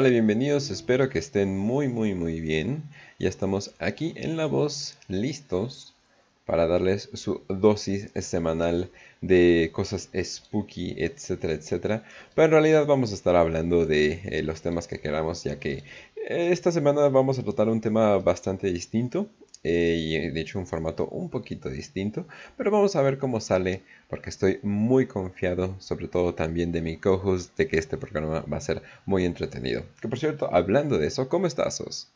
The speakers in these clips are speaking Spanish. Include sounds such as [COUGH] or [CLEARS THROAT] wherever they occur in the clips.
Hola, bienvenidos, espero que estén muy muy muy bien. Ya estamos aquí en La Voz, listos para darles su dosis semanal de cosas spooky, etcétera, etcétera. Pero en realidad vamos a estar hablando de eh, los temas que queramos, ya que eh, esta semana vamos a tratar un tema bastante distinto. Eh, y de hecho un formato un poquito distinto, pero vamos a ver cómo sale porque estoy muy confiado, sobre todo también de mi co-host, de que este programa va a ser muy entretenido. Que por cierto, hablando de eso, ¿cómo estás, Os?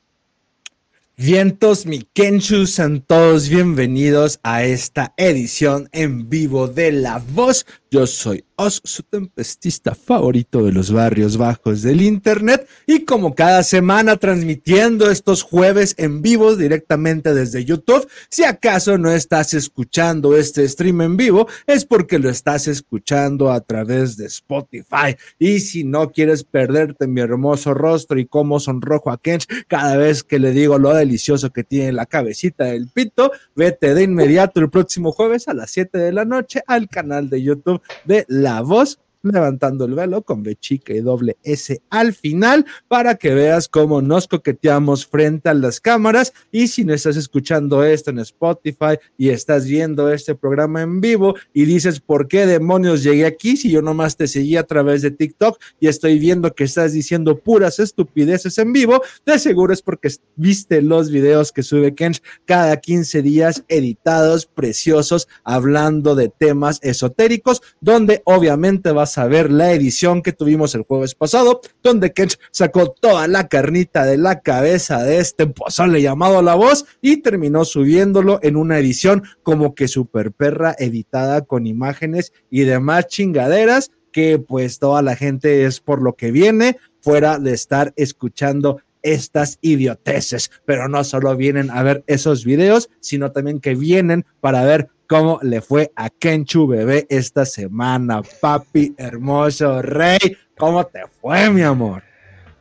Vientos, mi Kenshu, sean todos bienvenidos a esta edición en vivo de La Voz. Yo soy Os, su tempestista favorito de los barrios bajos del Internet y como cada semana transmitiendo estos jueves en vivo directamente desde YouTube. Si acaso no estás escuchando este stream en vivo, es porque lo estás escuchando a través de Spotify. Y si no quieres perderte mi hermoso rostro y cómo sonrojo a Kench cada vez que le digo lo delicioso que tiene la cabecita del pito, vete de inmediato el próximo jueves a las 7 de la noche al canal de YouTube de La Voz levantando el velo con B chica y doble S al final para que veas cómo nos coqueteamos frente a las cámaras. Y si no estás escuchando esto en Spotify y estás viendo este programa en vivo y dices por qué demonios llegué aquí si yo nomás te seguí a través de TikTok y estoy viendo que estás diciendo puras estupideces en vivo, de seguro es porque viste los videos que sube Kench cada 15 días editados, preciosos, hablando de temas esotéricos, donde obviamente vas a ver la edición que tuvimos el jueves pasado, donde Kench sacó toda la carnita de la cabeza de este pozole llamado La Voz y terminó subiéndolo en una edición como que super perra editada con imágenes y demás chingaderas que pues toda la gente es por lo que viene fuera de estar escuchando estas idioteces, pero no solo vienen a ver esos videos, sino también que vienen para ver cómo le fue a Kenchu Bebé esta semana, papi hermoso rey. ¿Cómo te fue, mi amor?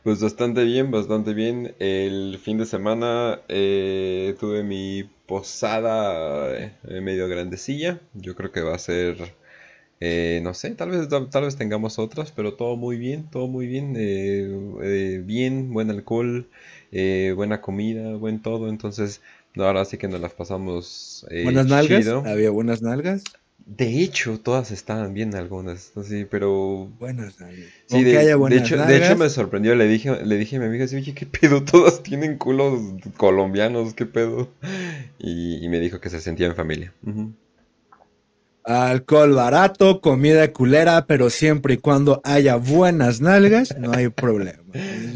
Pues bastante bien, bastante bien. El fin de semana eh, tuve mi posada eh, medio grandecilla. Yo creo que va a ser, eh, no sé, tal vez, tal vez tengamos otras, pero todo muy bien, todo muy bien. bien, buen alcohol, buena comida, buen todo. Entonces ahora sí que nos las pasamos. Eh, ¿Buenas nalgas? ¿Había buenas nalgas? De hecho, todas estaban bien algunas, sí, pero... Buenas nalgas. Sí, de, hecho, de hecho me sorprendió, le dije, le dije a mi amiga, oye, ¿qué pedo? [LAUGHS] Todas tienen culos colombianos, ¿qué pedo? Y, me dijo que se sentía en familia. Alcohol barato, comida culera, pero siempre y cuando haya buenas nalgas, no hay problema. [LAUGHS]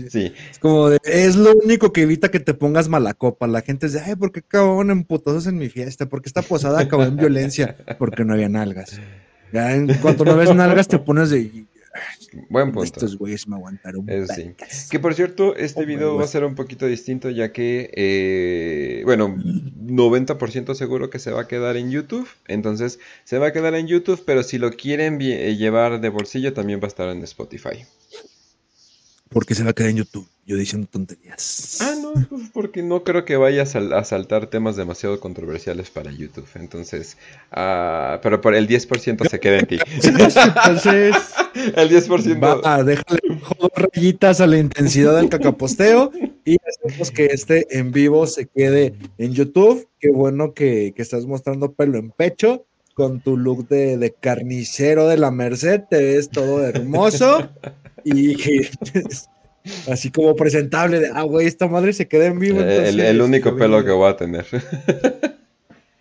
Sí. Es como de, es lo único que evita que te pongas mala copa. La gente dice, ay, ¿por qué acabaron en putazos en mi fiesta? Porque esta posada acabó en violencia, porque no había nalgas. Ya en cuanto no ves nalgas, te pones de, Buen punto. Estos güeyes me aguantaron. Que por cierto, este oh, video va a ser un poquito distinto ya que, eh, bueno, 90% seguro que se va a quedar en YouTube. Entonces, se va a quedar en YouTube, pero si lo quieren eh, llevar de bolsillo, también va a estar en Spotify. Porque se va a quedar en YouTube. Yo diciendo tonterías. Ah, no, pues porque no creo que vayas a, saltar temas demasiado controversiales para YouTube. Entonces, uh, pero por el 10% se queda en ti. [LAUGHS] Entonces, [LAUGHS] el 10%. Va, déjale dos rayitas a la intensidad del cacaposteo y hacemos que este en vivo se quede en YouTube. Qué bueno que, que estás mostrando pelo en pecho con tu look de, de carnicero de la Merced. Te ves todo hermoso y [LAUGHS] así como presentable de, ah, güey, esta madre se queda en vivo. Eh, el, único pelo que voy a tener.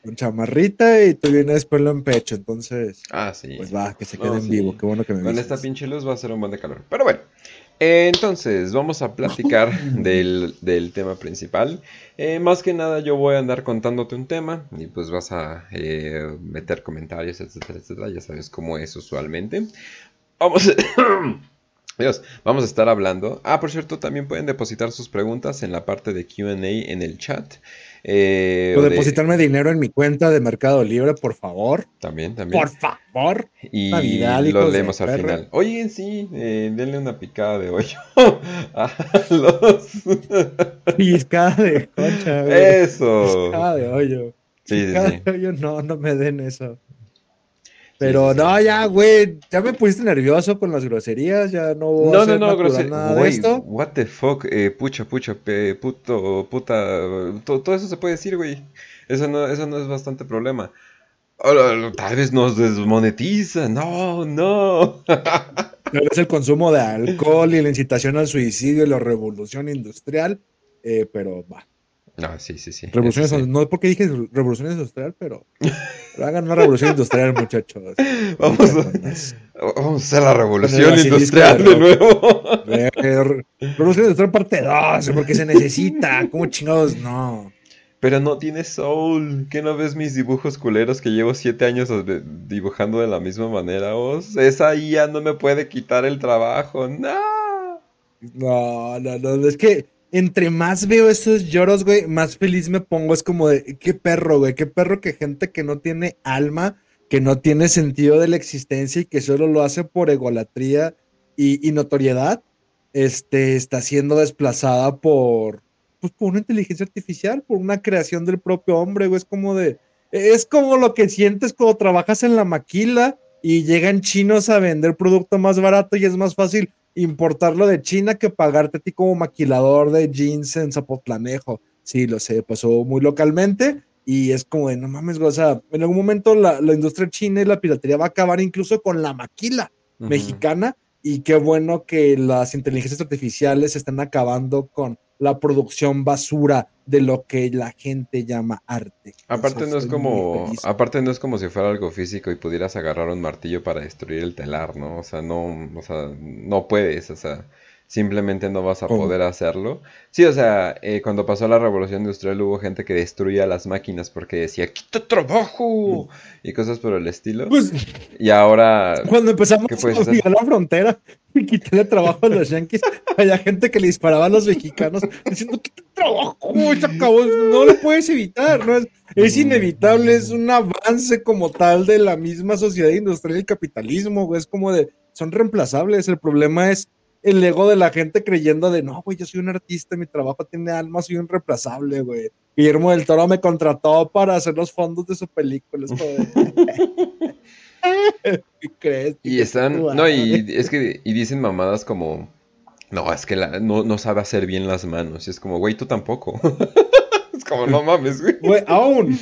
Con chamarrita y tú vienes pelo en pecho, entonces. Ah, sí. Pues va, que se quede en vivo, qué bueno que me Con esta pinche luz va a ser un buen de calor. Pero bueno. entonces, vamos a platicar [LAUGHS] del, tema principal. Eh, más que nada, yo voy a andar contándote un tema y pues vas a eh, meter comentarios, etcétera, etcétera. Ya sabes cómo es usualmente. Vamos. A... [CLEARS THROAT] Dios, vamos a estar hablando. Ah, por cierto, también pueden depositar sus preguntas en la parte de QA en el chat. Eh, o, depositarme dinero en mi cuenta de Mercado Libre, por favor. También, también. Por favor. Y lo leemos al final. Oye, sí, eh, denle una picada de hoyo [LAUGHS] a los. Pizcada de concha, Eso. Pizcada de hoyo. Sí, Pizcada de hoyo, no, no me den eso. Pero no, ya, güey, ya me pusiste nervioso con las groserías, ya no voy No, a no, hacer no, grosero. nada de Güey, esto. what the fuck, eh, pucha, pucha, pe- puto, puta, to- todo eso se puede decir, güey. Eso no, eso no es bastante problema. Tal vez nos desmonetiza, no, no. [LAUGHS] Tal vez el consumo de alcohol y la incitación al suicidio y la revolución industrial, eh, pero va. No, sí, sí, sí. Revolución, eso sí. no porque dije revolución industrial, pero, pero hagan una revolución industrial, muchachos. [LAUGHS] Vamos a, vamos a hacer la revolución industrial de nuevo. Re- Revolución industrial parte 2, porque se necesita. ¿Cómo chingados? No. Pero no tiene soul. ¿Qué no ves mis dibujos culeros que llevo siete años dibujando de la misma manera? Os? Esa IA no me puede quitar el trabajo. No. No, no, no. Es que entre más veo esos lloros, güey, más feliz me pongo. Es como de, qué perro, güey. Qué perro que gente que no tiene alma, que no tiene sentido de la existencia y que solo lo hace por egolatría y, y notoriedad, este, está siendo desplazada por, pues, por una inteligencia artificial, por una creación del propio hombre, güey. Es como de, es como lo que sientes cuando trabajas en la maquila y llegan chinos a vender producto más barato y es más fácil importarlo de China que pagarte a ti como maquilador de jeans en Zapotlanejo. Sí, lo sé, pasó muy localmente y es como de, no mames, o sea, en algún momento la, la industria china y la piratería va a acabar incluso con la maquila mexicana y qué bueno que las inteligencias artificiales están acabando con la producción basura de lo que la gente llama arte. Aparte Eso no es como, aparte no es como si fuera algo físico y pudieras agarrar un martillo para destruir el telar, ¿no? O sea, no, o sea, no puedes, o sea, simplemente no vas a poder hacerlo. Sí, o sea, eh, cuando pasó la revolución industrial hubo gente que destruía las máquinas porque decía, quita trabajo y cosas por el estilo. Pues Y ahora, cuando empezamos ¿Qué puedes a obligar la frontera y quitarle trabajo a los yankees, había gente que le disparaba a los mexicanos diciendo que trabajo, se acabó, no lo puedes evitar, ¿no? Es, es inevitable, es un avance como tal de la misma sociedad industrial y capitalismo, güey, es como de, son reemplazables, el problema es el ego de la gente creyendo de, no, güey, yo soy un artista, mi trabajo tiene alma, soy un reemplazable, güey. Guillermo del Toro me contrató para hacer los fondos de su película. [LAUGHS] ¿Qué crees? y están, no, y es que, y dicen mamadas como, no, es que la- no, no sabe hacer bien las manos. Y es como, güey, tú tampoco. [LAUGHS] Es como, no mames, güey. Güey, aún.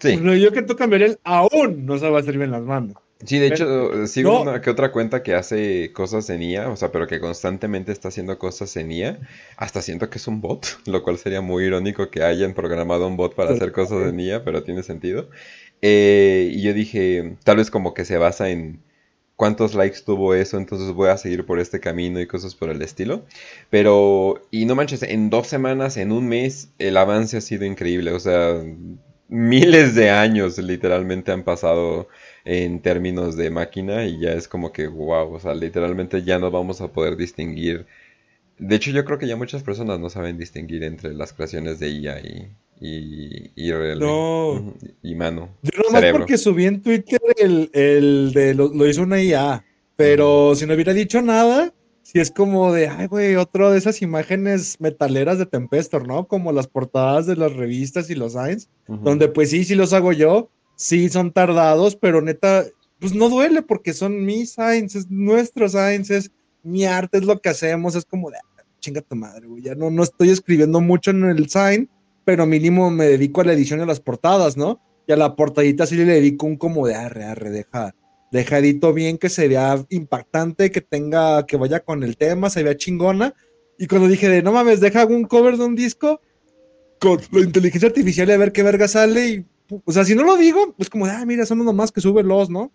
Sí. Lo yo que tú cambiaría el aún no sabe hacer bien las manos. Sí, de hecho, sigo No. una que otra cuenta que hace cosas en IA, o sea, pero que constantemente está haciendo cosas en IA. Hasta siento que es un bot, [LAUGHS] lo cual sería muy irónico que hayan programado un bot para Sí. hacer cosas en IA, pero tiene sentido. Eh, y yo dije, tal vez como que se basa en cuántos likes tuvo eso, entonces voy a seguir por este camino y cosas por el estilo. Pero, y no manches, en dos semanas, en un mes, el avance ha sido increíble, o sea, miles de años literalmente han pasado en términos de máquina y ya es como que wow, o sea, literalmente ya no vamos a poder distinguir. De hecho, yo creo que ya muchas personas no saben distinguir entre las creaciones de IA y, y, y real- No. Y mano. Yo nomás Cerebro. porque subí en Twitter el, el de lo, lo hizo una IA. Pero si no hubiera dicho nada, si es como de, ay, güey, otro de esas imágenes metaleras de Tempestor, ¿no? Como las portadas de las revistas y los signs, donde pues sí, sí los hago yo, sí son tardados, pero neta, pues no duele porque son mis signs, es nuestros signs, es mi arte, es lo que hacemos, es como de, "Ah, chinga tu madre, güey, ya no, no estoy escribiendo mucho en el sign, pero mínimo me dedico a la edición de las portadas, ¿no? Y a la portadita sí le dedico un como de arre, arre, deja, deja edito bien, que se vea impactante, que tenga, que vaya con el tema, se vea chingona. Y cuando dije de no mames, deja un cover de un disco con la inteligencia artificial y a ver qué verga sale. Y, o sea, si no lo digo, es como de, ah, mira, son unos más que sube los, ¿no?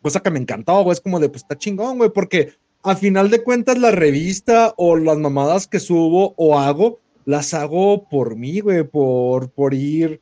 Cosa que me encantó, güey, es como de, pues está chingón, güey, porque a final de cuentas la revista o las mamadas que subo o hago, las hago por mí, güey, por, por ir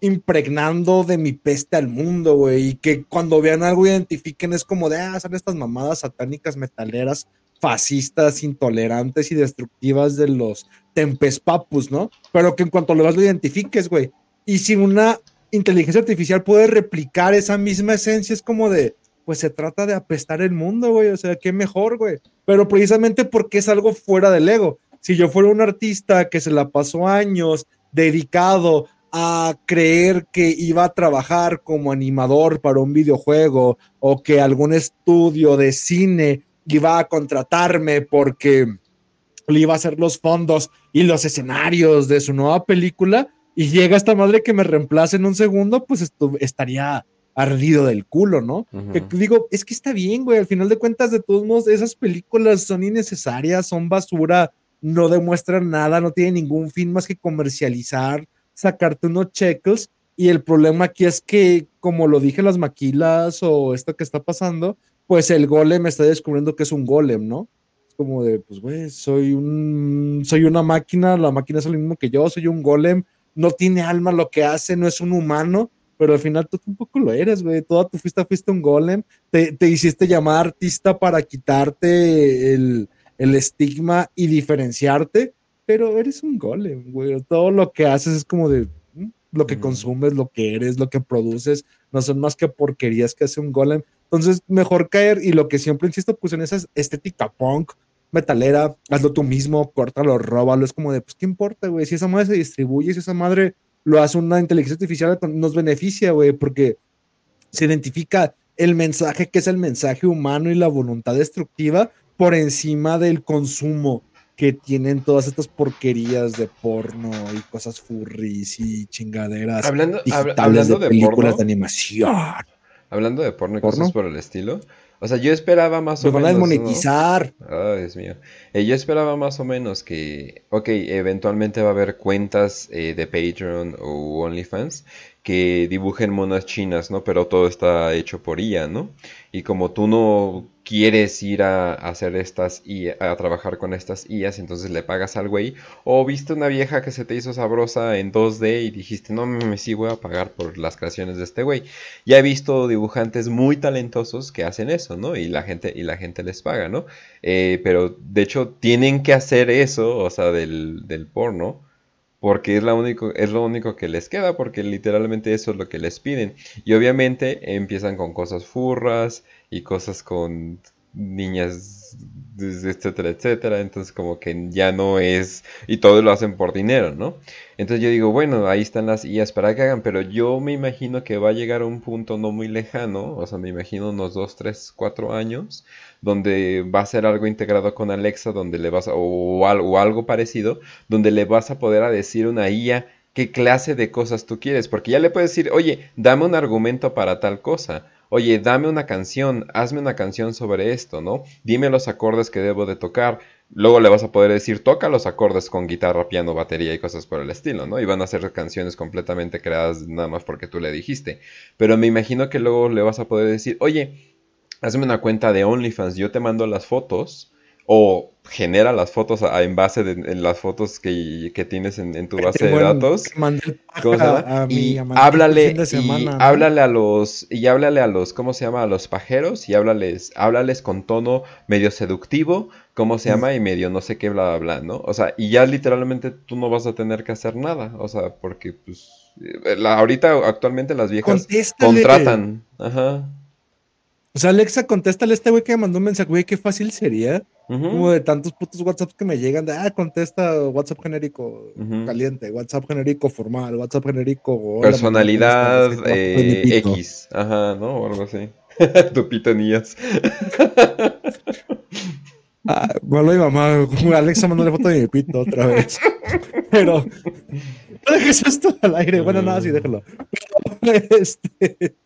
impregnando de mi peste al mundo, güey, y que cuando vean algo identifiquen es como de, ah, son estas mamadas satánicas metaleras, fascistas, intolerantes y destructivas de los tempes papus, ¿no? Pero que en cuanto lo veas lo identifiques, güey. Y si una inteligencia artificial puede replicar esa misma esencia, es como de, pues se trata de apestar el mundo, güey, o sea, qué mejor, güey. Pero precisamente porque es algo fuera del ego. Si yo fuera un artista que se la pasó años dedicado a creer que iba a trabajar como animador para un videojuego o que algún estudio de cine iba a contratarme porque le iba a hacer los fondos y los escenarios de su nueva película y llega esta madre que me reemplace en un segundo, pues estaría ardido del culo, ¿no? que digo, es que está bien, güey, al final de cuentas, de todos modos, esas películas son innecesarias, son basura, no demuestran nada, no tienen ningún fin más que comercializar, sacarte unos checkles. Y el problema aquí es que, como lo dije, las maquilas o esto que está pasando, pues el golem está descubriendo que es un golem, ¿no? Es como de, pues, güey, soy un, soy una máquina, la máquina es lo mismo que yo, soy un golem, no tiene alma lo que hace, no es un humano, pero al final tú tampoco lo eres, güey. Toda tu fiesta fuiste un golem, te, te hiciste llamar artista para quitarte el, el estigma y diferenciarte, pero eres un golem, güey. Todo lo que haces es como de mm, lo que consumes, lo que eres, lo que produces, no son más que porquerías que hace un golem. Entonces, mejor caer y lo que siempre insisto, pues en esa estética punk, metalera, hazlo tú mismo, córtalo, róbalo. Es como de, pues, ¿qué importa, güey? Si esa madre se distribuye, si esa madre lo hace una inteligencia artificial, nos beneficia, güey, porque se identifica el mensaje que es el mensaje humano y la voluntad destructiva por encima del consumo que tienen todas estas porquerías de porno y cosas furries y chingaderas hablando, hablando de, películas de animación. Hablando de porno y cosas por el estilo. O sea, yo esperaba más o menos. van a desmonetizar. Oh, Dios mío. Eh, yo esperaba más o menos que. Ok, eventualmente va a haber cuentas eh, de Patreon o OnlyFans que dibujen monas chinas, ¿no? Pero todo está hecho por IA, ¿no? Y como tú no quieres ir a, hacer estas y a trabajar con estas IAs, entonces le pagas al güey. O viste una vieja que se te hizo sabrosa en 2D y dijiste, no me sí voy a pagar por las creaciones de este güey. Ya he visto dibujantes muy talentosos que hacen eso, ¿no? Y la gente, y la gente les paga, ¿no? Eh, pero de hecho tienen que hacer eso, o sea, del, del porno porque es, lo único que les queda, porque literalmente eso es lo que les piden. Y obviamente empiezan con cosas furras y cosas con niñas, etcétera, etcétera. Entonces como que ya no es... Y todo lo hacen por dinero, ¿no? Entonces yo digo, bueno, ahí están las IAs para que hagan, pero yo me imagino que va a llegar a un punto no muy lejano, o sea, me imagino unos 2, 3, 4 años, donde va a ser algo integrado con Alexa, donde le vas a, o, algo, algo parecido, donde le vas a poder a decir una IA qué clase de cosas tú quieres, porque ya le puedes decir, oye, dame un argumento para tal cosa, oye, dame una canción, hazme una canción sobre esto, ¿no? Dime los acordes que debo de tocar. Luego le vas a poder decir, toca los acordes con guitarra, piano, batería y cosas por el estilo, ¿no? Y van a ser canciones completamente creadas nada más porque tú le dijiste. Pero me imagino que luego le vas a poder decir, oye, hazme una cuenta de OnlyFans, yo te mando las fotos o genera las fotos en base de las fotos que, tienes en, tu base de datos y háblale y háblale a los y háblale a los cómo se llama a los pajeros y háblales háblales con tono medio seductivo cómo se llama y medio no sé qué bla bla bla no o sea y ya literalmente tú no vas a tener que hacer nada o sea porque pues eh, ahorita actualmente las viejas contratan ajá o sea, Alexa, contéstale a este güey que me mandó un mensaje, güey, qué fácil sería. Como de tantos putos WhatsApp que me llegan de, ah, contesta WhatsApp genérico caliente, WhatsApp genérico formal, WhatsApp genérico. Personalidad eh, X, ajá, ¿no? O algo así. [LAUGHS] tu pitonías. [LAUGHS] ah, bueno, mi mamá, Alexa mandó la foto de mi pito otra vez. [LAUGHS] Pero, no dejes esto al aire. Bueno, nada, sí, déjalo. [LAUGHS] este.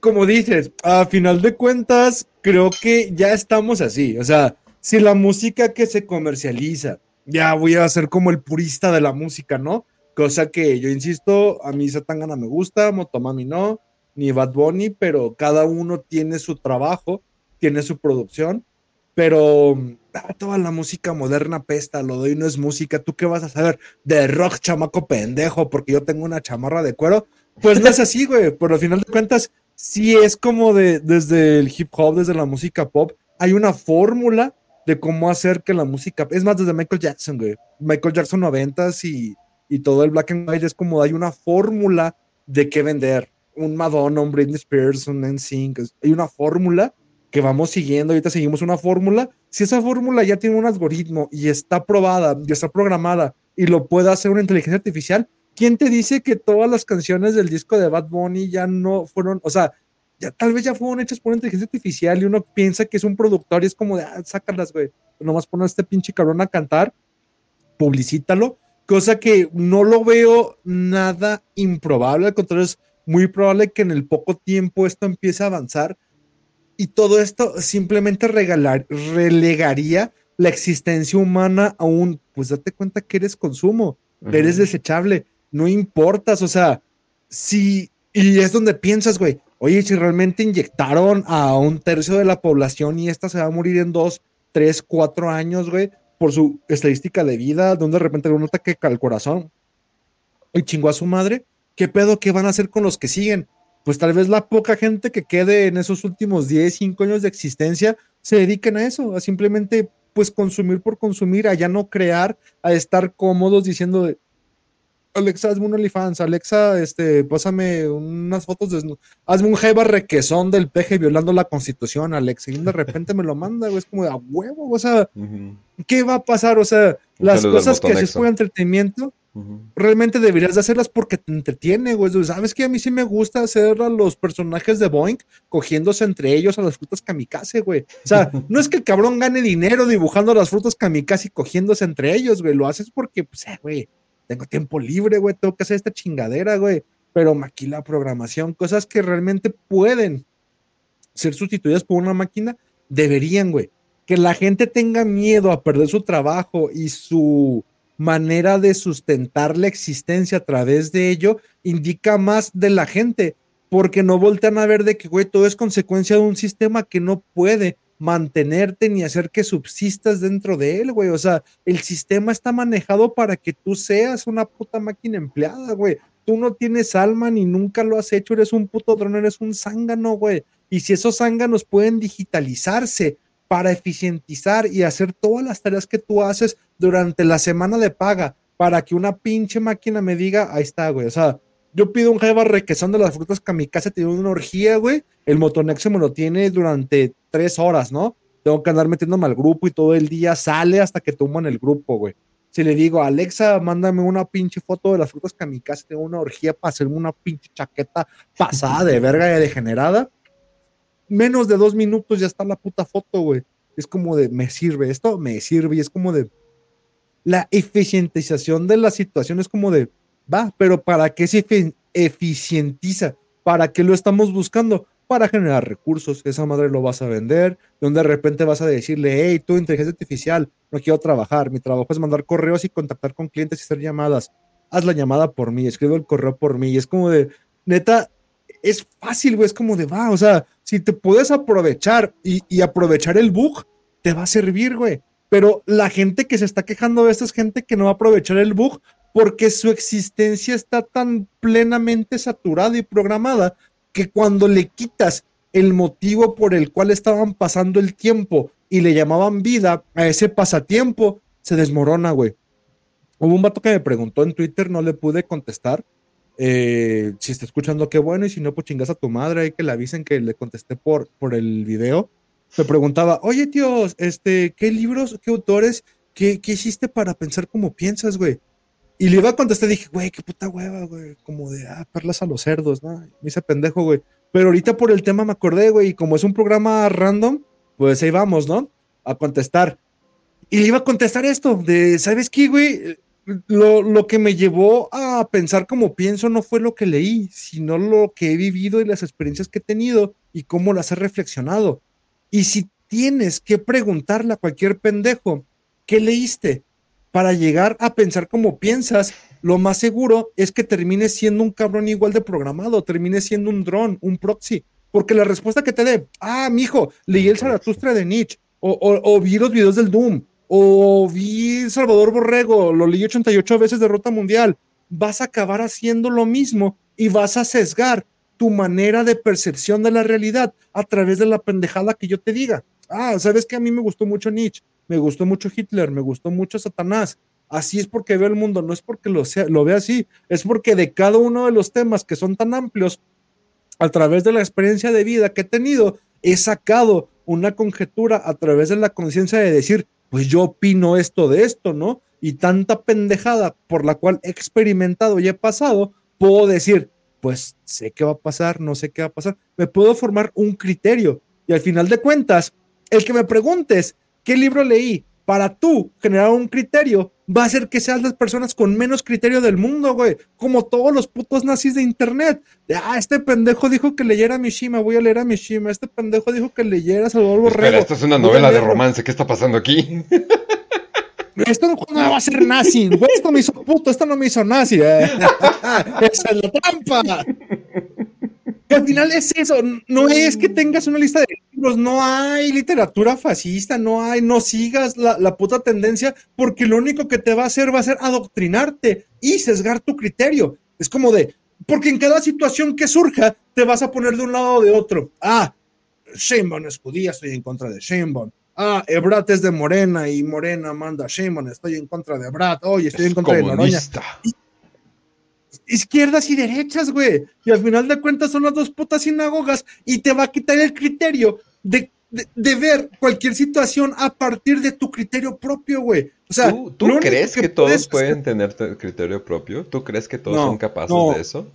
Como dices, a final de cuentas, creo que ya estamos así. O sea, si la música que se comercializa, ya voy a ser como el purista de la música, ¿no? Cosa que yo insisto, a mí Satangana me gusta, Motomami no, ni Bad Bunny, pero cada uno tiene su trabajo, tiene su producción, pero ah, toda la música moderna pesta, lo doy no es música, ¿tú qué vas a saber? De rock chamaco pendejo, porque yo tengo una chamarra de cuero. Pues no es así, güey, pero al final de cuentas, sí es como de, desde el hip hop, desde la música pop, hay una fórmula de cómo hacer que la música, es más desde Michael Jackson, güey, Michael Jackson noventas y, y todo el black and white es como hay una fórmula de qué vender, un Madonna, un Britney Spears, un NSYNC, hay una fórmula que vamos siguiendo, ahorita seguimos una fórmula, si esa fórmula ya tiene un algoritmo y está probada, ya está programada y lo puede hacer una inteligencia artificial, ¿quién te dice que todas las canciones del disco de Bad Bunny ya no fueron, o sea, ya, tal vez ya fueron hechas por inteligencia artificial y uno piensa que es un productor y es como de, ah, sácalas, güey, nomás poner a este pinche cabrón a cantar, publicítalo, cosa que no lo veo nada improbable, al contrario, es muy probable que en el poco tiempo esto empiece a avanzar y todo esto simplemente regalar, relegaría la existencia humana a un, pues date cuenta que eres consumo, eres desechable, no importas, o sea, si, y es donde piensas, güey, oye, si realmente inyectaron a un tercio de la población y esta se va a morir en dos, tres, cuatro años, güey, por su estadística de vida, donde de repente un ataque al corazón y chingó a su madre, ¿qué pedo que van a hacer con los que siguen? Pues tal vez la poca gente que quede en esos últimos 10, 5 años de existencia se dediquen a eso, a simplemente pues consumir por consumir, a ya no crear, a estar cómodos diciendo, Alexa, hazme un OnlyFans, Alexa, este, pásame unas fotos de hazme un jeva requesón del peje violando la constitución, Alexa, y de repente me lo manda, güey, es como de a huevo, o sea, ¿qué va a pasar? O sea, las cosas que haces por entretenimiento, realmente deberías de hacerlas porque te entretiene, güey, sabes que a mí sí me gusta hacer a los personajes de Boeing cogiéndose entre ellos a las frutas kamikaze, güey, o sea, [LAUGHS] no es que el cabrón gane dinero dibujando las frutas kamikaze y cogiéndose entre ellos, güey, lo haces porque, pues, eh, güey, tengo tiempo libre, güey, tengo que hacer esta chingadera, güey. Pero maquila programación, cosas que realmente pueden ser sustituidas por una máquina, deberían, güey. Que la gente tenga miedo a perder su trabajo y su manera de sustentar la existencia a través de ello, indica más de la gente, porque no voltean a ver de que, güey, todo es consecuencia de un sistema que no puede mantenerte ni hacer que subsistas dentro de él, güey. O sea, el sistema está manejado para que tú seas una puta máquina empleada, güey. Tú no tienes alma ni nunca lo has hecho, eres un puto dron, eres un zángano, güey. Y si esos zánganos pueden digitalizarse para eficientizar y hacer todas las tareas que tú haces durante la semana de paga, para que una pinche máquina me diga, ahí está, güey. O sea, yo pido un jeva requesón de las frutas kamikaze, tiene una orgía, güey. El motonexo me lo tiene durante tres horas, ¿no? Tengo que andar metiéndome al grupo y todo el día sale hasta que toman el grupo, güey. Si le digo, Alexa, mándame una pinche foto de las frutas kamikaze, tengo una orgía para hacerme una pinche chaqueta pasada de [LAUGHS] verga y degenerada. Menos de dos minutos ya está la puta foto, güey. Es como de, me sirve esto, me sirve. Y es como de, la eficientización de la situación es como de, va, pero ¿para qué se eficientiza? ¿Para qué lo estamos buscando? Para generar recursos. Esa madre lo vas a vender, donde de repente vas a decirle, hey, tú, inteligencia artificial, no quiero trabajar. Mi trabajo es mandar correos y contactar con clientes y hacer llamadas. Haz la llamada por mí, escribo el correo por mí. Y es como de, neta, es fácil, güey. Es como de, va, o sea, si te puedes aprovechar y, y aprovechar el bug, te va a servir, güey. Pero la gente que se está quejando de esto es gente que no va a aprovechar el bug porque su existencia está tan plenamente saturada y programada que cuando le quitas el motivo por el cual estaban pasando el tiempo y le llamaban vida a ese pasatiempo, se desmorona, güey. Hubo un vato que me preguntó en Twitter, no le pude contestar. Eh, si está escuchando, qué bueno, y si no, pues chingas a tu madre, hay que le avisen que le contesté por, por el video. Me preguntaba, oye, tío, este, ¿qué libros, qué autores, qué, qué hiciste para pensar como piensas, güey? Y le iba a contestar, dije, güey, qué puta hueva, güey. Como de, ah, perlas a los cerdos, ¿no? Me hice pendejo, güey. Pero ahorita por el tema me acordé, güey. Y como es un programa random, pues ahí vamos, ¿no? A contestar. Y le iba a contestar esto, de, ¿sabes qué, güey? Lo, lo que me llevó a pensar como pienso no fue lo que leí, sino lo que he vivido y las experiencias que he tenido y cómo las he reflexionado. Y si tienes que preguntarle a cualquier pendejo, ¿qué leíste? para llegar a pensar como piensas, lo más seguro es que termines siendo un cabrón igual de programado, termines siendo un dron, un proxy. Porque la respuesta que te dé, ah, mijo, leí el Zaratustra de Nietzsche, o, o, vi los videos del Doom, o vi Salvador Borrego, lo leí 88 veces de Rota Mundial, vas a acabar haciendo lo mismo y vas a sesgar tu manera de percepción de la realidad a través de la pendejada que yo te diga. Ah, ¿sabes que A mí me gustó mucho Nietzsche me gustó mucho Hitler, me gustó mucho Satanás. Así es porque veo el mundo, no es porque lo, sea, lo vea así, es porque de cada uno de los temas que son tan amplios, a través de la experiencia de vida que he tenido, he sacado una conjetura a través de la conciencia de decir, pues yo opino esto de esto, ¿no? Y tanta pendejada por la cual he experimentado y he pasado, puedo decir, pues sé qué va a pasar, no sé qué va a pasar, me puedo formar un criterio. Y al final de cuentas, el que me preguntes qué libro leí para tú generar un criterio, va a ser que seas las personas con menos criterio del mundo, güey. Como todos los putos nazis de internet. ah, este pendejo dijo que leyera Mishima, voy a leer a Mishima. Este pendejo dijo que leyera Salvador Borrego. Espera, esto es una novela de romance, ¿qué está pasando aquí? [LAUGHS] Esto no va a ser nazi, esto me hizo puto, esto no me hizo nazi. Eh. [LAUGHS] Esa es la trampa al final es eso, no es que tengas una lista de libros, no hay literatura fascista, no hay, no sigas la, puta tendencia, porque lo único que te va a hacer va a ser adoctrinarte y sesgar tu criterio. Es como de, porque en cada situación que surja, te vas a poner de un lado o de otro. Ah, Sheinbaum es judía, estoy en contra de Sheinbaum. Ah, Ebrat es de Morena y Morena manda a Sheinbaum, estoy en contra de Ebrat. Oye, estoy en contra de Noroña izquierdas y derechas, güey. Y al final de cuentas son las dos putas sinagogas y te va a quitar el criterio de, ver cualquier situación a partir de tu criterio propio, güey. O sea, ¿tú, crees que, todos pueden tener criterio propio? ¿Tú crees que todos son capaces de eso?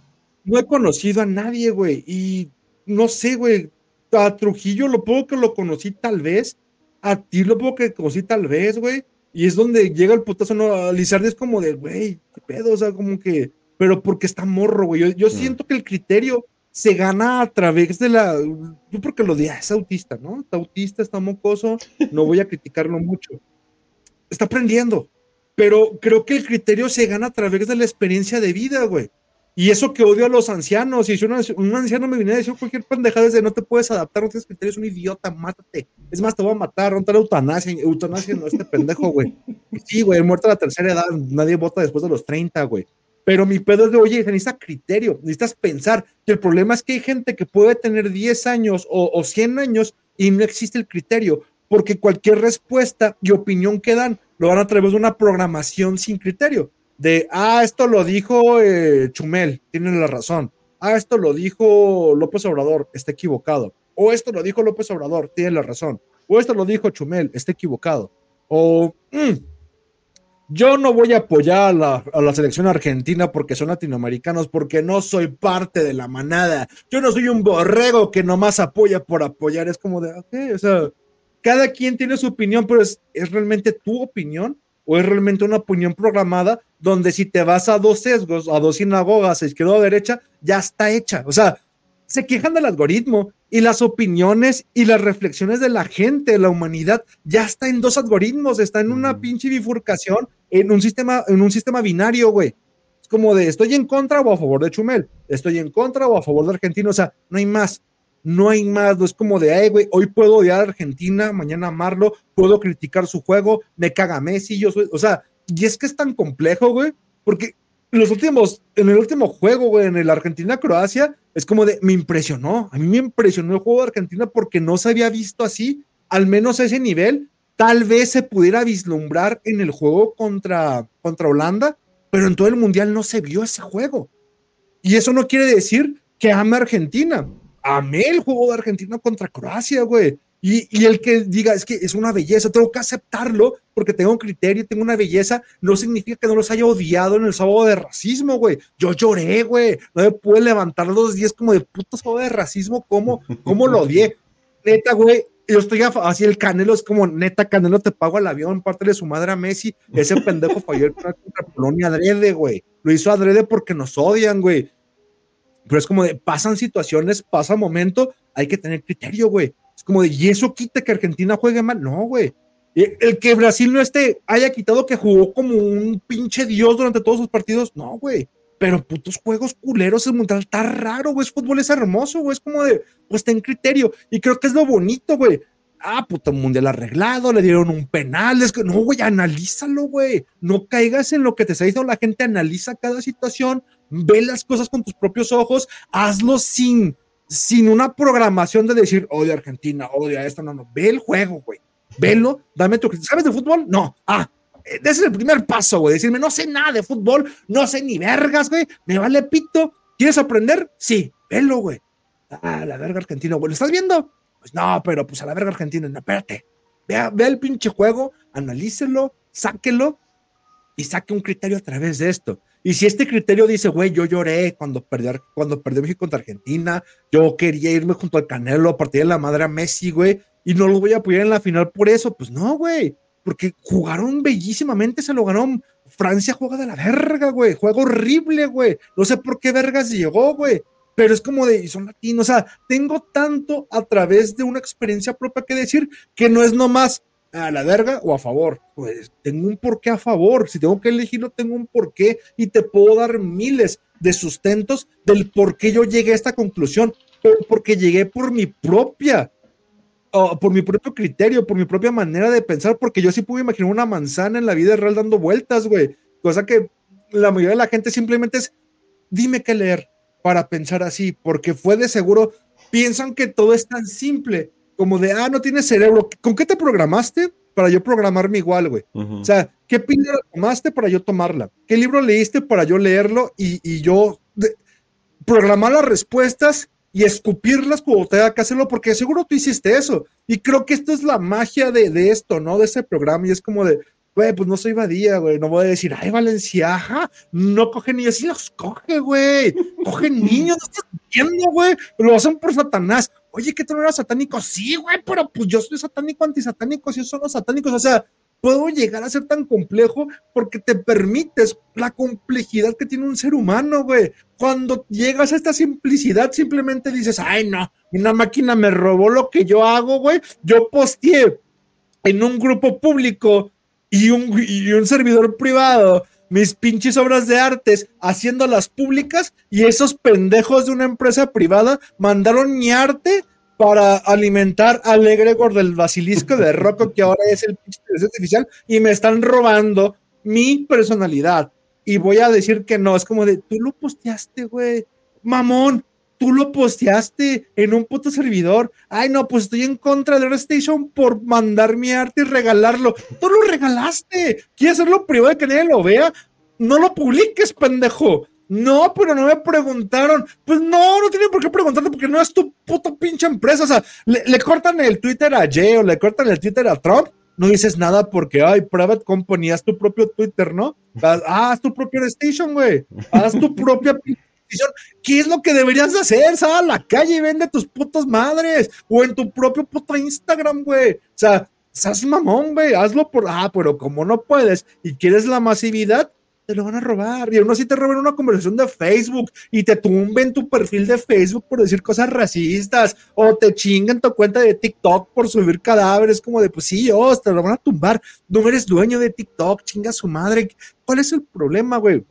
No he conocido a nadie, güey. Y no sé, güey. A Trujillo lo puedo que lo conocí tal vez. A ti lo puedo que conocí tal vez, güey. Y es donde llega el putazo, ¿no? Lizardi es como de, güey, qué pedo, o sea, como que pero porque está morro, güey. Yo, siento que el criterio se gana a través de la. Yo porque lo diga, es autista, ¿no? Está autista, está mocoso, no voy a criticarlo mucho. Está aprendiendo, pero creo que el criterio se gana a través de la experiencia de vida, güey. Y eso que odio a los ancianos. Y si un anciano me viene a decir cualquier pendejada de no te puedes adaptar, no tienes criterio, es un idiota, mátate. Es más, te voy a matar, no te eutanasia, eutanasia no este pendejo, güey. Sí, güey, muerto a la tercera edad, nadie vota después de los 30, güey. Pero mi pedo es de, oye, necesitas criterio, necesitas pensar. Que el problema es que hay gente que puede tener 10 años o, o 100 años y no existe el criterio, porque cualquier respuesta y opinión que dan lo van a través de una programación sin criterio. De, ah, esto lo dijo eh, Chumel, tiene la razón. Ah, esto lo dijo López Obrador, está equivocado. O esto lo dijo López Obrador, tiene la razón. O esto lo dijo Chumel, está equivocado. O, mm, yo no voy a apoyar a la, selección argentina porque son latinoamericanos, porque no soy parte de la manada. Yo no soy un borrego que nomás apoya por apoyar. Es como de, ok, o sea, cada quien tiene su opinión, pero es, es realmente tu opinión o es realmente una opinión programada donde si te vas a dos sesgos, a dos sinagogas, a izquierda o derecha, ya está hecha. O sea, se quejan del algoritmo y las opiniones y las reflexiones de la gente, de la humanidad, ya está en dos algoritmos, está en una pinche bifurcación, en un sistema, en un sistema binario, güey. Es como de estoy en contra o a favor de Chumel, estoy en contra o a favor de Argentina, o sea, no hay más, no hay más, no es como de, ay, güey, hoy puedo odiar a Argentina, mañana amarlo, puedo criticar su juego, me caga Messi, yo soy, o sea, y es que es tan complejo, güey, porque los últimos, en el último juego, güey, en el Argentina-Croacia, es como de, me impresionó, a mí me impresionó el juego de Argentina porque no se había visto así, al menos a ese nivel, tal vez se pudiera vislumbrar en el juego contra, contra Holanda, pero en todo el Mundial no se vio ese juego. Y eso no quiere decir que ame a Argentina. Amé el juego de Argentina contra Croacia, güey. Y, el que diga, es que es una belleza, tengo que aceptarlo porque tengo un criterio, tengo una belleza, no significa que no los haya odiado en el sábado de racismo, güey. Yo lloré, güey. No me pude levantar los días como de puto sábado de racismo, ¿cómo, cómo lo odié? Neta, güey, yo estoy así, el Canelo es como, neta, Canelo te pago el avión, parte de su madre a Messi. Ese pendejo falló el contra Polonia adrede, güey. Lo hizo adrede porque nos odian, güey. Pero es como de, pasan situaciones, pasa momento, hay que tener criterio, güey es como de, ¿y eso quita que Argentina juegue mal? No, güey. El que Brasil no esté, haya quitado que jugó como un pinche dios durante todos sus partidos, no, güey. Pero putos juegos culeros, el mundial está raro, güey. Es fútbol es hermoso, güey. Es como de, pues ten criterio. Y creo que es lo bonito, güey. Ah, puto mundial arreglado, le dieron un penal. Es que, no, güey, analízalo, güey. No caigas en lo que te está diciendo la gente. Analiza cada situación, ve las cosas con tus propios ojos, hazlo sin sin una programación de decir, odio a Argentina, odio a esto, no, no, ve el juego, güey, velo, dame tu... ¿Sabes de fútbol? No, ah, ese es el primer paso, güey, decirme, no sé nada de fútbol, no sé ni vergas, güey, me vale pito, ¿quieres aprender? Sí, velo, güey. Ah, la verga argentina, güey, ¿lo estás viendo? Pues no, pero pues a la verga argentina, no, espérate, Vea, vea el pinche juego, analícelo, sáquelo y saque un criterio a través de esto. Y si este criterio dice, güey, yo lloré cuando perdió, cuando perdió México contra Argentina, yo quería irme junto al Canelo a partir de la madre a Messi, güey, y no lo voy a apoyar en la final por eso, pues no, güey, porque jugaron bellísimamente, se lo ganó. Francia juega de la verga, güey, juega horrible, güey. No sé por qué vergas llegó, güey pero es como de, y son latinos, o sea, tengo tanto a través de una experiencia propia que decir que no es nomás a la verga o a favor. Pues tengo un porqué a favor. Si tengo que elegirlo, tengo un porqué y te puedo dar miles de sustentos del por qué yo llegué a esta conclusión. Porque llegué por mi propia, por mi propio criterio, por mi propia manera de pensar, porque yo sí pude imaginar una manzana en la vida real dando vueltas, güey. Cosa que la mayoría de la gente simplemente es, dime qué leer para pensar así, porque fue de seguro, piensan que todo es tan simple como de, ah, no tienes cerebro. ¿Con qué te programaste para yo programarme igual, güey? O sea, ¿qué píldora tomaste para yo tomarla? ¿Qué libro leíste para yo leerlo y, yo programar las respuestas y escupirlas cuando tenga que hacerlo? Porque seguro tú hiciste eso. Y creo que esto es la magia de, de esto, ¿no? De ese programa. Y es como de, güey, pues no soy Badía, güey, no voy a decir, ay, Valenciaja, no coge niños, sí los coge, güey, cogen niños, no estás viendo, güey, lo hacen por Satanás. Oye, ¿qué tú no eras satánico? Sí, güey, pero pues yo soy satánico, antisatánico, si son los satánicos, o sea, puedo llegar a ser tan complejo porque te permites la complejidad que tiene un ser humano, güey. Cuando llegas a esta simplicidad, simplemente dices, ay, no, una máquina me robó lo que yo hago, güey. Yo posteé en un grupo público y un, un servidor privado mis pinches obras de artes haciéndolas públicas y esos pendejos de una empresa privada mandaron mi arte para alimentar al egregor del basilisco de Rocco, que ahora es el pinche artificial, y me están robando mi personalidad. Y voy a decir que no, es como de, tú lo posteaste, güey, mamón, tú lo posteaste en un puto servidor. Ay, no, pues estoy en contra de Station por mandar mi arte y regalarlo. Tú lo regalaste. ¿Quieres hacerlo privado de que nadie lo vea? No lo publiques, pendejo. No, pero no me preguntaron. Pues no, no tienen por qué preguntarte porque no es tu puto pinche empresa. O sea, le, cortan el Twitter a Jay o le cortan el Twitter a Trump. No dices nada porque, ay, Private Company, haz tu propio Twitter, ¿no? Ah, haz tu propio Station, güey. Haz tu propia ¿Qué es lo que deberías hacer? Sal a la calle y vende tus putas madres. O en tu propio puto Instagram, güey. O sea, seas mamón, güey. Hazlo por. Ah, pero como no puedes y quieres la masividad, te lo van a robar. Y aún así te roban una conversación de Facebook y te tumben tu perfil de Facebook por decir cosas racistas o te chingan tu cuenta de TikTok por subir cadáveres. Como de, pues sí, oh, te lo van a tumbar. No eres dueño de TikTok, chinga su madre. ¿Cuál es el problema, güey?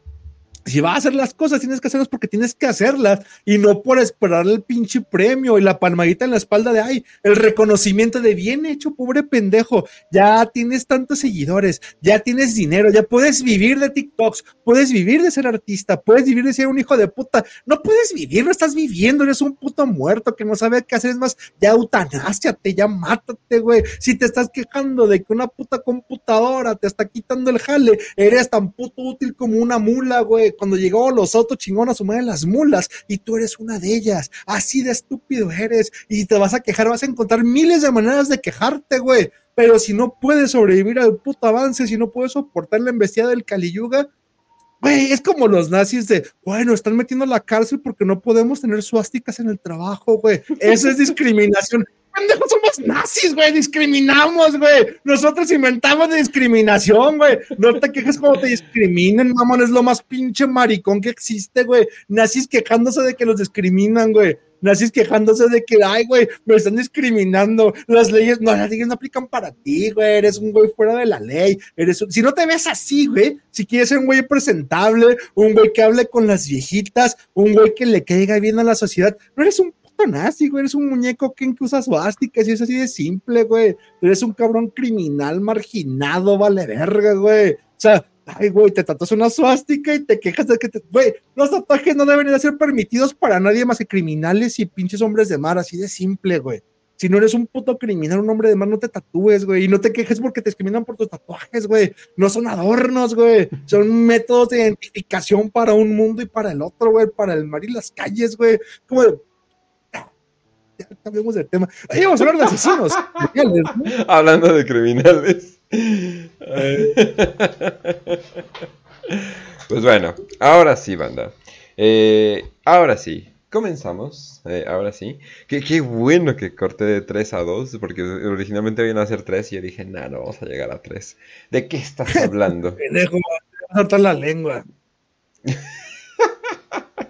Si vas a hacer las cosas, tienes que hacerlas porque tienes que hacerlas y no por esperar el pinche premio y la palmadita en la espalda de ay, el reconocimiento de bien hecho, pobre pendejo. Ya tienes tantos seguidores, ya tienes dinero, ya puedes vivir de TikToks, puedes vivir de ser artista, puedes vivir de ser un hijo de puta. No puedes vivir, no estás viviendo, eres un puto muerto que no sabe qué hacer. Es más, ya eutanásiate, ya mátate, güey. Si te estás quejando de que una puta computadora te está quitando el jale, eres tan puto útil como una mula, güey cuando llegó los autos chingón a sumar en las mulas y tú eres una de ellas. Así de estúpido eres y te vas a quejar, vas a encontrar miles de maneras de quejarte, güey. Pero si no puedes sobrevivir al puto avance, si no puedes soportar la embestida del Caliyuga, güey, es como los nazis de, bueno, están metiendo a la cárcel porque no podemos tener suásticas en el trabajo, güey. Eso es [LAUGHS] discriminación somos nazis, güey, discriminamos, güey. Nosotros inventamos discriminación, güey. No te quejes como te discriminen, mamón, es lo más pinche maricón que existe, güey. Nazis quejándose de que los discriminan, güey. Nazis quejándose de que, ay, güey, me están discriminando. Las leyes, no, las leyes no aplican para ti, güey. Eres un güey fuera de la ley. Eres si no te ves así, güey, si quieres ser un güey presentable, un güey que hable con las viejitas, un güey que le caiga bien a la sociedad, no eres un nazi, güey. Eres un muñeco que usa suásticas y es así de simple, güey. Eres un cabrón criminal marginado, vale verga, güey. O sea, ay, güey, te tatuas una suástica y te quejas de que te. Güey, los tatuajes no deben de ser permitidos para nadie más que criminales y pinches hombres de mar, así de simple, güey. Si no eres un puto criminal, un hombre de mar, no te tatúes, güey. Y no te quejes porque te discriminan por tus tatuajes, güey. No son adornos, güey. Son métodos de identificación para un mundo y para el otro, güey. Para el mar y las calles, güey. Como ya cambiamos de tema. Ahí vamos a hablar de asesinos. [LAUGHS] Hablando de criminales. [LAUGHS] pues bueno, ahora sí, banda. Eh, ahora sí, comenzamos. Eh, ahora sí. Qué, qué, bueno que corté de 3 a 2, porque originalmente iban a ser 3 y yo dije, no, no vamos a llegar a 3. ¿De qué estás [LAUGHS] hablando? Me dejo soltar la lengua.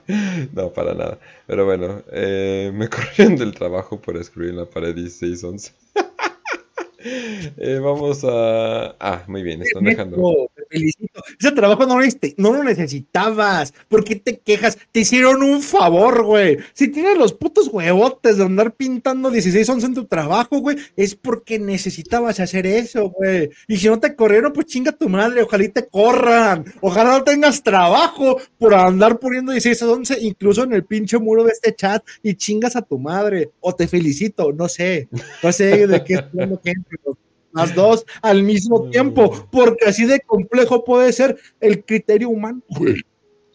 [LAUGHS] no, para nada. Pero bueno, eh, me [LAUGHS] corrieron del trabajo por escribir en la pared 1611. [LAUGHS] eh, vamos a. Ah, muy bien, están dejando. Felicito. Ese trabajo no lo, lo necesitabas. ¿Por qué te quejas? Te hicieron un favor, güey. Si tienes los putos huevotes de andar pintando 16 11 en tu trabajo, güey, es porque necesitabas hacer eso, güey. Y si no te corrieron, pues chinga tu madre. Ojalá y te corran. Ojalá no tengas trabajo por andar poniendo 16 11 incluso en el pinche muro de este chat y chingas a tu madre. O te felicito, no sé. No sé de qué [LAUGHS] estoy hablando, las dos al mismo tiempo, porque así de complejo puede ser el criterio humano.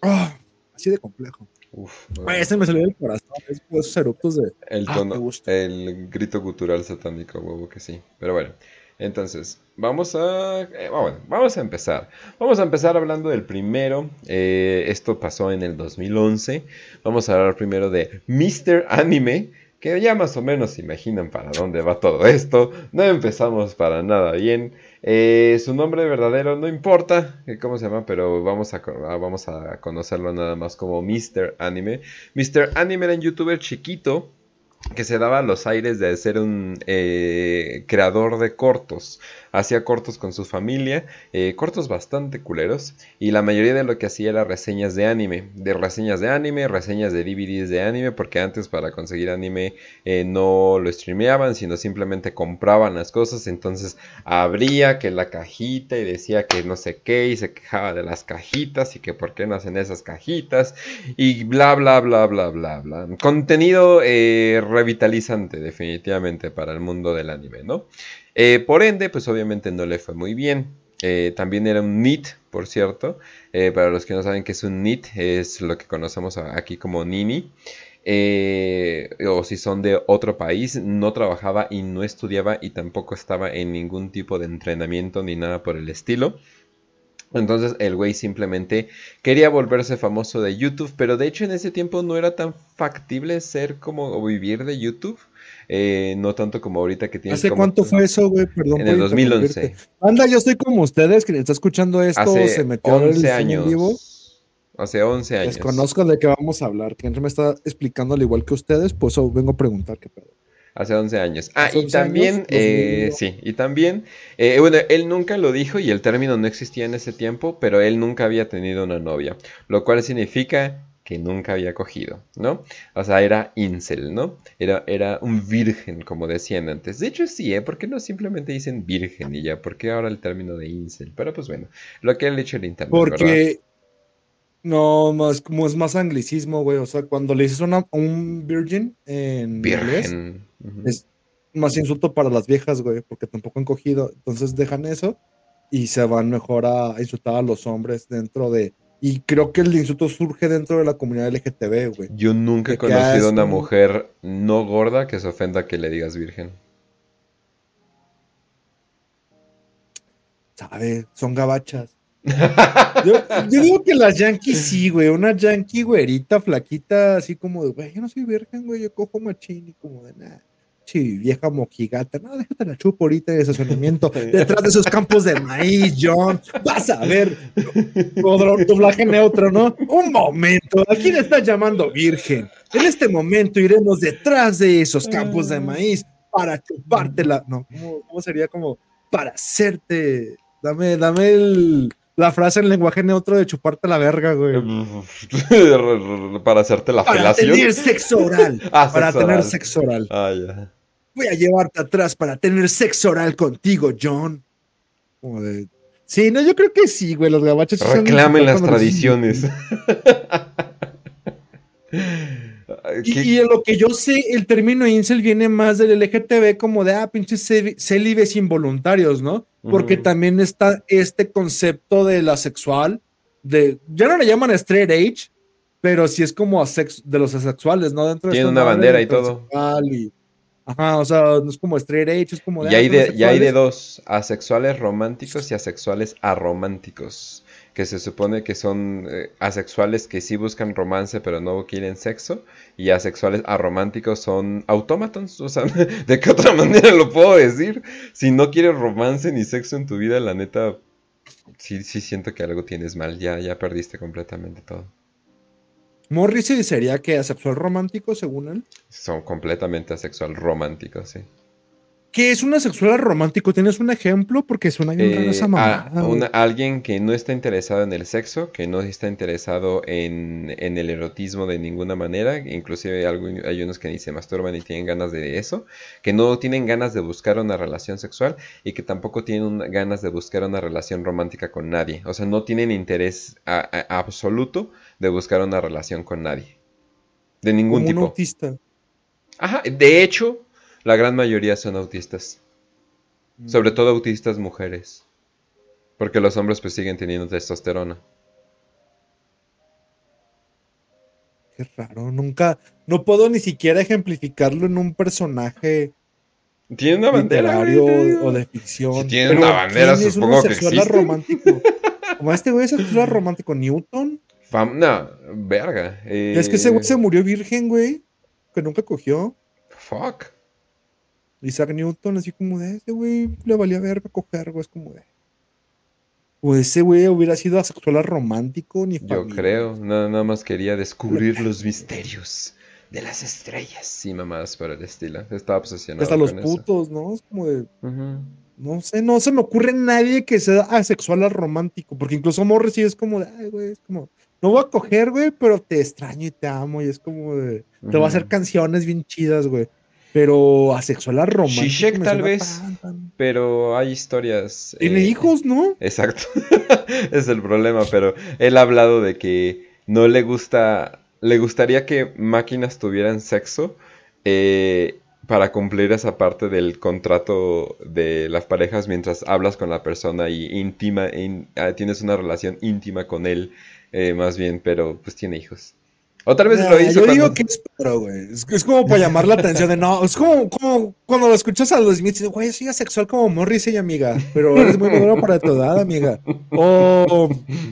Ah, así de complejo. Uf, ese me salió del corazón, esos eructos de... El ah, tono, el grito cultural satánico, huevo que sí. Pero bueno, entonces, vamos a, eh, bueno, vamos a empezar. Vamos a empezar hablando del primero. Eh, esto pasó en el 2011. Vamos a hablar primero de Mr. Anime que ya más o menos se imaginan para dónde va todo esto. No empezamos para nada bien. Eh, su nombre verdadero no importa eh, cómo se llama, pero vamos a, vamos a conocerlo nada más como Mr. Anime. Mr. Anime era un youtuber chiquito que se daba los aires de ser un eh, creador de cortos. Hacía cortos con su familia, eh, cortos bastante culeros, y la mayoría de lo que hacía era reseñas de anime, de reseñas de anime, reseñas de DVDs de anime, porque antes para conseguir anime eh, no lo streameaban, sino simplemente compraban las cosas, entonces abría que la cajita y decía que no sé qué, y se quejaba de las cajitas, y que por qué no hacen esas cajitas, y bla bla bla bla bla bla. Contenido eh, revitalizante definitivamente para el mundo del anime, ¿no? Eh, por ende, pues obviamente no le fue muy bien. Eh, también era un NIT, por cierto. Eh, para los que no saben qué es un NIT, es lo que conocemos aquí como Nini. o si son de otro país, no trabajaba y no estudiaba y tampoco estaba en ningún tipo de entrenamiento ni nada por el estilo. Entonces el güey simplemente quería volverse famoso de YouTube, pero de hecho en ese tiempo no era tan factible ser como vivir de YouTube. Eh, no tanto como ahorita que tienes. ¿Hace cuánto fue eso, güey? Perdón. En el 2011. Anda, yo estoy como ustedes, que está escuchando esto, Hace se metió 11 años. vivo. Hace 11 años. Desconozco de qué vamos a hablar. Que me está explicando al igual que ustedes, pues vengo a preguntar qué pedo. Hace 11 años. Ah, y también, eh, sí, y también, eh, bueno, él nunca lo dijo y el término no existía en ese tiempo, pero él nunca había tenido una novia, lo cual significa que nunca había cogido, ¿no? O sea, era incel, ¿no? Era, era un virgen, como decían antes. De hecho, sí, ¿eh? ¿Por qué no simplemente dicen virgen y ya? ¿Por qué ahora el término de incel? Pero pues bueno, lo que ha hecho el internet, Porque... No, más como es más anglicismo, güey. O sea, cuando le dices a un virgin en inglés, es más insulto para las viejas, güey, porque tampoco han cogido. Entonces dejan eso y se van mejor a insultar a los hombres dentro de y creo que el insulto surge dentro de la comunidad LGTB, güey. Yo nunca he conocido a una mujer no gorda que se ofenda que le digas virgen. ¿Sabe? Son gabachas. [LAUGHS] yo, digo que las yankees sí, güey. Una yankee güerita, flaquita, así como de, güey, yo no soy virgen, güey. Yo cojo machín y como de nada vieja mojigata, no, déjate la chupo ahorita de estacionamiento [LAUGHS] detrás de esos campos de maíz, John. Vas a ver, doblaje neutro, ¿no? Un momento, ¿a quién estás llamando virgen? En este momento iremos detrás de esos campos de maíz para chupártela. No, ¿cómo, sería como para hacerte? Dame, dame la frase en lenguaje neutro de chuparte la verga, güey. [LAUGHS] para hacerte la para tener sexo oral. [LAUGHS] Ah, para tener sexo oral. Ah, ya voy a llevarte atrás para tener sexo oral contigo, John. Sí, no, yo creo que sí, güey, los gabachos. Reclamen las tradiciones. [LAUGHS] y, en lo que yo sé, el término incel viene más del LGTB como de, ah, pinches célibes involuntarios, ¿no? Porque también está este concepto de la sexual, de, ya no le llaman straight age, pero sí es como asex- de los asexuales, ¿no? Dentro de Tiene esta una bandera de y todo. y- Ajá, o sea, no es como straight edge, es como Y hay, ah, de, y hay de dos, asexuales románticos y asexuales arománticos, que se supone que son eh, asexuales que sí buscan romance pero no quieren sexo, y asexuales arománticos son autómatos, o sea, [LAUGHS] ¿de qué otra manera lo puedo decir? Si no quieres romance ni sexo en tu vida, la neta, sí, sí siento que algo tienes mal, ya, ya perdiste completamente todo. Morrissey sería que asexual romántico, según él. Son completamente asexual románticos, sí. ¿Qué es un asexual romántico? ¿Tienes un ejemplo? Porque suena bien raro Eh, esa a- mamada. güey. una- alguien que no está interesado en el sexo, que no está interesado en, en el erotismo de ninguna manera, inclusive hay, unos que ni se masturban y tienen ganas de eso, que no tienen ganas de buscar una relación sexual y que tampoco tienen una- ganas de buscar una relación romántica con nadie. O sea, no tienen interés a- a- absoluto de buscar una relación con nadie. De ningún Como un tipo. autista. Ajá, de hecho, la gran mayoría son autistas. Sobre todo autistas mujeres. Porque los hombres pues siguen teniendo testosterona. Qué raro, nunca, no puedo ni siquiera ejemplificarlo en un personaje Tiene una bandera. literario o de ficción. Si tiene una bandera, ¿quién es un supongo que existe. romántico? Como este güey es asexual romántico, Newton. Fam- no, verga. eh, Es que ese güey se murió virgen, güey, que nunca cogió. Fuck. Isaac Newton, así como de ese güey le valía verga coger, güey, es como de. O ese güey hubiera sido asexual romántico, ni Yo creo. Nada, nada más quería descubrir los misterios de las estrellas. Y mamás por el estilo. Estaba obsesionado Hasta los con eso. putos, ¿no? Es como de. No sé, no se me ocurre nadie que sea asexual al romántico, porque incluso Morrissey es como de, ay, güey, es como, no voy a coger, güey, pero te extraño y te amo, y es como de, te voy a hacer canciones bien chidas, güey, pero asexual al romántico. Zizek, me tal vez. tan, tan- Pero hay historias. Tiene eh, hijos, ¿no? Exacto, [LAUGHS] es el problema, pero él ha hablado de que no le gusta, le gustaría que máquinas tuvieran sexo eh, para cumplir esa parte del contrato de las parejas mientras hablas con la persona y íntima, in- ah, tienes una relación íntima con él, eh, más bien, pero pues tiene hijos. O tal vez lo hizo yo cuando- digo que es pero, güey. Es, es como para llamar la atención de no. Es como, como cuando lo escuchas a los dices, güey, soy asexual como Morrissey, amiga. Pero eres muy maduro para tu edad, amiga. O,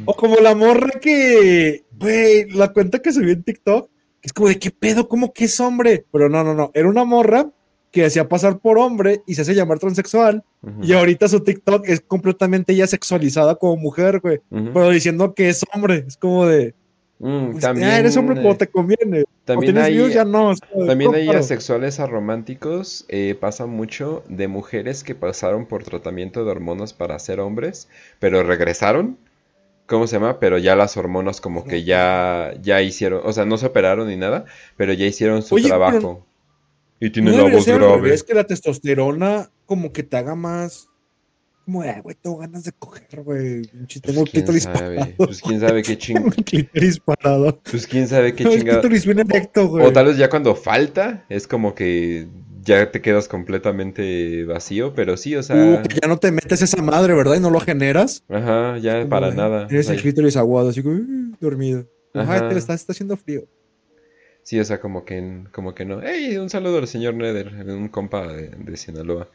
o como la morra que, güey, la cuenta que subió en TikTok. que Es como de qué pedo, ¿cómo que es hombre? Pero no, no, no. Era una morra que hacía pasar por hombre y se hace llamar transexual. Y ahorita su TikTok es completamente ya sexualizada como mujer, güey. Pero diciendo que es hombre. Es como de. Mm, Pues, también, ah, eres hombre como te conviene. también tienes hay, views, ya no. También "No, hay paro". asexuales arománticos, eh, pasa mucho de mujeres que pasaron por tratamiento de hormonas para ser hombres, pero regresaron, ¿cómo se llama? Pero ya las hormonas como que ya, ya hicieron, o sea, no se operaron ni nada, pero ya hicieron su Oye, pero Y ¿No tiene la debería voz grave. que la testosterona como que te haga más. Como, "Ay, güey, tengo ganas de coger, güey. Pinche, Tengo el Pues quién clítoris sabe, parado. pues quién sabe qué [LAUGHS] ching... Tengo el clítoris parado. Pues quién sabe qué el chingada... güey. O tal vez ya cuando falta, es como que ya te quedas completamente vacío, pero sí, o sea... Uh, que ya no te metes esa madre, ¿verdad? Y no lo generas. Ajá, ya Como para nada. Tienes el clítoris aguado, así como, "Uh", dormido. Ajá, Ajá. te está, está haciendo frío. Sí, o sea, como que, como que no. ¡Ey! Un saludo al señor Nether, un compa de, de Sinaloa.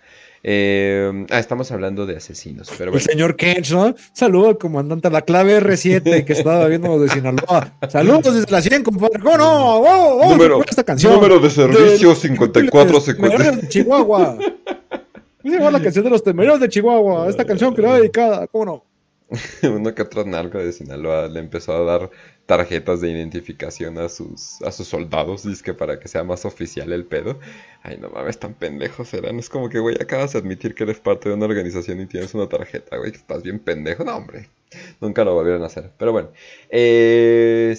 Eh, ah, estamos hablando de asesinos, pero El señor Kench, ¿no? Saludos al comandante, la clave R7 que estaba viendo de Sinaloa. Saludos desde la 100, compadre. ¿Cómo no? ¡Wow! ¡Wow! Número, esta canción. número de servicio Del- 5450. Temerarios de Chihuahua. ¿Cómo se llama la canción de los temerarios de Chihuahua? Esta canción que le va dedicada, ¿cómo no? [LAUGHS] Uno que otro narco de Sinaloa le empezó a dar tarjetas de identificación a sus, a sus soldados, que para que sea más oficial el pedo. Ay, no mames, tan pendejos eran. Es como que, güey, acabas de admitir que eres parte de una organización y tienes una tarjeta, güey, que estás bien pendejo. No, hombre, nunca lo volvieron a hacer. Pero bueno, eh.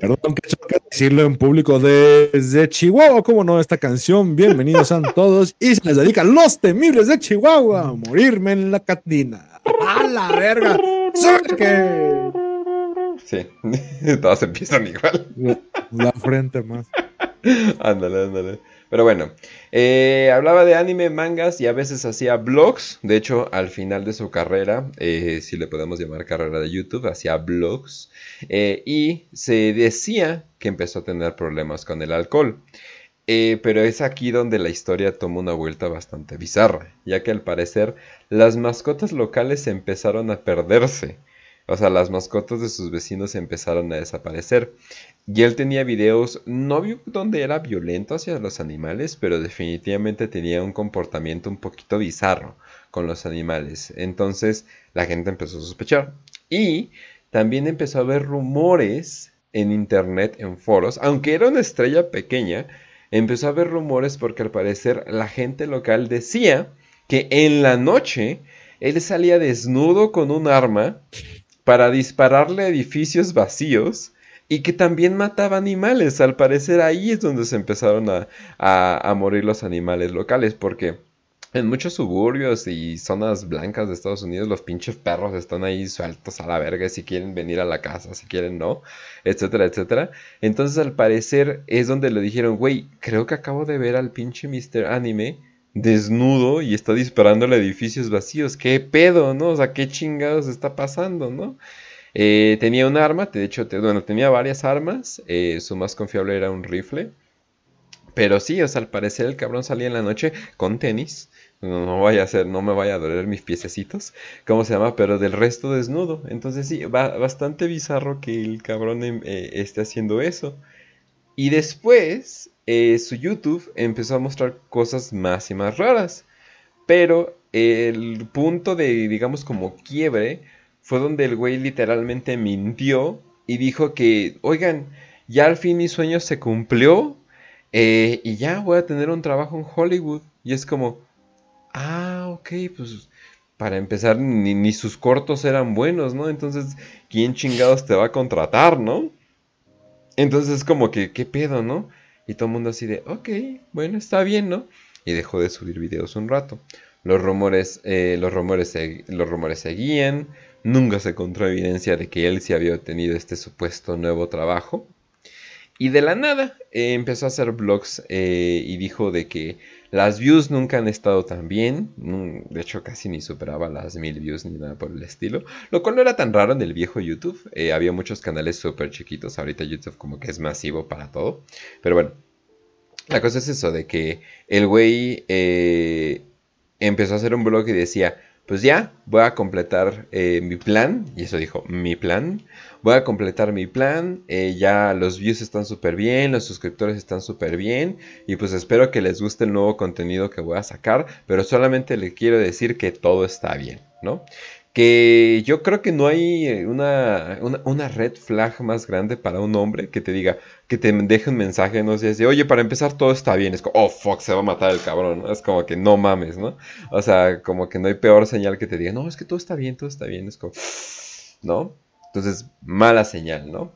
Perdón que choca decirlo en público desde Chihuahua, ¿cómo no? Esta canción, bienvenidos a todos. Y se les dedica a los temibles de Chihuahua, a morirme en la catina. ¡A la verga! ¡Sabe que Sí, [LAUGHS] todas empiezan igual. La, la frente más. ándale, ándale. Pero bueno, eh, hablaba de anime, mangas y a veces hacía blogs. De hecho, al final de su carrera, eh, si le podemos llamar carrera de YouTube, hacía blogs. Eh, y se decía que empezó a tener problemas con el alcohol. Pero es aquí donde la historia toma una vuelta bastante bizarra, ya que al parecer las mascotas locales empezaron a perderse. O sea, las mascotas de sus vecinos empezaron a desaparecer. Y él tenía videos, no donde era violento hacia los animales, pero definitivamente tenía un comportamiento un poquito bizarro con los animales. Entonces la gente empezó a sospechar. Y también empezó a haber rumores en internet, en foros, aunque era una estrella pequeña, empezó a haber rumores porque al parecer la gente local decía que en la noche él salía desnudo con un arma para dispararle a edificios vacíos y que también mataba animales. Al parecer ahí es donde se empezaron a, morir los animales locales, porque en muchos suburbios y zonas blancas de Estados Unidos los pinches perros están ahí sueltos a la verga si quieren venir a la casa, si quieren no, etcétera, etcétera. Entonces al parecer es donde le dijeron, güey, creo que acabo de ver al pinche Mr. Anime desnudo y está disparando a edificios vacíos. ¿Qué pedo, no? O sea, ¿qué chingados está pasando, no? Eh, tenía un arma, de hecho, bueno, tenía varias armas. Eh, su más confiable era un rifle. Pero sí, o sea, al parecer el cabrón salía en la noche con tenis. No, vaya a ser, no me vaya a doler mis piececitos. ¿Cómo se llama? Pero del resto desnudo. Entonces sí, va bastante bizarro que el cabrón em, eh, esté haciendo eso. Y después, su YouTube empezó a mostrar cosas más y más raras. Pero el punto de, digamos, como quiebre fue donde el güey literalmente mintió y dijo que, oigan, ya al fin mi sueño se cumplió eh, y ya voy a tener un trabajo en Hollywood. Y es como, ah, ok, pues para empezar, ni, sus cortos eran buenos, ¿no? Entonces, ¿quién chingados te va a contratar, no? Entonces es como que, ¿qué pedo, no? Y todo el mundo así de, ok, bueno, está bien, ¿no? Y dejó de subir videos un rato. Los rumores, eh, los rumores, los rumores seguían. Nunca se encontró evidencia de que él sí había obtenido este supuesto nuevo trabajo. Y de la nada eh, empezó a hacer blogs eh, y dijo de que las views nunca han estado tan bien. De hecho, casi ni superaba las mil views ni nada por el estilo. Lo cual no era tan raro en el viejo YouTube. Eh, había muchos canales súper chiquitos. Ahorita YouTube como que es masivo para todo. Pero bueno, la cosa es eso, de que el güey empezó a hacer un blog y decía pues ya, voy a completar eh, mi plan, y eso dijo, mi plan, voy a completar mi plan, eh, ya los views están súper bien, los suscriptores están súper bien, y pues espero que les guste el nuevo contenido que voy a sacar, pero solamente le quiero decir que todo está bien, ¿no? que yo creo que no hay eh, una, una, red flag más grande para un hombre que te diga, que te deje un mensaje, no sé, de, oye, para empezar todo está bien, es como, oh, fuck, se va a matar el cabrón, ¿no? Es como que no mames, ¿no? O sea, como que no hay peor señal que te diga, no, es que todo está bien, todo está bien, es como, ¿no? Entonces, mala señal, ¿no?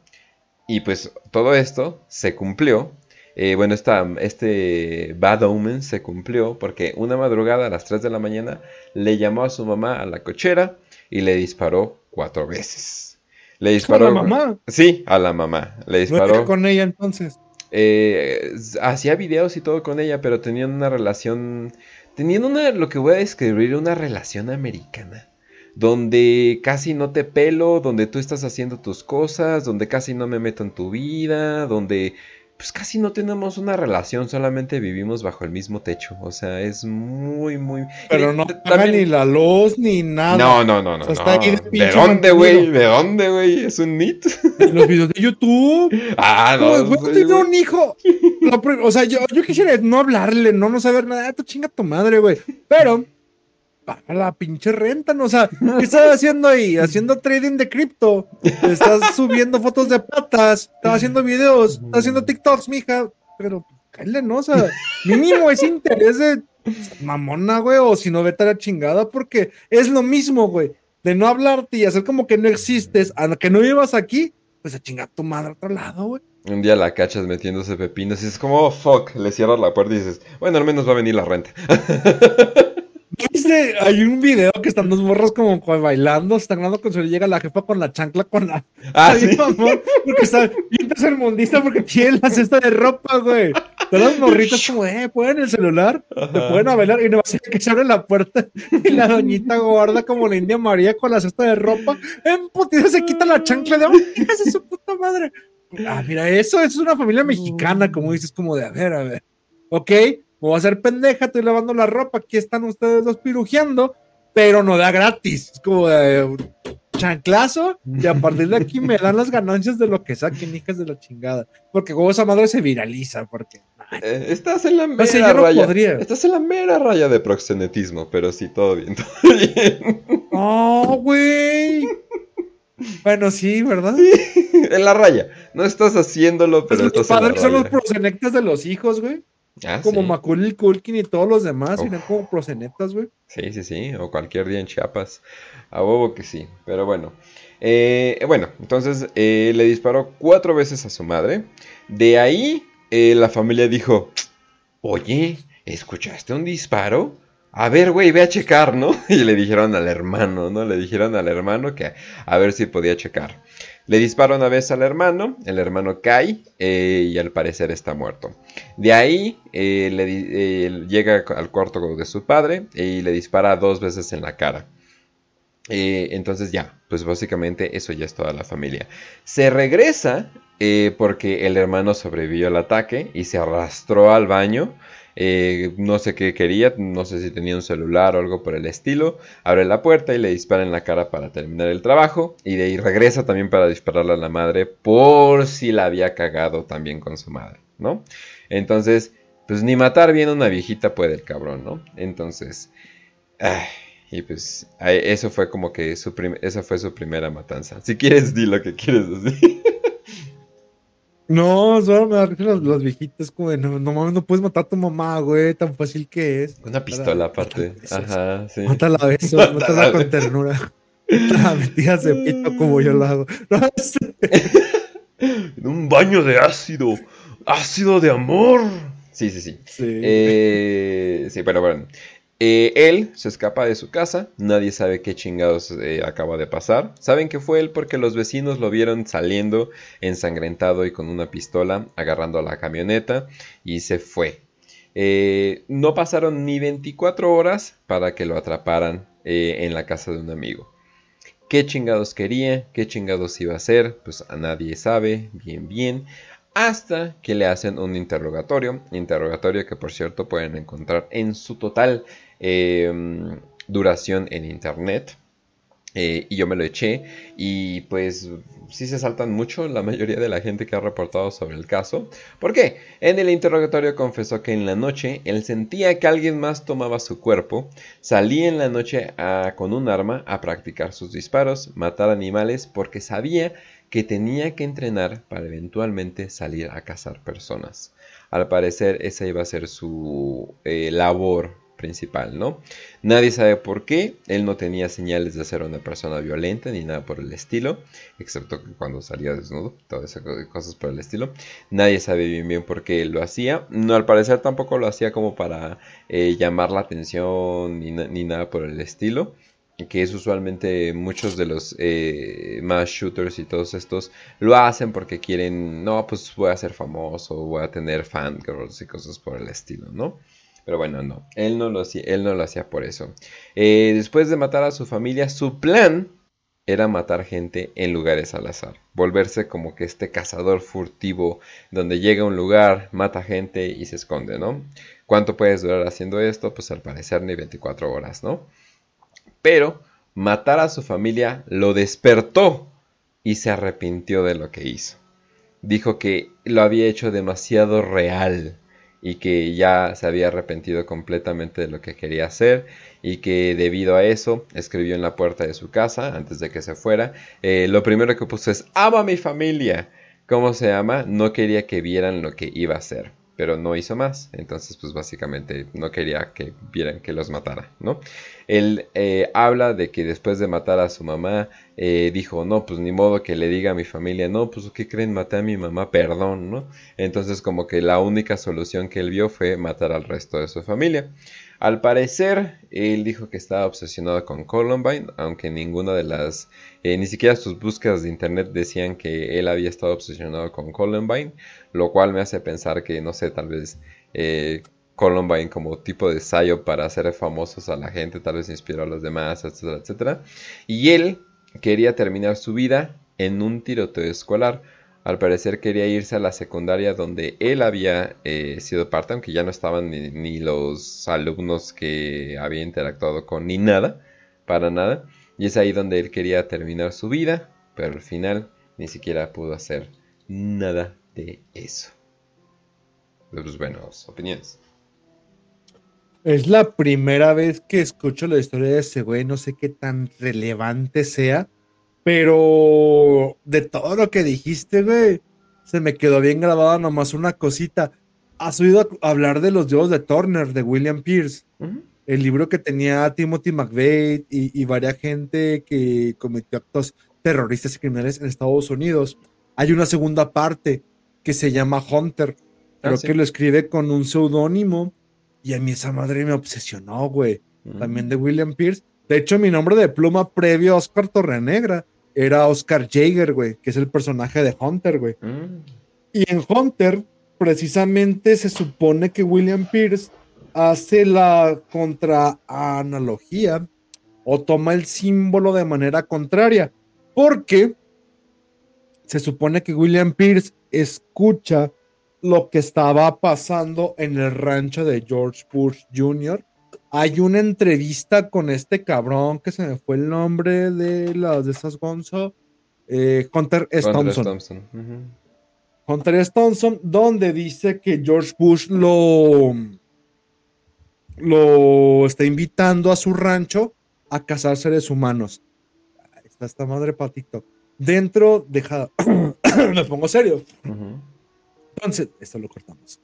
Y pues todo esto se cumplió eh, bueno, esta, este Bad Omen se cumplió porque una madrugada a las 3 de la mañana le llamó a su mamá a la cochera y le disparó cuatro veces. Le disparó. ¿A la mamá? Sí, a la mamá. Le disparó. con ella entonces? Eh, hacía videos y todo con ella, pero tenían una relación. Tenían una, lo que voy a describir, una relación americana. Donde casi no te pelo, donde tú estás haciendo tus cosas, donde casi no me meto en tu vida, donde pues casi no tenemos una relación, solamente vivimos bajo el mismo techo. O sea, es muy, muy. Pero no también... ni la luz ni nada. No, no, no, no. ¿De dónde, güey? ¿De dónde, güey? Es un nit. [LAUGHS] Los videos de YouTube. [LAUGHS] Ah, no. A tener un hijo. o sea, yo, yo quisiera no hablarle, no, no saber nada. Tu chinga tu madre, güey. Pero la pinche renta, ¿no? O sea, ¿qué estás haciendo ahí? Haciendo trading de cripto. Estás subiendo fotos de patas, estás haciendo videos, estás haciendo TikToks, mija. Pero, cállate, ¿no? O sea, mínimo es interés de mamona, güey, o si no, vete a la chingada, porque es lo mismo, güey, de no hablarte y hacer como que no existes, a que no vivas aquí, pues a chingar tu madre a otro lado, güey. Un día la cachas metiéndose pepinos y es como, fuck, le cierras la puerta y dices, bueno, al menos va a venir la renta. [LAUGHS] hay un video que están dos morros como bailando, están hablando con su llega la jefa con la chancla con la. Ah, sí. porque está bien mundista porque tiene la cesta de ropa, güey. Todas las morritas como, eh, pueden el celular, te pueden a bailar y no va a ser que se abre la puerta y la doñita gorda como la India María con la cesta de ropa, en putida se quita la chancla de, ¿qué hace su puta madre? Ah, mira, eso, es una familia mexicana, como dices, como de, a ver, a ver, ok, me voy a hacer pendeja, estoy lavando la ropa, aquí están ustedes dos pirujeando, pero no da gratis, es como de chanclazo, y a partir de aquí me dan las ganancias de lo que saquen, hijas de la chingada, porque como esa madre se viraliza, porque... Eh, estás en la mera raya. Estás en la mera raya de proxenetismo, pero sí, todo bien, todo [LAUGHS] bien. Oh, güey. Bueno, sí, ¿verdad? en la raya. No estás haciéndolo, pero pues estás padres son los proxenetas de los hijos, güey. Ah, como sí. Macaulay Culkin y todos los demás, Uf. como proxenetas, güey. Sí, sí, sí. O cualquier día en Chiapas. A bobo que sí. Pero bueno. Eh, bueno, entonces eh, le disparó cuatro veces a su madre. De ahí eh, la familia dijo, oye, ¿escuchaste un disparo? A ver, güey, ve a checar, ¿no? [LAUGHS] Y le dijeron al hermano, ¿no? Le dijeron al hermano que a ver si podía checar. Le dispara una vez al hermano, el hermano cae eh, y al parecer está muerto. De ahí eh, le, llega al cuarto de su padre y le dispara dos veces en la cara. entonces ya, pues básicamente eso ya es toda la familia. Se regresa porque el hermano sobrevivió al ataque y se arrastró al baño eh, no sé qué quería, no sé si tenía un celular o algo por el estilo. Abre la puerta y le dispara en la cara para terminar el trabajo. Y de ahí regresa también para dispararle a la madre por si la había cagado también con su madre, ¿no? Entonces, pues ni matar bien a una viejita puede el cabrón, ¿no? Entonces, y pues eso fue como que su esa fue su primera matanza. Si quieres, di lo que quieres decir. [LAUGHS] No, solo me da risa las, viejitas, como de, no, no mames, no puedes matar a tu mamá, güey, tan fácil que es. Una pistola aparte. Ajá, sí. Mátala a besos, [LAUGHS] mátala con ternura. Mátala metidas de pito como yo lo hago. [LAUGHS] en un baño de ácido. Ácido de amor. Sí, sí, sí. Sí, eh, sí pero bueno. Eh, él se escapa de su casa, nadie sabe qué chingados eh, acaba de pasar. Saben que fue él porque los vecinos lo vieron saliendo ensangrentado y con una pistola agarrando a la camioneta y se fue. Eh, no pasaron ni 24 horas para que lo atraparan en la casa de un amigo. ¿Qué chingados quería? ¿Qué chingados iba a hacer? Pues a nadie sabe, bien, bien hasta que le hacen un interrogatorio, interrogatorio que por cierto pueden encontrar en su total Em, duración en internet. Eh, y yo me lo eché y pues sí se saltan mucho la mayoría de la gente que ha reportado sobre el caso. ¿Por qué? En el interrogatorio confesó que en la noche él sentía que alguien más tomaba su cuerpo, salía en la noche con un arma a practicar sus disparos, matar animales porque sabía que tenía que entrenar para eventualmente salir a cazar personas. Al parecer esa iba a ser su eh, labor principal, ¿no? Nadie sabe por qué, él no tenía señales de ser una persona violenta ni nada por el estilo, excepto cuando salía desnudo, todas esas cosas por el estilo. Nadie sabe bien bien por qué lo hacía, no al parecer tampoco lo hacía como para eh, llamar la atención ni, nada por el estilo que es usualmente muchos de los eh, más shooters y todos estos lo hacen porque quieren, no, pues voy a ser famoso, voy a tener fangirls y cosas por el estilo, ¿no? Pero bueno, no, él no lo hacía, él no lo hacía por eso. Eh, después de matar a su familia, su plan era matar gente en lugares al azar. Volverse como que este cazador furtivo donde llega a un lugar, mata gente y se esconde, ¿no? ¿Cuánto puedes durar haciendo esto? Pues al parecer ni 24 horas, ¿no? Pero matar a su familia lo despertó y se arrepintió de lo que hizo. Dijo que lo había hecho demasiado real y que ya se había arrepentido completamente de lo que quería hacer y que debido a eso escribió en la puerta de su casa antes de que se fuera. Eh, lo primero que puso es amo a mi familia. ¿Cómo se llama? No quería que vieran lo que iba a hacer pero no hizo más. Entonces, pues básicamente no quería que vieran que los matara, ¿no? Él eh, habla de que después de matar a su mamá, eh, dijo, no, pues ni modo que le diga a mi familia, no, pues ¿qué creen? Maté a mi mamá, perdón, ¿no? Entonces como que la única solución que él vio fue matar al resto de su familia. Al parecer, él dijo que estaba obsesionado con Columbine, aunque ninguna de las, eh, ni siquiera sus búsquedas de internet decían que él había estado obsesionado con Columbine, lo cual me hace pensar que, no sé, tal vez eh, Columbine como tipo de ensayo para hacer famosos a la gente, tal vez inspiró a los demás, etcétera, etcétera. Y él quería terminar su vida en un tiroteo escolar. Al parecer quería irse a la secundaria donde él había eh, sido parte, aunque ya no estaban ni, los alumnos que había interactuado con, ni nada, para nada. Y es ahí donde él quería terminar su vida, pero al final ni siquiera pudo hacer nada de eso. Pues buenas opiniones. Es la primera vez que escucho la historia de ese güey, no sé qué tan relevante sea, pero de todo lo que dijiste, güey, se me quedó bien grabada nomás una cosita. ¿Has oído hablar de los dios de Turner, de William Pierce? El libro que tenía Timothy McVeigh y, y varias gente que cometió actos terroristas y criminales en Estados Unidos. Hay una segunda parte que se llama Hunter. Ah, Creo que lo escribe con un seudónimo y a mí esa madre me obsesionó, güey. También de William Pierce. De hecho, mi nombre de pluma previo a Oscar Torrenegra era Oscar Jaeger, güey, que es el personaje de Hunter, güey. Mm. Y en Hunter, precisamente se supone que William Pierce hace la contraanalogía o toma el símbolo de manera contraria, porque se supone que William Pierce escucha lo que estaba pasando en el rancho de George Bush Jr. Hay una entrevista con este cabrón que se me fue el nombre de las de esas Gonzo, eh, Hunter S. Thompson. Hunter S. Thompson, donde dice que George Bush lo, lo está invitando a su rancho a cazar seres humanos. Está esta madre para TikTok. Dentro, deja, [CLEARS THROAT] me pongo serio. Entonces, esto lo cortamos.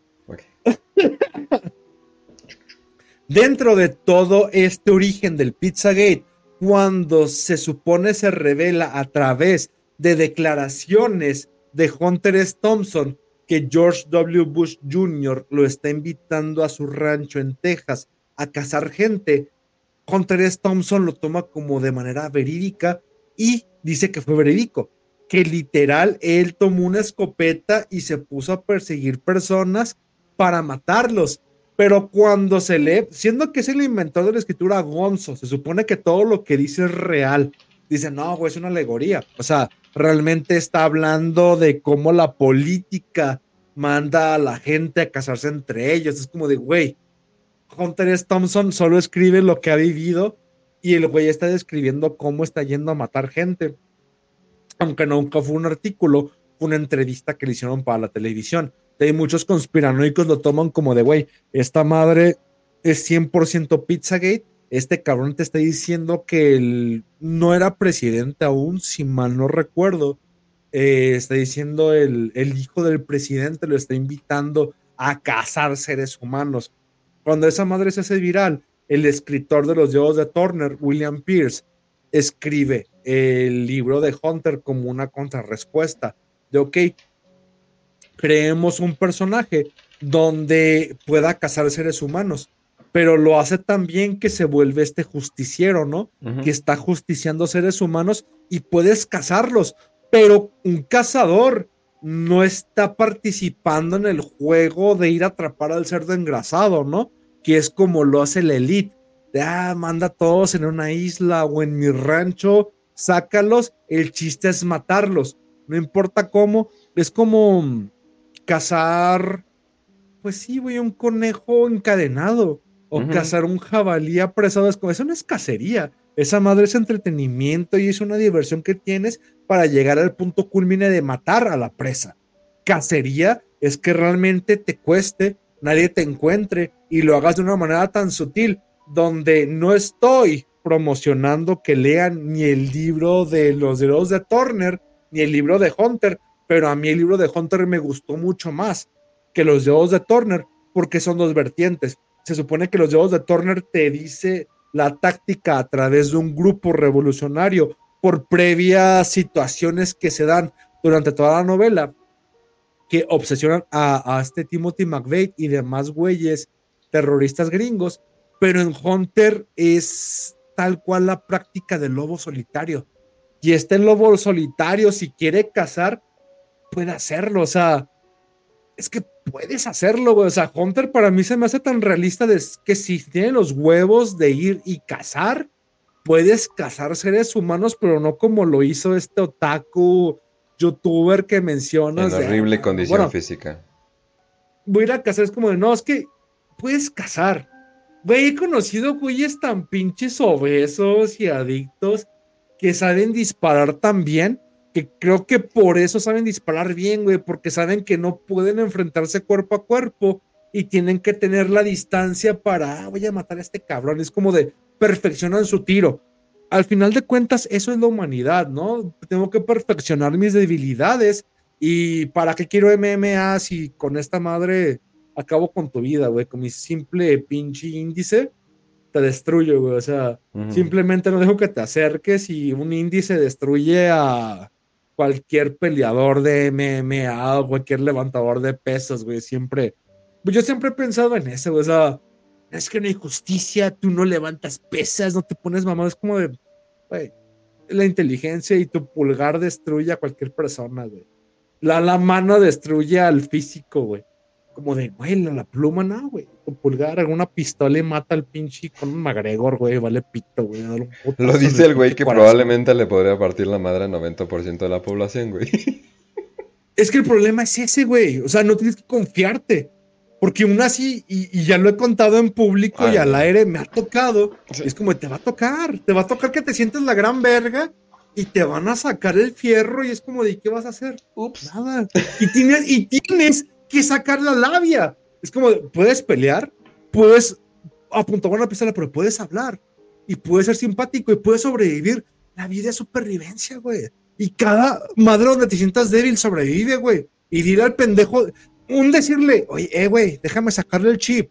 Dentro de todo este origen del Pizzagate, cuando se supone se revela a través de declaraciones de Hunter S. Thompson que George W. Bush Jr. lo está invitando a su rancho en Texas a cazar gente, Hunter S. Thompson lo toma como de manera verídica y dice que fue verídico que literal él tomó una escopeta y se puso a perseguir personas para matarlos. Pero cuando se lee, siendo que es el inventor de la escritura Gonzo, se supone que todo lo que dice es real. Dice, no, güey, es una alegoría. O sea, realmente está hablando de cómo la política manda a la gente a casarse entre ellos. Es como de, güey, Hunter S. Thompson solo escribe lo que ha vivido y el güey está describiendo cómo está yendo a matar gente aunque nunca fue un artículo, fue una entrevista que le hicieron para la televisión. Muchos conspiranoicos lo toman como de, güey, esta madre es 100% Pizzagate. Este cabrón te está diciendo que él no era presidente aún, si mal no recuerdo. Eh, está diciendo el, el hijo del presidente lo está invitando a cazar seres humanos. Cuando esa madre se hace viral, el escritor de los dios de Turner, William Pierce, escribe el libro de Hunter como una contrarrespuesta de, ok, creemos un personaje donde pueda cazar seres humanos, pero lo hace también que se vuelve este justiciero, ¿no? Que está justiciando seres humanos y puedes cazarlos, pero un cazador no está participando en el juego de ir a atrapar al cerdo engrasado, ¿no? Que es como lo hace la elite de, ah, manda a todos en una isla o en mi rancho, sácalos, el chiste es matarlos, no importa cómo, es como cazar, pues sí, güey, un conejo encadenado o cazar un jabalí apresado, es como, eso no es cacería, esa madre es entretenimiento y es una diversión que tienes para llegar al punto culmine de matar a la presa. Cacería es que realmente te cueste, nadie te encuentre y lo hagas de una manera tan sutil donde no estoy promocionando que lean ni el libro de los dedos de Turner ni el libro de Hunter, pero a mí el libro de Hunter me gustó mucho más que los dedos de Turner porque son dos vertientes. Se supone que los dedos de Turner te dice la táctica a través de un grupo revolucionario por previas situaciones que se dan durante toda la novela que obsesionan a, a este Timothy McVeigh y demás güeyes terroristas gringos pero en Hunter es tal cual la práctica del lobo solitario. Y este lobo solitario, si quiere cazar, puede hacerlo. O sea, es que puedes hacerlo, güey. O sea, Hunter para mí se me hace tan realista de que si tiene los huevos de ir y cazar, puedes cazar seres humanos, pero no como lo hizo este otaku youtuber que mencionas. En horrible condición física. Voy a ir a cazar, es como de, no, es que puedes cazar. Güey, he conocido güeyes tan pinches obesos y adictos que saben disparar tan bien, que creo que por eso saben disparar bien, güey, porque saben que no pueden enfrentarse cuerpo a cuerpo y tienen que tener la distancia para, ah, voy a matar a este cabrón. Es como de, perfeccionan su tiro. Al final de cuentas, eso es la humanidad, ¿no? Tengo que perfeccionar mis debilidades y para qué quiero MMA si con esta madre acabo con tu vida, güey, con mi simple pinche índice te destruyo, güey. O sea, simplemente no dejo que te acerques y un índice destruye a cualquier peleador de MMA o cualquier levantador de pesos, güey. Siempre, pues yo siempre he pensado en eso, güey. O sea, es que no hay justicia, tú no levantas pesas, no te pones mamado. Es como de, güey, la inteligencia y tu pulgar destruye a cualquier persona, güey. La, la mano destruye al físico, güey como de, güey, la, pluma, no, güey. Con pulgar, alguna pistola y mata al pinche con un McGregor, güey, vale pito, güey. Lo dice el güey que probablemente le podría partir la madre al 90% de la población, güey. [LAUGHS] Es que el problema es ese, güey. O sea, no tienes que confiarte. Porque aún así, y, ya lo he contado en público y al aire, me ha tocado. Es como, te va a tocar. Te va a tocar que te sientes la gran verga y te van a sacar el fierro y es como de, ¿qué vas a hacer? Ups. Nada. Y tienes, y tienes que sacar la labia. Es como, puedes pelear, puedes apuntar una pistola, pero puedes hablar y puedes ser simpático y puedes sobrevivir. La vida es supervivencia, güey. Y cada madre donde te sientas débil sobrevive, güey. Y dile al pendejo, un decirle, oye, eh, güey, déjame sacarle el chip.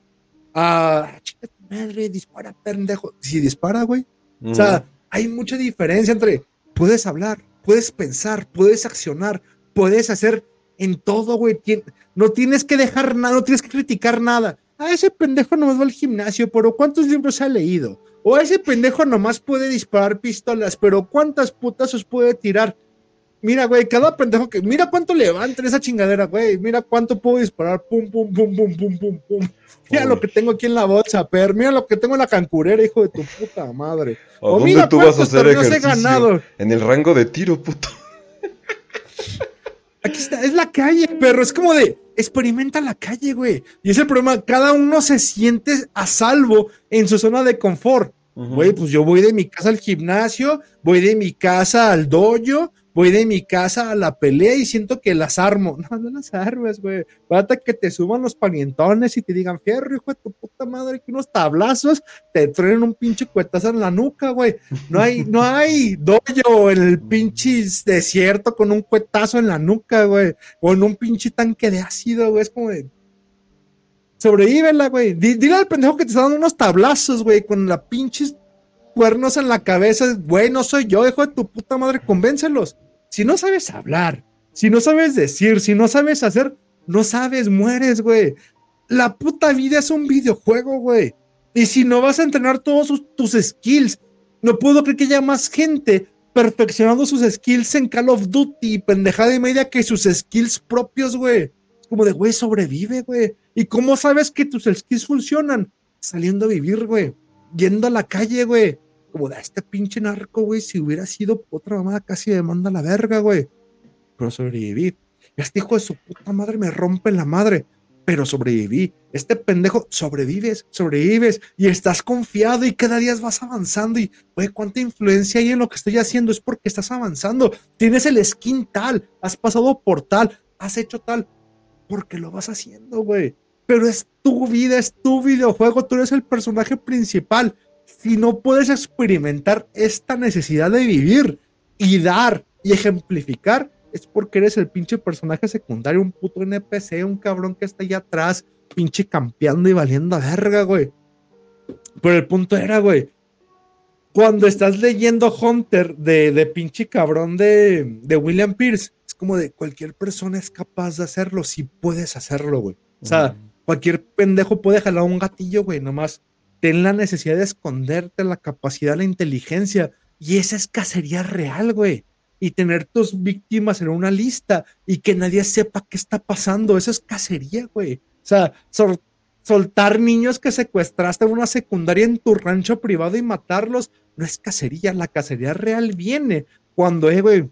Ah, chica madre, dispara, pendejo. Si dispara, güey. O sea, hay mucha diferencia entre puedes hablar, puedes pensar, puedes accionar, puedes hacer en todo, güey. No tienes que dejar nada, no tienes que criticar nada. A ese pendejo nomás va al gimnasio, pero ¿cuántos libros ha leído? O a ese pendejo nomás puede disparar pistolas, pero ¿cuántas putazos puede tirar? Mira, güey, cada pendejo que. Mira cuánto levanta esa chingadera, güey. Mira cuánto puedo disparar. Pum, pum, pum, pum, pum, pum, pum. Mira lo que tengo aquí en la bolsa, per. Mira lo que tengo en la cancurera, hijo de tu puta madre. O, mira tú vas a hacer ejercicio? He ganado. En el rango de tiro, puto. Aquí está, es la calle, perro. Es como de, experimenta la calle, güey. Y es el problema, cada uno se siente a salvo en su zona de confort. Güey, pues yo voy de mi casa al gimnasio, voy de mi casa al dojo, voy de mi casa a la pelea y siento que las armo. [LAUGHS] No, no las armas, güey. Basta que te suban los panientones y te digan, fierro, hijo de tu puta madre, que unos tablazos te truenen un pinche cuetazo en la nuca, güey. No hay, no hay dojo en el pinche desierto con un cuetazo en la nuca, güey. O en un pinche tanque de ácido, güey. Es como de. Sobrevívela, güey. Dile al pendejo que te está dando unos tablazos, güey, con la pinches cuernos en la cabeza, güey, no soy yo, hijo de tu puta madre, convéncelos. Si no sabes hablar, si no sabes decir, si no sabes hacer, no sabes, mueres, güey. La puta vida es un videojuego, güey. Y si no vas a entrenar todos tus skills, no puedo creer que haya más gente perfeccionando sus skills en Call of Duty, pendejada y media, que sus skills propios, güey. Como de, güey, sobrevive, güey. ¿Y cómo sabes que tus skills funcionan? Saliendo a vivir, güey yendo a la calle, güey. Como de este pinche narco, güey, si hubiera sido otra mamada casi me manda la verga, güey. Pero sobreviví. Este hijo de su puta madre me rompe la madre. Pero sobreviví. Este pendejo, sobrevives, sobrevives y estás confiado y cada día vas avanzando. Y, güey, cuánta influencia hay en lo que estoy haciendo. Es porque estás avanzando. Tienes el skin tal, has pasado por tal, has hecho tal. Porque lo vas haciendo, güey pero es tu vida, es tu videojuego, tú eres el personaje principal. Si no puedes experimentar esta necesidad de vivir y dar y ejemplificar, es porque eres el pinche personaje secundario, un puto NPC, un cabrón que está allá atrás, pinche campeando y valiendo a verga, güey. Pero el punto era, güey, cuando estás leyendo Hunter de, de pinche cabrón de, de William Pierce, es como de cualquier persona es capaz de hacerlo si puedes hacerlo, güey. O sea, Cualquier pendejo puede jalar un gatillo, güey, nomás ten la necesidad de esconderte, la capacidad, la inteligencia. Y esa es cacería real, güey. Y tener tus víctimas en una lista y que nadie sepa qué está pasando. Eso es cacería, güey. O sea, soltar niños que secuestraste en una secundaria en tu rancho privado y matarlos no es cacería. La cacería real viene cuando, eh, güey,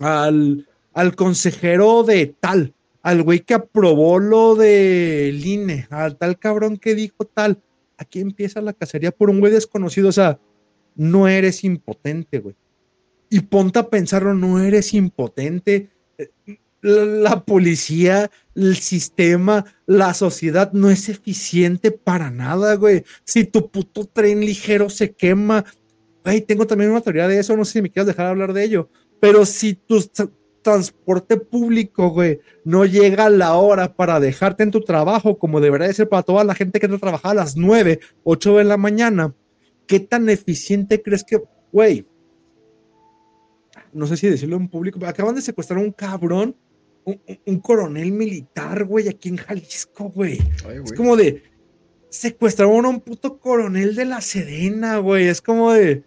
al, al consejero de tal, al güey que aprobó lo del INE, al tal cabrón que dijo tal, aquí empieza la cacería por un güey desconocido. O sea, no eres impotente, güey. Y ponte a pensarlo, no eres impotente. La, policía, el sistema, la sociedad no es eficiente para nada, güey. Si tu puto tren ligero se quema, güey, tengo también una teoría de eso, no sé si me quieres dejar hablar de ello, pero si tu transporte público, güey, no llega la hora para dejarte en tu trabajo, como debería ser para toda la gente que no trabaja a las 9, 8 de la mañana, ¿qué tan eficiente crees que, güey? No sé si decirlo en público, pero acaban de secuestrar a un cabrón, un, coronel militar, güey, aquí en Jalisco, güey. Es como de, secuestraron a un puto coronel de la Sedena, güey. Es como de,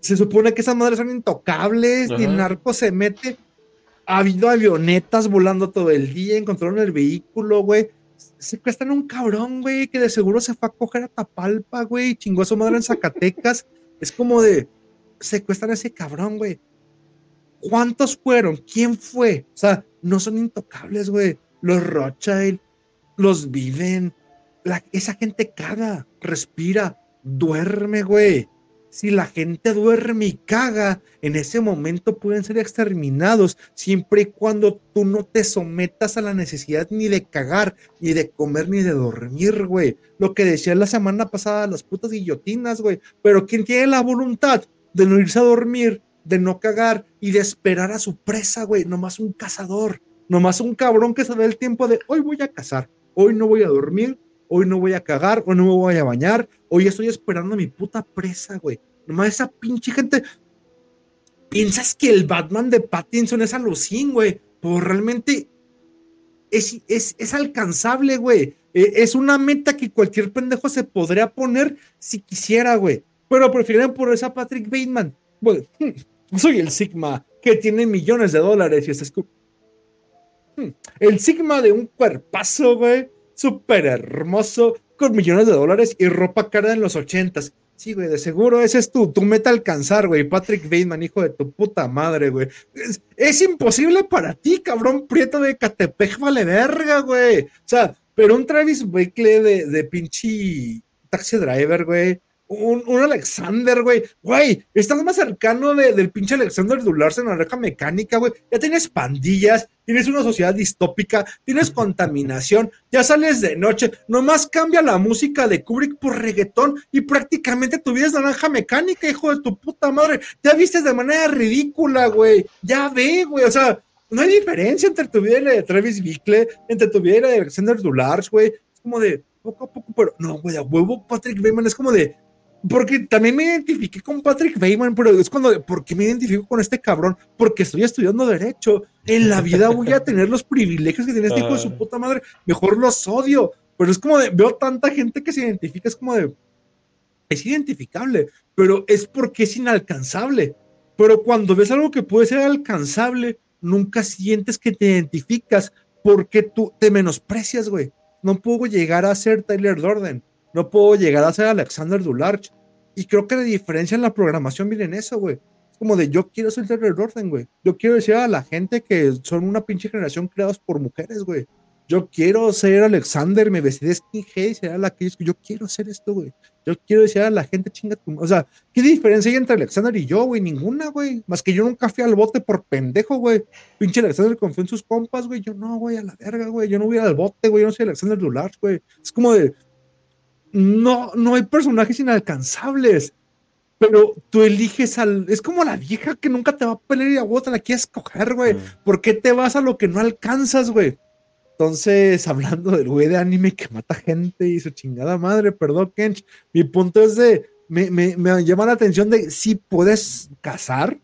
se supone que esas madres son intocables, ni el narco se mete. Ha habido avionetas volando todo el día, encontraron el vehículo, güey secuestran a un cabrón, güey, que de seguro se fue a coger a Tapalpa, güey, chingó a su madre en Zacatecas. es como de, secuestran a ese cabrón, güey. ¿Cuántos fueron? ¿Quién fue? O sea, no son intocables, güey. Los Rothschild, los viven. esa gente caga, respira, duerme, güey si la gente duerme y caga, en ese momento pueden ser exterminados, siempre y cuando tú no te sometas a la necesidad ni de cagar, ni de comer, ni de dormir, güey. Lo que decía la semana pasada, las putas guillotinas, güey. Pero ¿quién tiene la voluntad de no irse a dormir, de no cagar y de esperar a su presa, güey? Nomás un cazador, nomás un cabrón que se da el tiempo de hoy voy a cazar, hoy no voy a dormir, hoy no voy a cagar, hoy no me voy a bañar, hoy estoy esperando a mi puta presa, güey. Nomás esa pinche gente. Piensas que el Batman de Pattinson es alucín, güey. Pues realmente es, es, alcanzable, güey. E, es una meta que cualquier pendejo se podría poner si quisiera, güey. Pero prefieren ponerse a Patrick Bateman. Hmm, [LAUGHS] soy el Sigma que tiene millones de dólares y es hmm, el Sigma de un cuerpazo, güey súper hermoso, con millones de dólares y ropa cara en los ochentas. Sí, güey, de seguro ese es tu, tu meta alcanzar, güey. Patrick Bateman, hijo de tu puta madre, güey. Es, imposible para ti, cabrón prieto de Catepec, vale verga, güey. O sea, pero un Travis Blakely de, de pinche taxi driver, güey un, Alexander, güey. Güey, estás más cercano del pinche Alexander Dularse en la oreja mecánica, güey. Ya tienes pandillas, tienes una sociedad distópica, tienes contaminación, ya sales de noche, nomás cambia la música de Kubrick por reggaetón y prácticamente tu vida es naranja mecánica, hijo de tu puta madre. Ya vistes de manera ridícula, güey. Ya ve, güey. O sea, no hay diferencia entre tu vida y la de Travis Bickle, entre tu vida y la de Alexander Dulars, güey. Es como de poco a poco, pero no, güey, a huevo Patrick Bateman es como de porque también me identifiqué con Patrick Bateman, pero es cuando, ¿por qué me identifico con este cabrón? Porque estoy estudiando Derecho. En la vida voy a tener los privilegios que tiene este hijo de su ah. puta madre. Mejor los odio. Pero es como de, veo tanta gente que se identifica, es como de, es identificable, pero es porque es inalcanzable. Pero cuando ves algo que puede ser alcanzable, nunca sientes que te identificas porque tú te menosprecias, güey. No puedo llegar a ser Tyler Dorden no puedo llegar a ser Alexander Dularch. Y creo que la diferencia en la programación viene en eso, güey. Es como de yo quiero ser el orden, güey. Yo quiero decir a la gente que son una pinche generación creados por mujeres, güey. Yo quiero ser Alexander, me vestí de skinhead y ser la que yo quiero ser esto, güey. Yo quiero decir a la gente, chinga tu. O sea, ¿qué diferencia hay entre Alexander y yo, güey? Ninguna, güey. Más que yo nunca fui al bote por pendejo, güey. Pinche Alexander confió en sus compas, güey. Yo no, güey, a la verga, güey. Yo no voy al bote, güey. Yo no soy Alexander Dularch, güey. Es como de, no, no hay personajes inalcanzables, pero tú eliges al. Es como la vieja que nunca te va a pelear y a vos te la quieres coger, güey. Mm. ¿Por qué te vas a lo que no alcanzas, güey? Entonces, [LAUGHS] hablando del güey de anime que mata gente y su chingada madre, perdón, Kench, mi punto es de. Me, me, me llama la atención de si puedes cazar,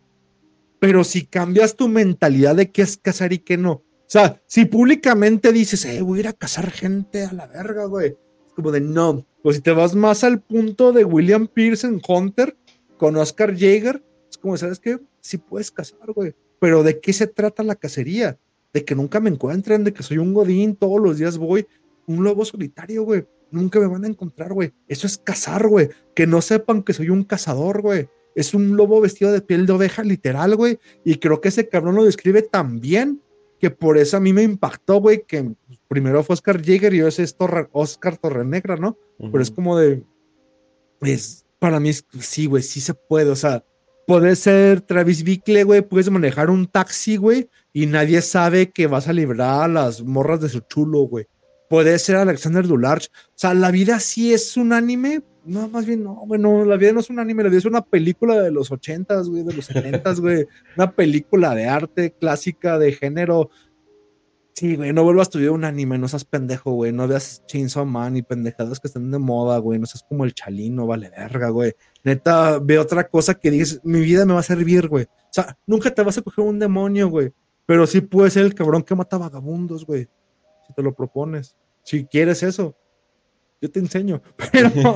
pero si cambias tu mentalidad de qué es cazar y qué no. O sea, si públicamente dices, eh, voy a ir a cazar gente a la verga, güey como de no. Pues si te vas más al punto de William en Hunter con Oscar Jaeger, es como, ¿sabes qué? Sí puedes cazar, güey. Pero ¿de qué se trata la cacería? De que nunca me encuentren, de que soy un godín, todos los días voy, un lobo solitario, güey. Nunca me van a encontrar, güey. Eso es cazar, güey. Que no sepan que soy un cazador, güey. Es un lobo vestido de piel de oveja, literal, güey. Y creo que ese cabrón lo describe tan bien que por eso a mí me impactó, güey, que primero fue Oscar Jaeger y ahora es Oscar Torrenegra, ¿no? Pero es como de. Es, para mí, sí, güey, sí se puede. O sea, puede ser Travis Bickle, güey, puedes manejar un taxi, güey, y nadie sabe que vas a librar a las morras de su chulo, güey. Puede ser Alexander Dularch. O sea, la vida sí es un anime, no, más bien no, bueno, la vida no es un anime, la vida es una película de los ochentas, güey, de los setentas, [LAUGHS] güey. Una película de arte clásica de género. Sí, güey, no vuelvas a estudiar un anime, no seas pendejo, güey. No veas Chainsaw Man y pendejadas que estén de moda, güey. No seas como el chalino, vale verga, güey. Neta, ve otra cosa que dices, mi vida me va a servir, güey. O sea, nunca te vas a coger un demonio, güey. Pero sí puede ser el cabrón que mata vagabundos, güey. Si te lo propones. Si quieres eso yo te enseño. [LAUGHS] Pero. [LAUGHS]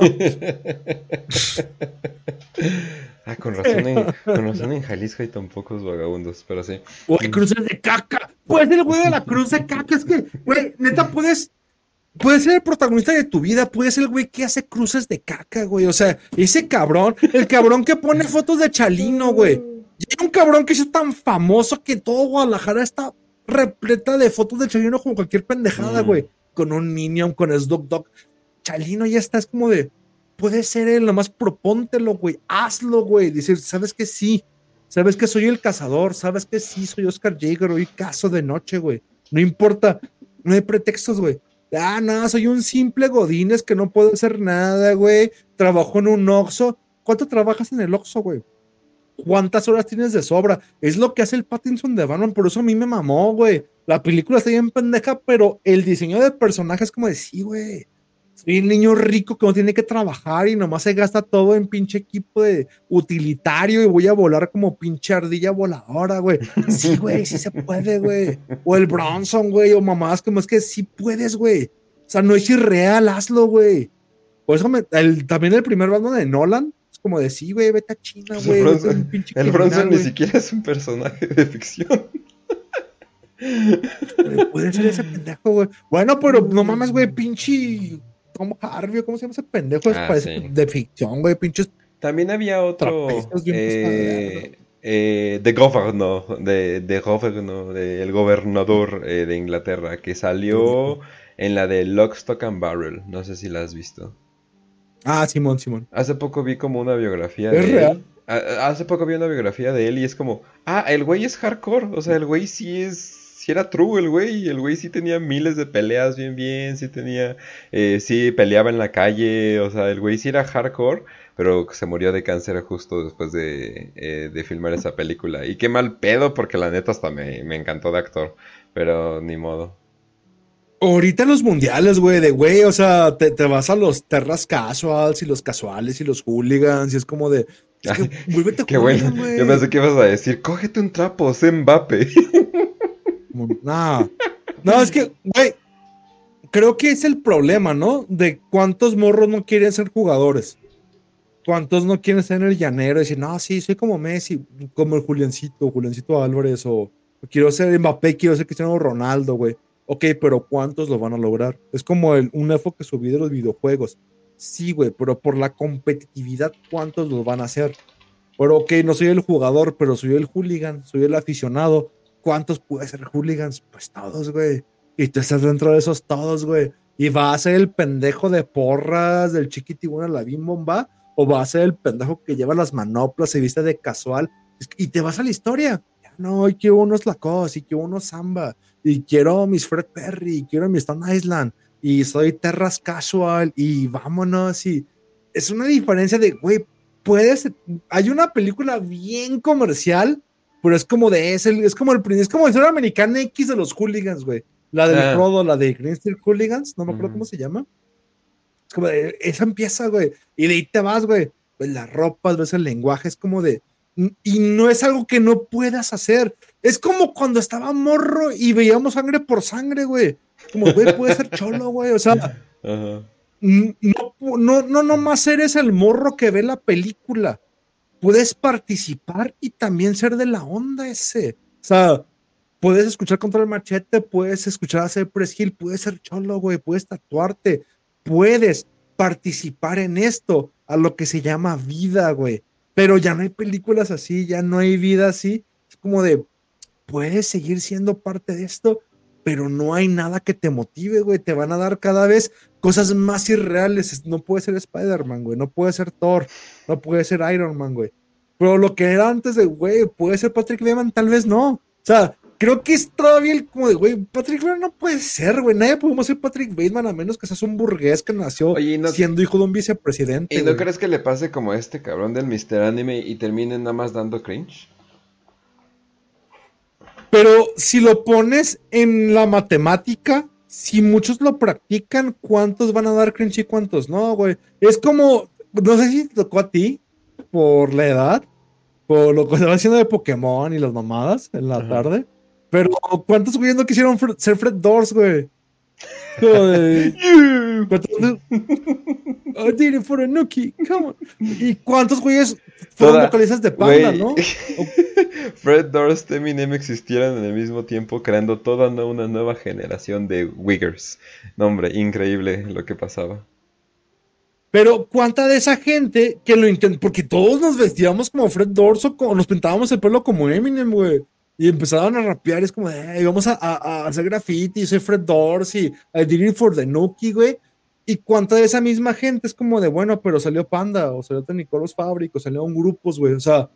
[LAUGHS] ah, con razón, en, [LAUGHS] con razón en Jalisco hay tan pocos vagabundos, pero sí. Güey, cruces de caca. Puedes ser el güey de la cruz de caca. Es que, güey, neta, puedes. Puedes ser el protagonista de tu vida, puedes ser el güey que hace cruces de caca, güey. O sea, ese cabrón, el cabrón que pone fotos de Chalino, güey. Y hay un cabrón que es tan famoso que todo Guadalajara está repleta de fotos de Chalino como cualquier pendejada, mm. güey. Con un Minion, con Snoop Dogg. Chalino ya está, es como de, puede ser él, nomás propóntelo, güey, hazlo, güey. Dice, ¿sabes que sí? ¿Sabes que soy el cazador? ¿Sabes que sí? Soy Oscar Jaeger, hoy caso de noche, güey. No importa, no hay pretextos, güey. Ah, no, soy un simple Godínez que no puedo hacer nada, güey. Trabajo en un Oxxo. ¿Cuánto trabajas en el Oxxo, güey? ¿Cuántas horas tienes de sobra? Es lo que hace el Pattinson de Batman, por eso a mí me mamó, güey. La película está bien pendeja, pero el diseño de personaje es como de sí, güey soy el niño rico que no tiene que trabajar y nomás se gasta todo en pinche equipo de utilitario y voy a volar como pinche ardilla voladora, güey. Sí, güey, sí se puede, güey. O el Bronson, güey, o mamás, como es que sí puedes, güey. O sea, no es irreal, hazlo, güey. Por eso también el primer bando de Nolan es como de sí, güey, vete a China, güey. El Bronson, ni siquiera es un personaje de ficción. Puede ser ese pendejo, güey. Bueno, pero no mames, güey, pinche como Harvey, ¿cómo se llama ese pendejo? Ah, parece de ficción, güey, pinches. También había otro. Eh, eh, de Governor, de, de Governor, de, el gobernador eh, de Inglaterra, que salió en la de Lock, Stock and Barrel. No sé si la has visto. Ah, Simón, Simón. Hace poco vi como una biografía de él. Hace poco vi una biografía de él y es como, ah, el güey es hardcore. O sea, el güey sí es si era true el güey. El güey sí tenía miles de peleas bien, bien. Sí tenía. Eh, sí peleaba en la calle. O sea, el güey sí era hardcore. Pero se murió de cáncer justo después de, eh, de filmar esa película. Y qué mal pedo, porque la neta hasta me, me encantó de actor. Pero ni modo. Ahorita los mundiales, güey, de güey, o sea, te, te, vas a los terras casuals y los casuales y los hooligans y es como de. Es que, [LAUGHS] Qué bueno. Yo pensé que ibas a decir, cógete un trapo, sé [LAUGHS] Mbappe. No, no, es que, güey, creo que es el problema, ¿no? De cuántos morros no quieren ser jugadores. ¿Cuántos no quieren ser en el llanero y decir, no, sí, soy como Messi, como el Juliancito, Juliancito Álvarez, o, quiero ser Mbappé, quiero ser Cristiano Ronaldo, güey. Ok, pero ¿cuántos lo van a lograr? Es como el, un enfoque subido de los videojuegos. Sí, güey, pero por la competitividad, ¿cuántos lo van a hacer? Pero ok, no soy el jugador, pero soy el hooligan, soy el aficionado, ¿Cuántos puede ser hooligans? Pues todos, güey. Y tú estás dentro de esos todos, güey. Y va a ser el pendejo de porras del chiquitibuna la bomba. O va a ser el pendejo que lleva las manoplas y viste de casual. Y te vas a la historia. No, y quiero unos Lacoste, y quiero unos Samba, y quiero mis Fred Perry, y quiero mi Stone Island, y soy Terras Casual, y vámonos. Y es una diferencia de, güey, puedes. Hay una película bien comercial pero es como de ese, es como el es como el ser americana X de los hooligans, güey. La del ah. la de Green Steel Hooligans, no me acuerdo cómo se llama. Es como de, esa empieza, güey. Y de ahí te vas, güey. Pues las ropas, ves el lenguaje, es como de. Y no es algo que no puedas hacer. Es como cuando estaba morro y veíamos sangre por sangre, güey. Como, güey, puede ser cholo, güey. O sea, [LAUGHS] no, no, no nomás eres el morro que ve la película. Puedes participar y también ser de la onda ese. O sea, puedes escuchar contra el machete, puedes escuchar a Cypress Hill, puedes ser cholo, güey, puedes tatuarte, puedes participar en esto, a lo que se llama vida, güey. Pero ya no hay películas así, ya no hay vida así. Es como de, puedes seguir siendo parte de esto, pero no hay nada que te motive, güey. Te van a dar cada vez cosas más irreales. No puede ser Spider-Man, güey. No puede ser Thor. No puede ser Iron Man, güey. Pero lo que era antes de, güey, puede ser Patrick Bateman, tal vez no. O sea, creo que es todavía el como de, güey, Patrick Bateman no puede ser, güey. Nadie podemos ser Patrick Bateman a menos que seas un burgués que nació siendo hijo de un vicepresidente. ¿Y no crees que le pase como a este cabrón del Mr. Anime y termine nada más dando cringe? Pero si lo pones en la matemática, si muchos lo practican, ¿cuántos van a dar cringe y cuántos no, güey? Es como, no sé si te tocó a ti por la edad, por lo que estaba haciendo de Pokémon y las mamadas en la tarde, pero ¿cuántos güeyes no quisieron ser Fred Doors, güey? I did it for a Nuki, come on. ¿Y cuántos güeyes fueron vocalistas de Panda, no? [LAUGHS] Fred Durst Eminem existieran en el mismo tiempo, creando toda una nueva generación de Wiggers. No, hombre, increíble lo que pasaba. Pero cuánta de esa gente que lo intentó, porque todos nos vestíamos como Fred Durst o nos pintábamos el pelo como Eminem, güey. Y empezaban a rapear, es como, eh, vamos a, a, hacer graffiti, soy Fred Doors y I did it for the Nuki, güey. Y cuánta de esa misma gente es como de, bueno, pero salió Panda, o salió Nicolos Fábrico, salieron grupos, güey. O sea,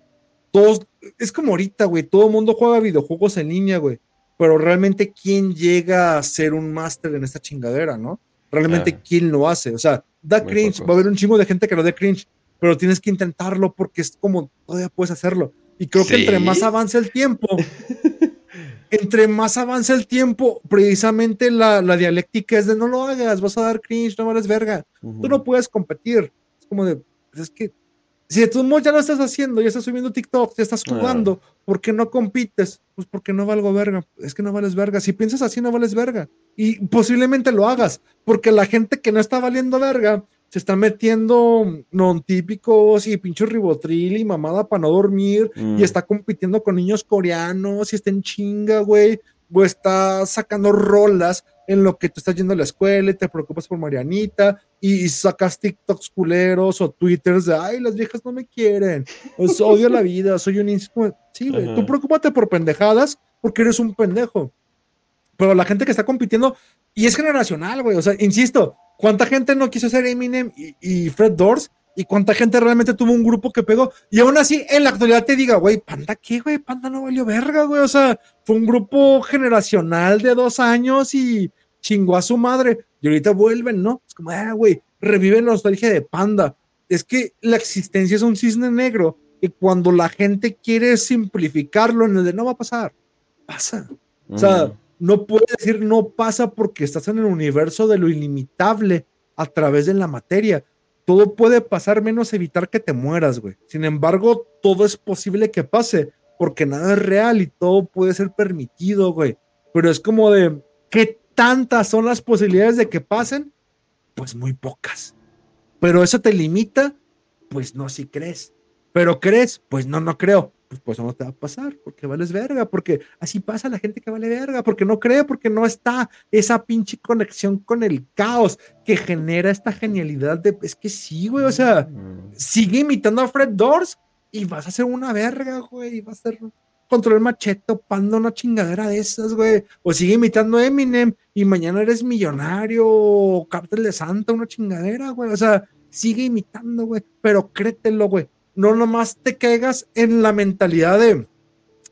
todos, es como ahorita, güey, todo el mundo juega videojuegos en línea, güey. Pero realmente, ¿quién llega a ser un máster en esta chingadera, no? Realmente, ah. ¿quién lo hace? O sea, da cringe, va a haber un chingo de gente que lo dé cringe, pero tienes que intentarlo porque es como, todavía puedes hacerlo. Y creo que entre más avanza el tiempo, [LAUGHS] entre más avanza el tiempo, precisamente la, la, dialéctica es de no lo hagas, vas a dar cringe, no vales verga. Tú no puedes competir. Es como de, pues es que si de todos modos ya lo estás haciendo, ya estás subiendo TikTok, ya estás jugando, ¿por qué no compites? Pues porque no valgo verga. Es que no vales verga. Si piensas así, no vales verga. Y posiblemente lo hagas, porque la gente que no está valiendo verga se están metiendo non típicos y pincho ribotril y mamada para no dormir y mm. está compitiendo con niños coreanos y está en chinga, güey, o está sacando rolas en lo que tú estás yendo a la escuela y te preocupas por Marianita y, sacas TikToks culeros o Twitters de, ay, las viejas no me quieren, pues [LAUGHS] odio la vida, soy un... Sí, güey, tú preocúpate por pendejadas porque eres un pendejo. Pero la gente que está compitiendo, y es generacional, güey, o sea, insisto, ¿Cuánta gente no quiso ser Eminem y, Fred Doors? ¿Y cuánta gente realmente tuvo un grupo que pegó? Y aún así, en la actualidad te diga, güey, Panda, ¿qué, güey? Panda no valió verga, güey. O sea, fue un grupo generacional de dos años y chingó a su madre. Y ahorita vuelven, ¿no? Es como, ah, güey, reviven la nostalgia de Panda. Es que la existencia es un cisne negro y cuando la gente quiere simplificarlo en el de no va a pasar, pasa. O sea, no puede decir no pasa porque estás en el universo de lo ilimitable a través de la materia. Todo puede pasar menos evitar que te mueras, güey. Sin embargo, todo es posible que pase porque nada es real y todo puede ser permitido, güey. Pero es como de, ¿qué tantas son las posibilidades de que pasen? Pues muy pocas. Pero eso te limita, pues no si crees. Pero crees, pues no, no creo pues, pues no te va a pasar, porque vales verga, porque así pasa la gente que vale verga, porque no cree, porque no está esa pinche conexión con el caos que genera esta genialidad de, es que sí, güey, o sea, mm. sigue imitando a Fred Doors y vas a ser una verga, güey, y vas a ser control machete, pando una chingadera de esas, güey, o sigue imitando a Eminem y mañana eres millonario, o cártel de Santa, una chingadera, güey, o sea, sigue imitando, güey, pero créetelo, güey no nomás te caigas en la mentalidad de,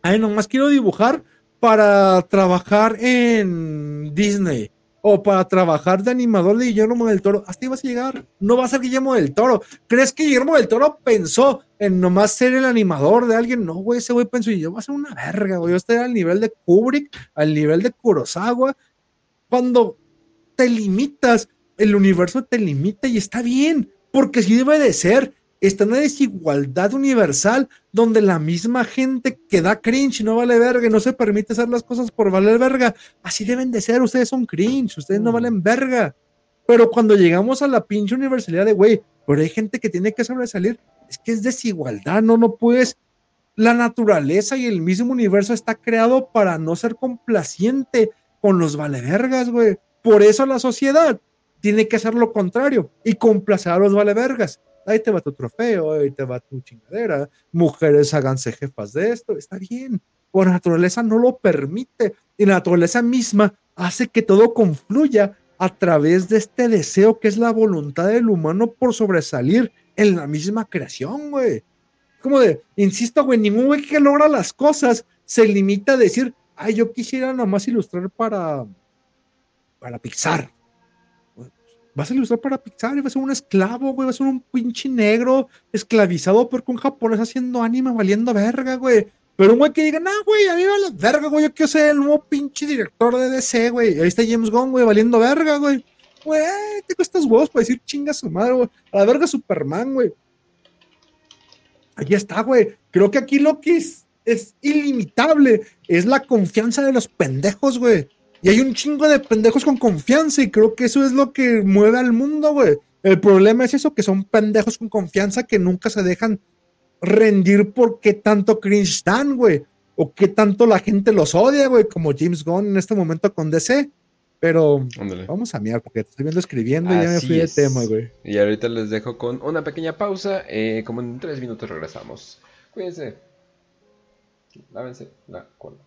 ay, nomás quiero dibujar para trabajar en Disney o para trabajar de animador de Guillermo del Toro. Hasta vas a llegar. No va a ser Guillermo del Toro. ¿Crees que Guillermo del Toro pensó en nomás ser el animador de alguien? No, güey, ese güey pensó, y yo voy a ser una verga, güey. Yo estoy al nivel de Kubrick, al nivel de Kurosawa. Cuando te limitas, el universo te limita y está bien, porque así debe de ser está una desigualdad universal donde la misma gente que da cringe no vale verga y no se permite hacer las cosas por valer verga. Así deben de ser, ustedes son cringe, ustedes no mm. valen verga. Pero cuando llegamos a la pinche universalidad de, güey, pero hay gente que tiene que sobresalir, es que es desigualdad, no, no puedes. La naturaleza y el mismo universo está creado para no ser complaciente con los valevergas, güey. Por eso la sociedad tiene que hacer lo contrario y complacer a los valevergas. Ahí te va tu trofeo, ahí te va tu chingadera. Mujeres háganse jefas de esto, está bien. Por naturaleza no lo permite y la naturaleza misma hace que todo confluya a través de este deseo que es la voluntad del humano por sobresalir en la misma creación, güey. Como de, insisto, güey, ningún güey que logra las cosas se limita a decir, ay, yo quisiera nomás ilustrar para, para Pixar. Vas a ilustrar para Pixar y vas a ser un esclavo, güey, vas a ser un pinche negro esclavizado porque un japonés haciendo anime valiendo verga, güey. Pero un güey que diga, no, güey, a mí la verga, güey, yo quiero ser el nuevo pinche director de DC, güey. Ahí está James Gunn, güey, valiendo verga, güey. Güey, te cuestas huevos para decir chinga su madre, güey. A la verga Superman, güey. Ahí está, güey. Creo que aquí lo que es, es ilimitable es la confianza de los pendejos, güey. Y hay un chingo de pendejos con confianza y creo que eso es lo que mueve al mundo, güey. El problema es eso, que son pendejos con confianza que nunca se dejan rendir por qué tanto cringe están, güey. O qué tanto la gente los odia, güey, como James Gunn en este momento con DC. Pero vamos a mirar, porque te estoy viendo escribiendo y ya me fui de tema, güey. Y ahorita les dejo con una pequeña pausa. Eh, como en tres minutos regresamos. Cuídense. Lávense la cola.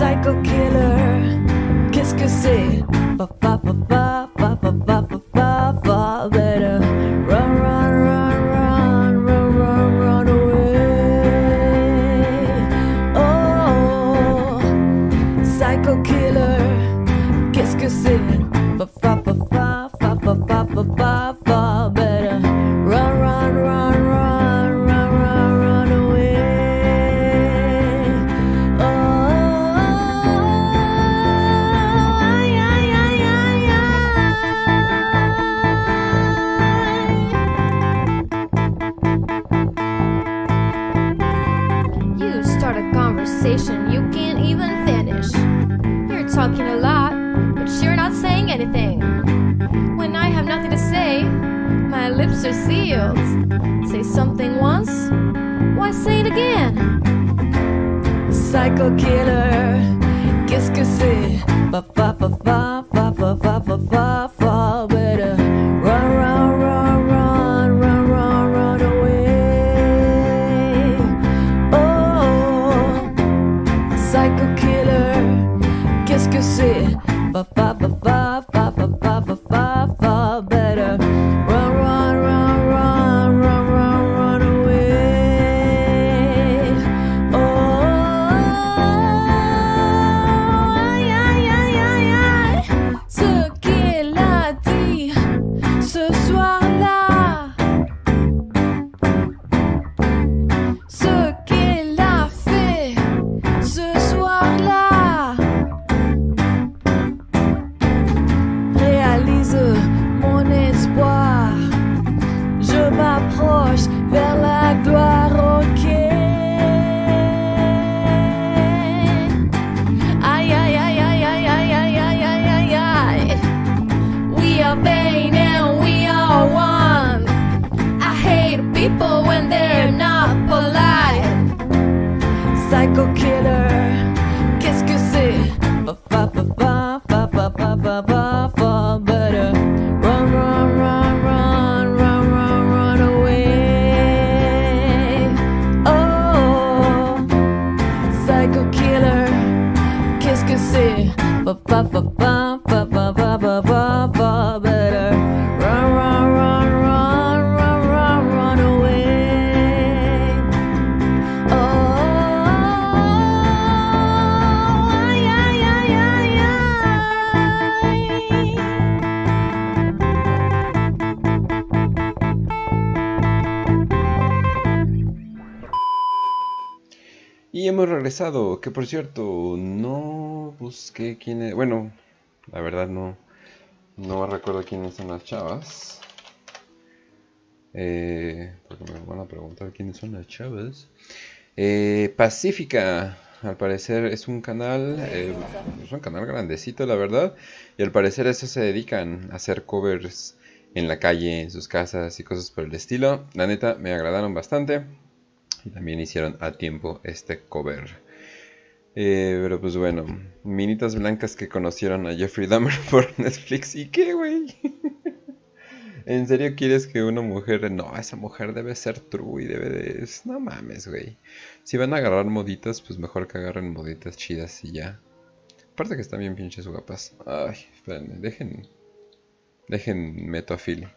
psycho killer. Qu'est-ce que c'est? Fa fa fa fa. único Que por cierto, no busqué quién es. Bueno, la verdad no. No recuerdo quiénes son las chavas. Eh, porque me van a preguntar quiénes son las chavas. Eh, Pacífica, al parecer es un canal, eh, es un canal grandecito, la verdad. Y al parecer eso se dedican a hacer covers en la calle, en sus casas y cosas por el estilo. La neta, me agradaron bastante. Y también hicieron a tiempo este cover. Eh, pero pues bueno, minitas blancas que conocieron a Jeffrey Dahmer [LAUGHS] por Netflix. ¿Y qué, güey? [LAUGHS] ¿En serio quieres que una mujer... No, esa mujer debe ser true y debe de... No mames, güey. Si van a agarrar moditas, pues mejor que agarren moditas chidas y ya. Aparte que están bien pinches guapas. Ay, espérenme, dejen... Dejen meto a Philly.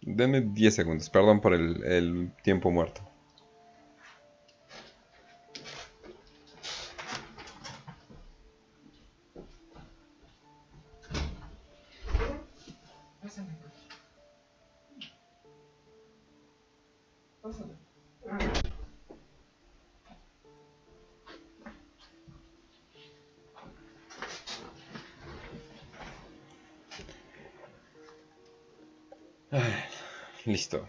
Denme 10 segundos, perdón por el tiempo muerto. Listo.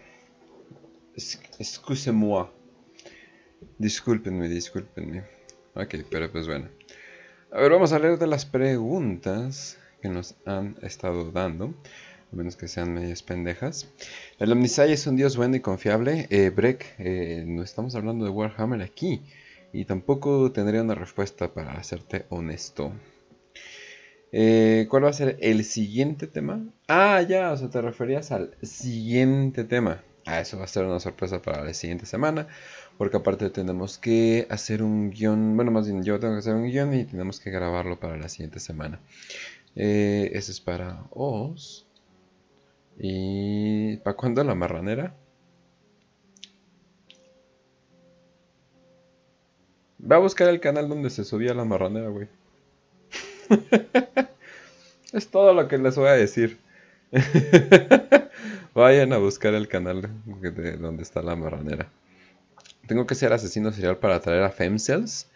Excuse-moi. Discúlpenme, discúlpenme. Ok, pero pues bueno. A ver, vamos a leer de las preguntas que nos han estado dando. A menos que sean medias pendejas. El Omnisai es un dios bueno y confiable. Eh, Breck, eh, no estamos hablando de Warhammer aquí. Y tampoco tendría una respuesta para hacerte honesto. Eh, ¿Cuál va a ser el siguiente tema? Ah, ya, o sea, te referías al siguiente tema. Ah, eso va a ser una sorpresa para la siguiente semana. Porque aparte tenemos que hacer un guion. Bueno, más bien yo tengo que hacer un guion y tenemos que grabarlo para la siguiente semana. Eh, ese es para Oz. ¿Y para cuándo la marranera? Va a buscar el canal donde se subía la marranera, güey. [LAUGHS] es todo lo que les voy a decir. [LAUGHS] Vayan a buscar el canal de donde está la marranera. ¿Tengo que ser asesino serial para atraer a femcells?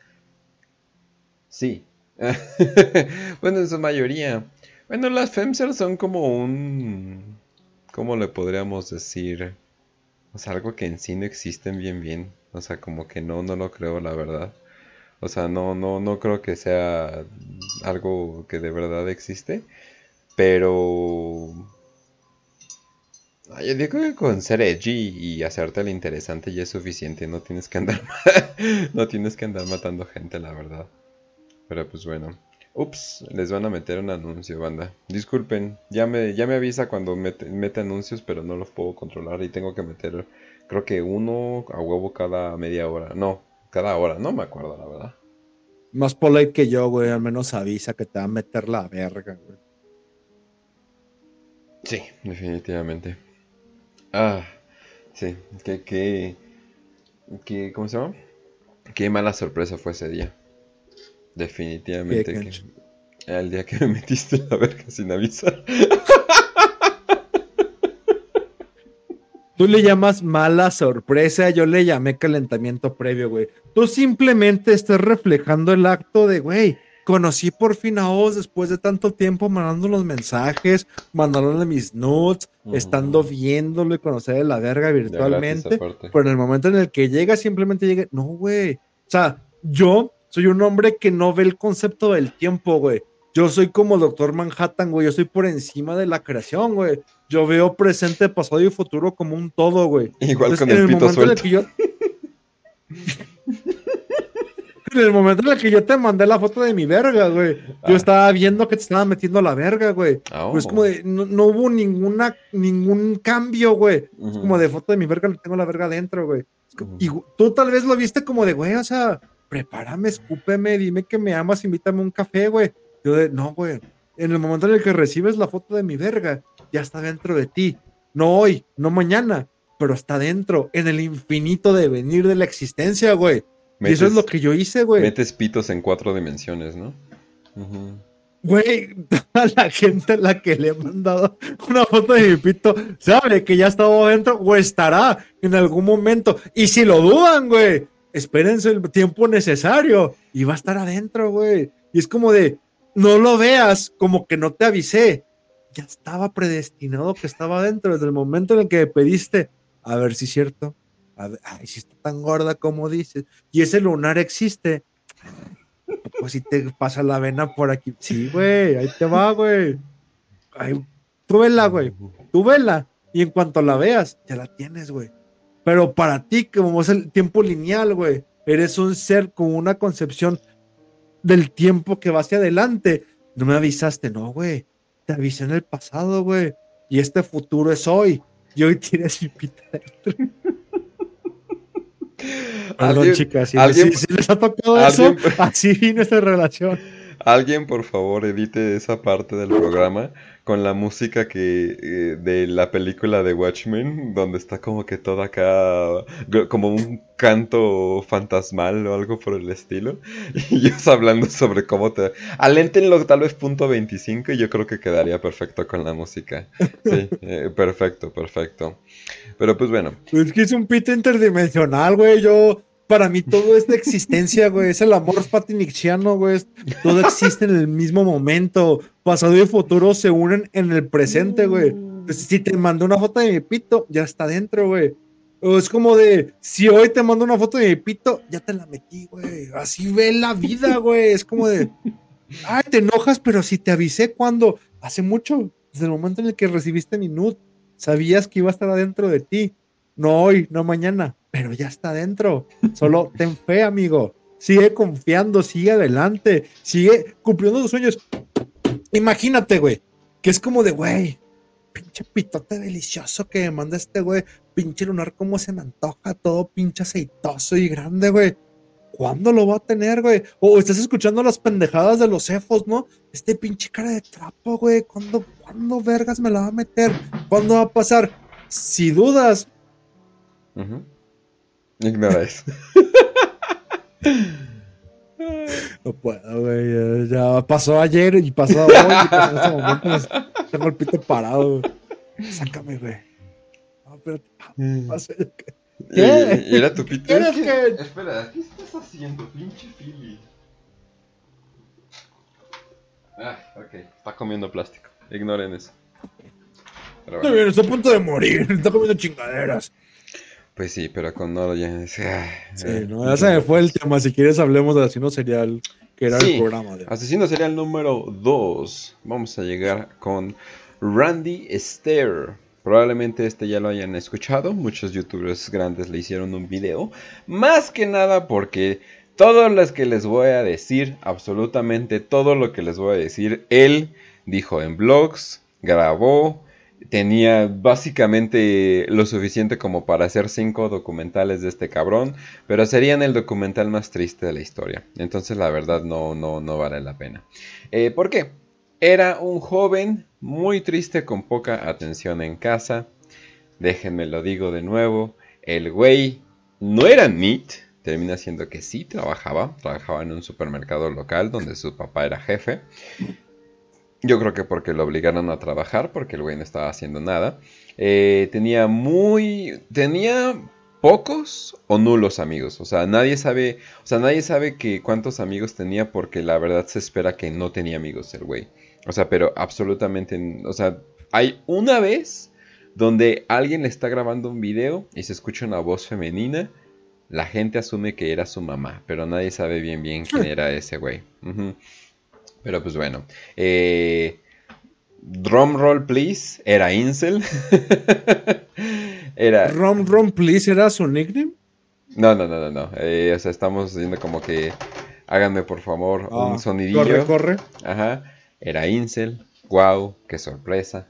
Sí. [LAUGHS] bueno, en su mayoría. Bueno, las femcells son como un... ¿Cómo le podríamos decir? O sea, algo que en sí no existen bien bien. O sea, como que no, no lo creo, la verdad. O sea, no, no, no creo que sea algo que de verdad existe. Pero... Yo digo que con ser edgy y hacerte el interesante ya es suficiente. No tienes que andar, [LAUGHS] no tienes que andar matando gente, la verdad. Pero pues bueno. Ups, les van a meter un anuncio, banda. Disculpen, ya me, ya me avisa cuando mete, mete anuncios, pero no los puedo controlar y tengo que meter, creo que uno a huevo cada media hora. No, cada hora, no me acuerdo, la verdad. Más polite que yo, güey. Al menos avisa que te va a meter la verga, güey. Sí, definitivamente. Ah, sí, que, que, que, ¿cómo se llama? Qué mala sorpresa fue ese día. Definitivamente ¿Qué, que el día que me metiste la verga sin avisar. [LAUGHS] Tú le llamas mala sorpresa, yo le llamé calentamiento previo, güey. Tú simplemente estás reflejando el acto de, güey, conocí por fin a Oz después de tanto tiempo mandando los mensajes, mandándole mis notes, estando viéndolo y conocerle la verga De virtualmente. Pero en el momento en el que llega, simplemente llega, no, güey. O sea, yo soy un hombre que no ve el concepto del tiempo, güey. Yo soy como Doctor Manhattan, güey. Yo soy por encima de la creación, güey. Yo veo presente, pasado y futuro como un todo, güey. Igual Entonces, con el pito momento en el suelto. que yo- [LAUGHS] en el momento en el que yo te mandé la foto de mi verga, güey. Ah. Yo estaba viendo que te estaba metiendo la verga, güey. Ah, Pues oh. como de, no, no hubo ninguna, ningún cambio, güey. Es como de foto de mi verga, tengo la verga adentro, güey. Y tú tal vez lo viste como de, güey, o sea, prepárame, escúpeme, dime que me amas, invítame un café, güey. Yo de, no, güey. En el momento en el que recibes la foto de mi verga, ya está dentro de ti. No hoy, no mañana, pero está dentro, en el infinito de venir de la existencia, güey. y eso es lo que yo hice, güey. Metes pitos en cuatro dimensiones, ¿no? Güey, [LAUGHS] a la gente a la que le he mandado una foto de mi pito sabe que ya estaba adentro o estará en algún momento. Y si lo dudan, güey, espérense el tiempo necesario y va a estar adentro, güey. Y es como de, no lo veas, como que no te avisé. Ya estaba predestinado que estaba adentro desde el momento en el que pediste. A ver si es cierto. A ver, ay, si está tan gorda como dices. Y ese lunar existe. Pues si te pasa la vena por aquí. Sí, güey, ahí te va, güey. Ay, tú vela, güey. Tú vela. Y en cuanto la veas, ya la tienes, güey. Pero para ti, como es el tiempo lineal, güey, eres un ser con una concepción del tiempo que va hacia adelante. No me avisaste, no, güey. Te avisé en el pasado, güey. Y este futuro es hoy. Y hoy tienes mi pita dentro. [LAUGHS] Perdón, chicas, si, alguien- si- si les ha tocado [LAUGHS] alguien- eso, [LAUGHS] así vino esta relación. Alguien, por favor, edite esa parte del programa con la música que eh, de la película de Watchmen, donde está como que todo acá, como un canto fantasmal o algo por el estilo. [LAUGHS] Y ellos hablando sobre cómo te... Aléntenlo tal vez punto 25 y yo creo que quedaría perfecto con la música. Sí, [LAUGHS] eh, perfecto, perfecto. Pero pues bueno, Es que es un pito interdimensional, güey. Yo, para mí todo es de existencia, güey. Es el amor patinicciano, güey. Todo existe en el mismo momento. Pasado y futuro se unen en el presente, güey. Entonces, si te mando una foto de mi pito, ya está dentro, güey. O es como de, si hoy te mando una foto de mi pito, ya te la metí, güey. Así ve la vida, güey. Es como de, ay, te enojas, pero si te avisé cuando, hace mucho, desde el momento en el que recibiste mi nude, sabías que iba a estar adentro de ti. No hoy, no mañana, pero ya está adentro. Solo [LAUGHS] ten fe, amigo. Sigue confiando, sigue adelante, sigue cumpliendo tus sueños. Imagínate, güey, que es como de, güey, pinche pitote delicioso que me manda este güey, pinche lunar como se me antoja, todo pinche aceitoso y grande, güey. ¿Cuándo lo va a tener, güey? O estás escuchando las pendejadas de los cefos, ¿no? Este pinche cara de trapo, güey. ¿Cuándo, ¿Cuándo vergas me la va a meter? ¿Cuándo va a pasar? Si dudas, ignora eso. [LAUGHS] no puedo, güey. Ya, pasó ayer y pasó hoy y pasó en este momento. Tengo el pito parado, güey. Sácame, güey. No, espérate. Ah, Y, ¿Qué? y era tu pito. ¿Quieres que- Espera, ¿qué estás haciendo, pinche Philly? Ah, ok. Está comiendo plástico. Ignoren eso. Pero Está bueno. bien, está a punto de morir. Está comiendo chingaderas. Pues sí, pero con Noro ya es. ah, Sí, eh, no, ya se me fue el tema. Si quieres, hablemos de asesino serial, que era Sí. el programa de. Asesino sería el número 2. Vamos a llegar con Randy Stair. Probablemente este ya lo hayan escuchado. Muchos youtubers grandes le hicieron un video. Más que nada porque todo lo que les voy a decir, absolutamente todo lo que les voy a decir, él dijo en blogs, grabó, tenía básicamente lo suficiente como para hacer cinco documentales de este cabrón, pero serían el documental más triste de la historia. Entonces la verdad no, no, no vale la pena. Eh, ¿Por qué? Era un joven muy triste con poca atención en casa. Déjenme lo digo de nuevo. El güey no era neat. Termina siendo que sí trabajaba. Trabajaba en un supermercado local donde su papá era jefe. Yo creo que porque lo obligaron a trabajar, porque el güey no estaba haciendo nada. Eh, tenía muy. Tenía pocos o nulos amigos. O sea, nadie sabe. O sea, nadie sabe que cuántos amigos tenía. Porque la verdad se espera que no tenía amigos el güey. O sea, pero absolutamente. O sea, hay una vez donde alguien le está grabando un video y se escucha una voz femenina. La gente asume que era su mamá, pero nadie sabe bien bien quién [LAUGHS] era ese güey. Pero pues bueno. Eh, drum roll, please. Era Incel. [LAUGHS] era. Rom Please era su nickname. No, no, no, no, no. Eh, o sea, estamos diciendo como que. Háganme por favor Ah, un sonidillo. Corre, corre. Ajá. Era Incel. Wow, qué sorpresa.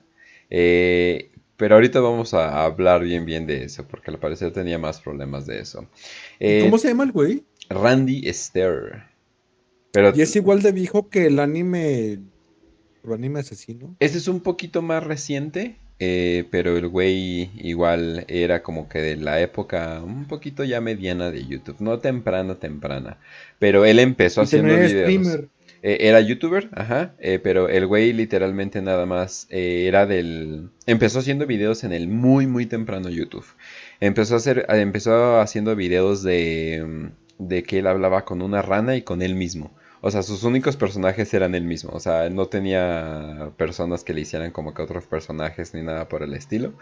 Eh, pero ahorita vamos a hablar bien bien de eso, porque al parecer tenía más problemas de eso. Eh, ¿Cómo se llama el güey? Randy Stair. Pero Y es igual de viejo que el anime. El anime asesino. Este es un poquito más reciente, eh, pero el güey igual era como que de la época un poquito ya mediana de YouTube, no temprana, temprana. Pero él empezó Y haciendo videos. streamer. Eh, era youtuber, ajá, eh, pero el güey literalmente nada más era del... Empezó haciendo videos en el muy, muy temprano YouTube. Empezó, a hacer, empezó haciendo videos de, de que él hablaba con una rana y con él mismo. O sea, sus únicos personajes eran él mismo. O sea, no tenía personas que le hicieran como que otros personajes ni nada por el estilo.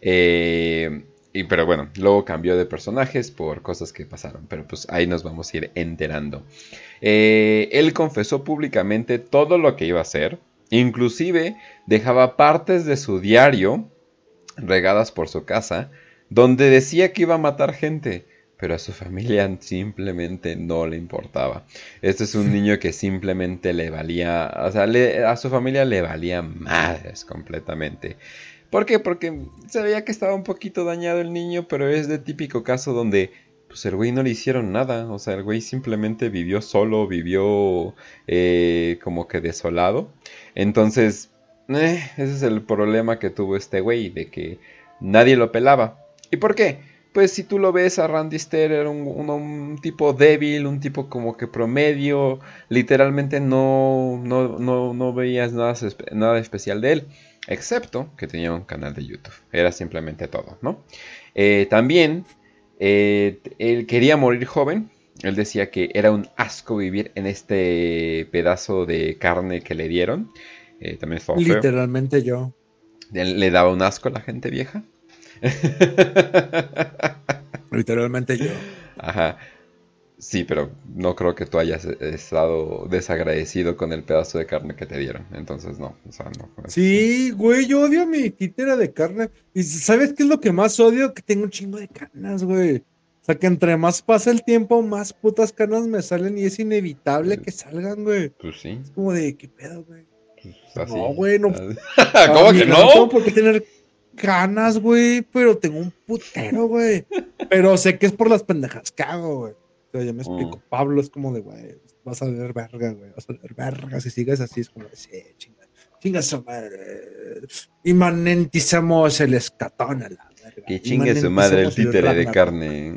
Eh, y, pero bueno, luego cambió de personajes por cosas que pasaron. Pero pues ahí nos vamos a ir enterando. Eh, él confesó públicamente todo lo que iba a hacer. Inclusive dejaba partes de su diario regadas por su casa. Donde decía que iba a matar gente pero a su familia [LAUGHS] simplemente no le importaba. Este es un [LAUGHS] niño que simplemente le valía, o sea, a su familia le valía madres completamente. ¿Por qué? Porque se veía que estaba un poquito dañado el niño, pero es de típico caso donde pues el güey no le hicieron nada, o sea, el güey simplemente vivió solo, vivió eh, como que desolado. Entonces, eh, ese es el problema que tuvo este güey, de que nadie lo pelaba. ¿Y por qué? Pues si tú lo ves a Randy Ster era un, tipo débil, un tipo como que promedio, literalmente no, no, no, no veías nada, nada, especial de él, excepto que tenía un canal de YouTube, era simplemente todo, ¿no? Eh, también eh, él quería morir joven, él decía que era un asco vivir en este pedazo de carne que le dieron, eh, también fue Literalmente yo. Le daba un asco a la gente vieja. [LAUGHS] Literalmente yo. Ajá. Sí, pero no creo que tú hayas estado desagradecido con el pedazo de carne que te dieron. Entonces, no. O sea, no sí, güey, yo odio mi títera de carne. ¿Y sabes qué es lo que más odio? Que tengo un chingo de canas, güey. O sea, que entre más pasa el tiempo, más putas canas me salen y es inevitable que salgan, güey. Pues sí. Es como de, ¿qué pedo, güey? Pues no, güey, no. [LAUGHS] ¿Cómo que no? No por qué tener ganas, güey, pero tengo un putero, güey. Pero sé que es por las pendejas que hago, güey. O sea, ya me explico. Mm. Pablo es como de, güey, vas a ver verga, güey. Vas a ver verga. Si sigues así, es como de, sí, chinga. Chinga su madre. Imanentizamos el escatón a la verga. Que chingue su madre el títere de carne.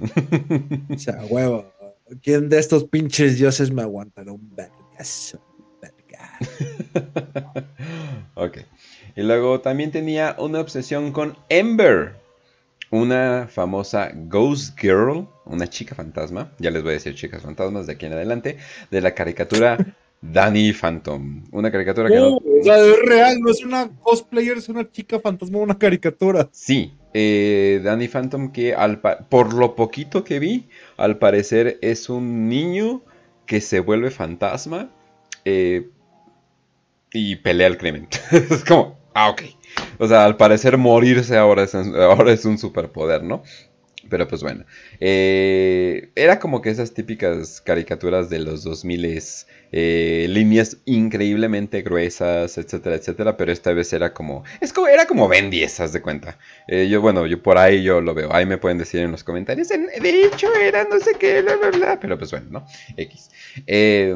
O sea, huevo. ¿Quién de estos pinches dioses me aguantará un vergazo? Verga. [LAUGHS] ok. Y luego también tenía una obsesión con Ember, una famosa Ghost Girl, una chica fantasma, ya les voy a decir chicas fantasmas de aquí en adelante, de la caricatura [LAUGHS] Danny Phantom. Una caricatura que no... O sea, es real, no es una cosplayer, es una chica fantasma, una caricatura. Sí, eh, Danny Phantom que al por lo poquito que vi, al parecer es un niño que se vuelve fantasma eh, y pelea el crimen. [LAUGHS] es como, Ah, ok. O sea, al parecer morirse ahora es, un superpoder, ¿no? Pero pues bueno. Eh, era como que esas típicas caricaturas de los 2000 eh, líneas increíblemente gruesas, etcétera, etcétera. Pero esta vez era como. Es como era como Ben 10, haz de cuenta. Eh, yo, bueno, yo por ahí yo lo veo. Ahí me pueden decir en los comentarios. de hecho, era no sé qué, bla, bla, bla. Pero pues bueno, ¿no? X. Eh,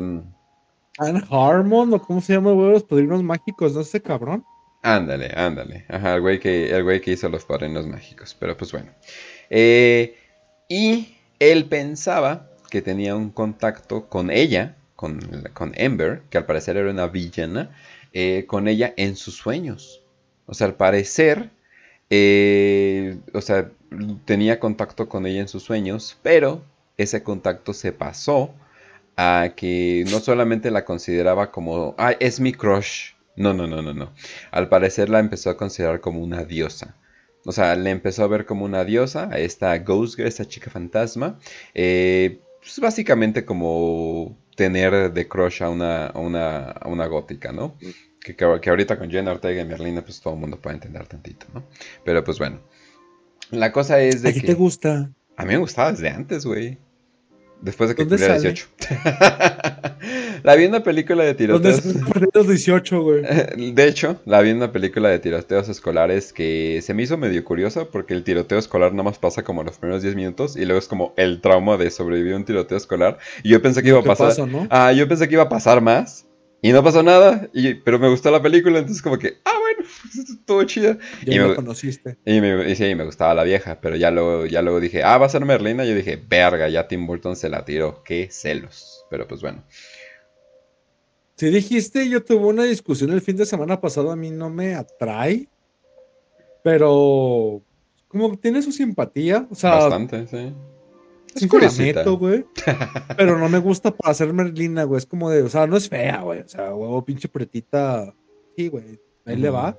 Harmon, o cómo se llama, los padrinos mágicos, ¿no? Este cabrón. Ándale, ándale. Ajá, el güey que, el güey que hizo los padrinos mágicos. Pero pues bueno. Eh, y él pensaba que tenía un contacto con ella, con, con Ember, que al parecer era una villana, eh, con ella en sus sueños. O sea, al parecer, eh, o sea, tenía contacto con ella en sus sueños, pero ese contacto se pasó a que no solamente la consideraba como, ah, es mi crush, no, no, no, no, no. Al parecer la empezó a considerar como una diosa. O sea, le empezó a ver como una diosa a esta Ghost Girl, esta chica fantasma. Eh, pues básicamente como tener de crush a una, una, gótica, ¿no? Que, que, ahorita con Jenna Ortega y Merlina, pues todo el mundo puede entender tantito, ¿no? Pero pues bueno. La cosa es de ¿A que... te gusta? A mí me gustaba desde antes, güey. Después de que cumpliera 18. [LAUGHS] la vi en una película de tiroteos. ¿Dónde 18, güey? [LAUGHS] De hecho, la vi en una película de tiroteos escolares que se me hizo medio curiosa porque el tiroteo escolar nada más pasa como los primeros 10 minutos y luego es como el trauma de sobrevivir a un tiroteo escolar. Y yo pensé que iba a pasar. Ah, yo pensé que iba a pasar más. Y no pasó nada, y, pero me gustó la película, entonces como que, ah, bueno, [LAUGHS] estuvo chida. Ya y me, conociste. Y, me, sí, me gustaba la vieja, pero ya luego, ya luego dije, ah, va a ser Merlina. Y yo dije, verga, ya Tim Burton se la tiró, qué celos. Pero pues bueno. Si dijiste, yo tuve una discusión el fin de semana pasado, a mí no me atrae, pero como tiene su simpatía. O sea, Bastante, sí. la meto, güey. [LAUGHS] Pero no me gusta para hacer Merlina, güey. Es como de, o sea, no es fea, güey. O sea, huevo, pinche pretita. Sí, güey. Ahí le va.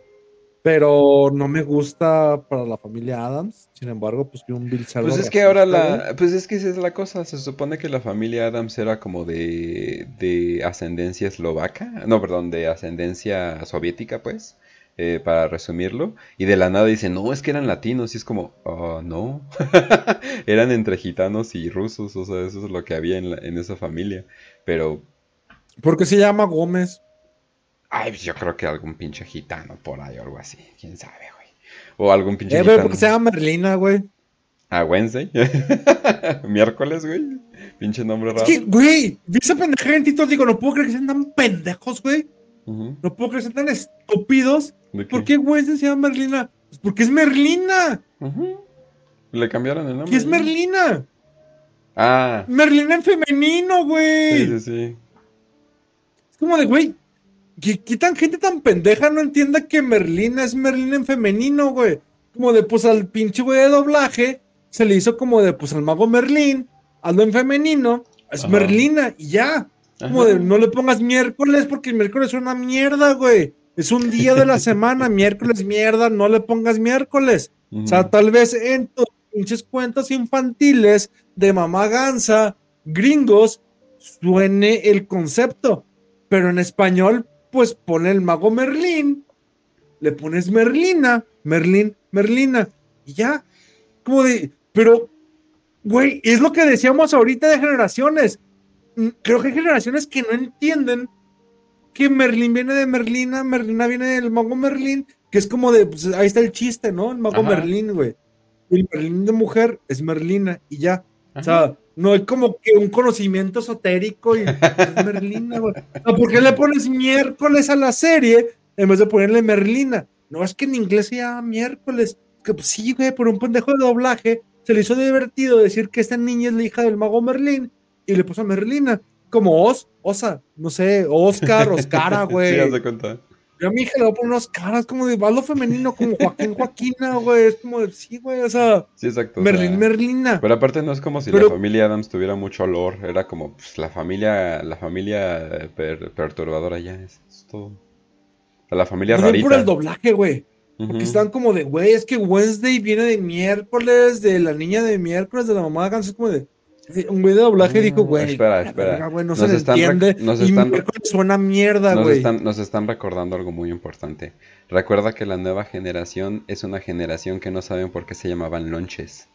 Pero no me gusta para la familia Adams. Sin embargo, pues vi un Bill Pues es que ahora la... Pues es que esa es la cosa. Se supone que la familia Adams era como de... de ascendencia eslovaca. No, perdón, de ascendencia soviética, pues. eh, para resumirlo. Y de la nada dicen, no, es que eran latinos. Y es como, oh, no. [LAUGHS] eran entre gitanos y rusos. O sea, eso es lo que había en, la- en esa familia. Pero... ¿Por qué se llama Gómez? Ay, yo creo que algún pinche gitano por ahí o algo así. ¿Quién sabe, güey? O algún pinche Eh, güey, gitano. porque se llama Merlina, güey. Ah, Wednesday. [LAUGHS] Miércoles, güey. Pinche nombre Es raro. que, güey, vi esa pendeja en TikTok, digo, no puedo creer que sean tan pendejos, güey. No puedo creer que sean tan estúpidos. ¿De ¿Por qué güey se llama Merlina? Pues porque es Merlina. Le cambiaron el nombre. ¿Qué es. Merlina? Ah, Merlina en femenino, güey. sí, sí, sí. Es como de, güey, ¿qué, qué tan gente tan pendeja no entienda que Merlina es Merlina en femenino, güey? Como de, pues al pinche güey de doblaje se le hizo como de, pues al mago Merlín, hazlo en femenino, es Ajá. Merlina y ya. Como Ajá. de, no le pongas miércoles porque el miércoles es una mierda, güey. Es un día de la [LAUGHS] semana, miércoles mierda, no le pongas miércoles. O sea, tal vez en tus pinches cuentos infantiles de mamá gansa, gringos, suene el concepto. Pero en español, pues pone el mago Merlín, le pones Merlina, Merlín, Merlina, y ya. Como de, pero, güey, es lo que decíamos ahorita de generaciones. Mm, Creo que hay generaciones que no entienden que Merlín viene de Merlina, Merlina viene del mago Merlín, que es como de, pues ahí está el chiste, ¿no? El mago Ajá. Merlín, güey. El Merlín de mujer es Merlina, y ya. O sea, no hay como que un conocimiento esotérico y es Merlina, güey. O sea, ¿Por qué le pones miércoles a la serie en vez de ponerle Merlina? No, es que en inglés se llama miércoles. Que pues sí, güey, por un pendejo de doblaje se le hizo divertido decir que esta niña es la hija del mago Merlín y le puso Merlina. Como Os, Osa, no sé, Oscar, Oscara, [LAUGHS] güey. Sí. Yo a mi hija le voy a poner unos caras como de baldo femenino, como Joaquín Joaquina, güey. Es como de, sí, güey, o sea, Sí, exacto. o sea, Merlina. Pero aparte no es como si Pero- la familia Adams tuviera mucho olor. Era como pues, la familia, la familia eh, per- perturbadora ya. Es, es todo. O sea, la familia bien por rarita. el doblaje, güey. Porque están como de, güey, es que Wednesday viene de miércoles, de la niña de miércoles, de la mamá de Ganso. Es como de, un güey de doblaje dijo, güey, espera, espera. güey, no Nos se están entiende. nos y están- miércoles suena mierda, Nos güey. están, nos están recordando algo muy importante. Recuerda que la nueva generación es una generación que no saben por qué se llamaban lonches.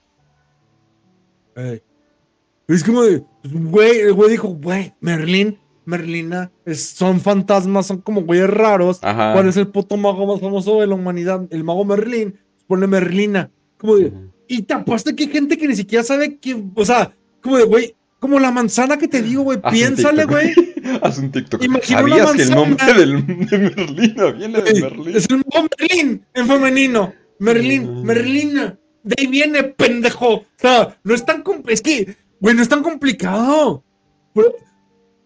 Es como de, güey, el güey dijo, güey, Merlín, Merlina, es- son fantasmas, son como güeyes raros. Ajá. ¿Cuál es el puto mago más famoso de la humanidad? El mago Merlín. Pone Merlina. Como de, y te apuesto que hay gente que ni siquiera sabe que, o sea, como de, güey, como la manzana que te digo, güey, piénsale, güey. [LAUGHS] Haz un TikTok. Imagina ¿Sabías que el nombre del, de Merlina viene de Merlín? Es el mago Merlín en femenino. Merlín, Mm. Merlina. De ahí viene, pendejo. O sea, no es tan complicado. Es que, güey, no es tan complicado.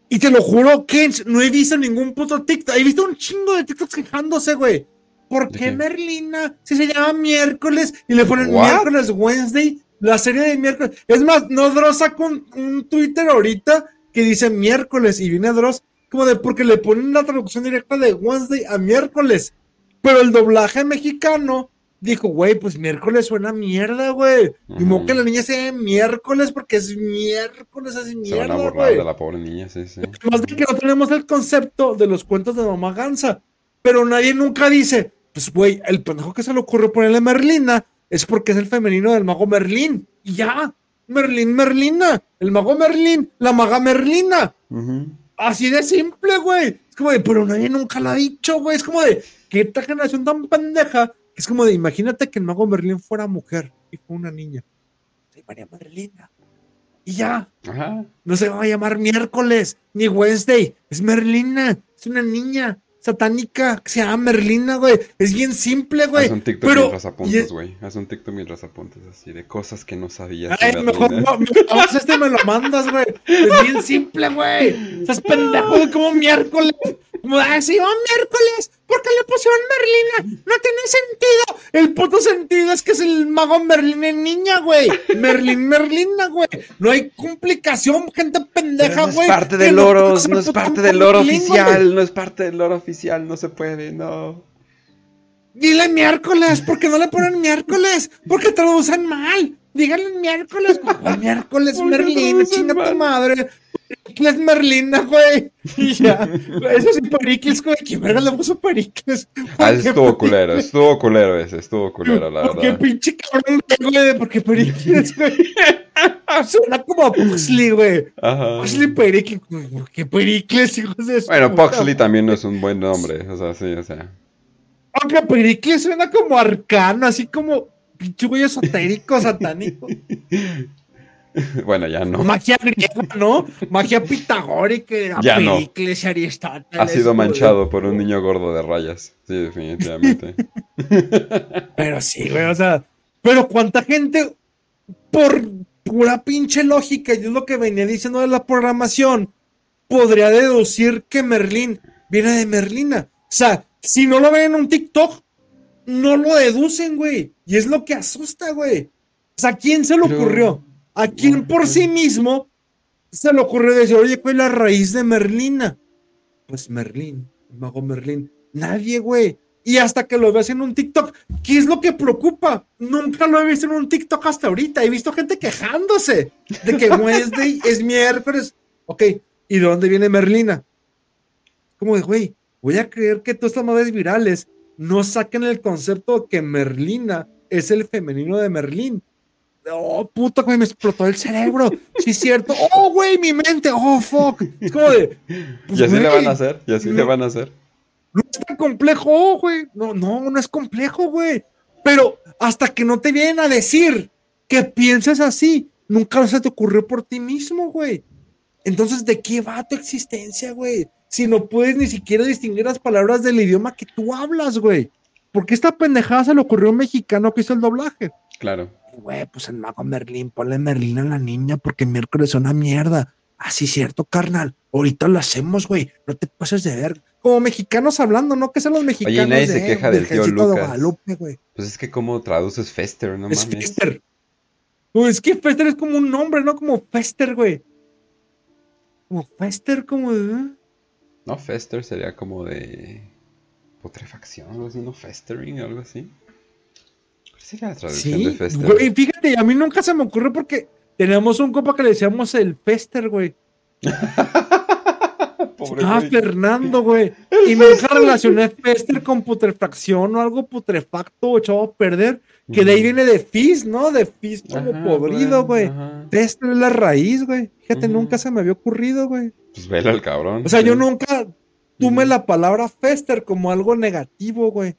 Y te lo juro, Kench, no he visto ningún puto TikTok. He visto un chingo de TikToks quejándose, güey. ¿Por ¿De qué qué? Merlina si se llama miércoles y le ponen What? miércoles Wednesday? La serie de miércoles. Es más, no Dross sacó un, un Twitter ahorita que dice miércoles y viene Dross como de porque le ponen la traducción directa de Wednesday a miércoles. Pero el doblaje mexicano dijo, güey, pues miércoles suena mierda, güey. Y mo que la niña sea miércoles porque es miércoles, es Se van a mierda, borrar de la pobre niña, sí, sí. Más de que no tenemos el concepto de los cuentos de Mamá Gansa. Pero nadie nunca dice, pues, güey, el pendejo que se le ocurre ponerle Merlina es porque es el femenino del mago Merlín. Y ya, Merlín, Merlina, el mago Merlín, la maga Merlina. Así de simple, güey. Es como de, pero nadie nunca lo ha dicho, güey. Es como de, que esta generación tan pendeja, es como de, imagínate que el mago Merlín fuera mujer y fue una niña. Se llamaría Merlina. Y ya, Ajá. no se va a llamar miércoles ni Wednesday. Es Merlina. Es una niña satánica que se llama Merlina, güey. Es bien simple, güey. Haz un TikTok Pero. mientras apuntas, güey. Haz un TikTok mientras apuntas así de cosas que no sabías. Ay, de mejor no, me- vamos, este me lo mandas, güey. Es bien simple, güey. Estás pendejo de como miércoles. Como, ah, sí, oh, miércoles, ¿por qué le pusieron Merlina? No tiene sentido. El puto sentido es que es el mago Merlin en niña, güey. Merlin, Merlina, güey. No hay complicación, gente pendeja, no güey. es parte del conoce no es parte del Merlín, oficial, no es parte del loro oficial, no se puede, no. Dile miércoles, ¿por qué no le ponen miércoles? Porque traducen mal. Díganle miércoles. [LAUGHS] Miércoles, ¿Por qué Merlin, traducen chinga tu madre. Pericles Merlina, güey. Y ya. [LAUGHS] Eso sí, Pericles, güey. ¿Quién verga le puso Pericles? Ah, ¿Por ese qué estuvo culero, estuvo culero ese, estuvo culero, la ¿Por qué verdad. pinche cabrón, güey? ¿Por qué Pericles, güey? [LAUGHS] Suena como a Puxley, güey. Ajá. Puxley Pericles. ¿Por qué Pericles, hijos de su Bueno, Puxley también no es un buen nombre, o sea, sí, o sea. Aunque Pericles suena como arcano, así como pinche güey esotérico, satánico. [LAUGHS] [LAUGHS] Bueno, ya no. Magia griega, ¿no? Magia pitagórica, Ya no. Pericles y Aristóteles. Ha sido manchado por un niño gordo de rayas. Sí, definitivamente. [LAUGHS] Pero sí, güey, o sea, pero cuánta gente por pura pinche lógica, y es lo que venía diciendo de la programación, podría deducir que Merlín viene de Merlina. O sea, si no lo ven en un TikTok, no lo deducen, güey. Y es lo que asusta, güey. O sea, ¿a quién se le Pero- ocurrió? ¿A quién por sí mismo se le ocurrió decir, oye, ¿cuál es la raíz de Merlina? Pues Merlín, el mago Merlín. Nadie, güey. Y hasta que lo ves en un TikTok, ¿qué es lo que preocupa? Nunca lo he visto en un TikTok hasta ahorita. He visto gente quejándose de que Wednesday [LAUGHS] es miércoles. Ok, ¿y de dónde viene Merlina? Como de, güey, voy a creer que todas estas madres virales no saquen el concepto de que Merlina es el femenino de Merlín. Oh, puta, güey, me explotó el cerebro. Sí, es cierto. Oh, güey, mi mente. Oh, fuck. Es como de. pues, y así le van a hacer, y así le no. van a hacer. no es tan complejo, güey. No, no, no es complejo, güey. Pero hasta que no te vienen a decir que piensas así, nunca se te ocurrió por ti mismo, güey. Entonces, ¿de qué va tu existencia, güey? Si no puedes ni siquiera distinguir las palabras del idioma que tú hablas, güey. ¿Por qué esta pendejada se le ocurrió a un mexicano que hizo el doblaje? Claro. Güey, pues el mago Merlín, ponle Merlín a la niña porque miércoles es una mierda. Así cierto, carnal. Ahorita lo hacemos, güey. No te pases de ver. Como mexicanos hablando, ¿no? Que son los mexicanos. nadie se de, queja del tío de Lucas. Güey. Pues es que cómo traduces Fester, no es mames. Fester. Güey, es que Fester es como un nombre, ¿no? Como Fester, güey. Como Fester, como de... No, Fester sería como de putrefacción, algo así, ¿no? Festering, algo así. ¿Cuál sería la traducción de Sí, Fester? güey, fíjate, a mí nunca se me ocurrió porque tenemos un copa que le decíamos el Fester, güey. [LAUGHS] Pobre Ah, güey. Fernando, güey. Y nunca relacioné Fester con putrefacción o algo putrefacto o echado a perder. Que de ahí viene de Fizz, ¿no? De Fizz como Ajá, podrido, güey. ajá. Fester es la raíz, güey. Fíjate, nunca se me había ocurrido, güey. Pues vela al cabrón. O sea, sí. yo nunca tuve la palabra Fester como algo negativo, güey.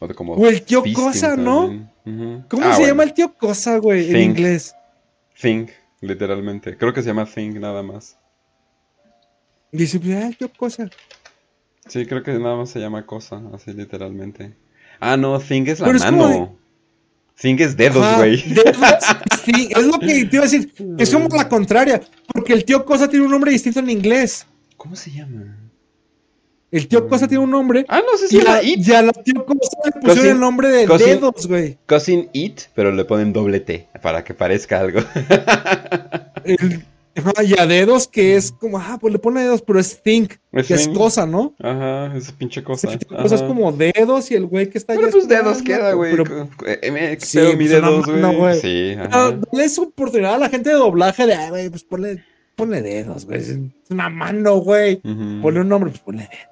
O de como O el tío Cosa, ¿no? ¿Cómo Ah, se bueno. llama el tío Cosa, güey, en inglés? Think, literalmente. Creo que se llama Think nada más. Dice, ah, el tío Cosa. Sí, creo que nada más se llama cosa, así literalmente. Ah, no, Think es la Pero es como mano. Think es dedos, güey. dedos, sí, es lo que te iba a decir. Es como la contraria, porque el tío Cosa tiene un nombre distinto en inglés. ¿Cómo se llama? El tío Cosa tiene un nombre. Ah, no, se Y llama a, It. y a la tío Cosa le pusieron Cousin- el nombre de cousin- dedos, güey. Cousin It, pero le ponen doble T para que parezca algo. [LAUGHS] El- Y a dedos, que es como, ah, pues le pone dedos, pero es think, Es que es cosa, ¿no? Ajá, esa pinche cosa. Es como dedos y el güey que está allá Pero es pues como, dedos ah, queda, güey. pero- eh, me- Sí, pero mi pues, una dedos, güey. güey. Sí, Ah, ajá. Dale su oportunidad a la gente de doblaje de, ay, güey, pues ponle, ponle dedos, güey. Es una mano, güey. Ujú. Ponle un nombre, pues ponle dedos.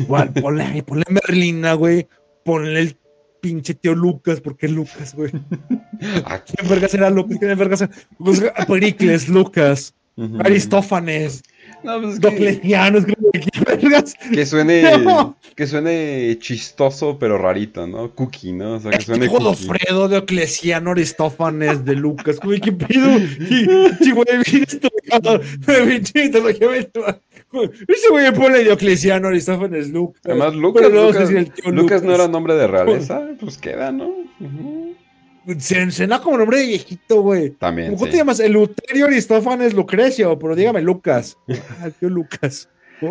Igual, ponle, ponle Merlina, güey. Ponle el pinche tío Lucas, porque Lucas, güey. Ah, ¿Quién verga será Lucas? ¿Quién verga será? Pues, Pericles, Lucas. Aristófanes, No, pues es que, Diocleciano, es como, ¿quién vergas? que suene No. que suene chistoso pero rarito, ¿no? Cookie, ¿no? O sea, que suene cookie. Godofredo, Diocleciano, Aristófanes, de Lucas. Güey, ¿qué pido? Y, güey, [LAUGHS] Ese güey pone Diocleciano, Aristófanes, Lucas. Además, Lucas, luego Lucas, tío Lucas no era nombre de realeza, pues queda, ¿no? Ujú. Se como nombre de viejito, güey. También, ¿Cómo sí. te llamas? Eleuterio Aristófanes Lucrecio, pero dígame Lucas. [LAUGHS] Ah, tío Lucas.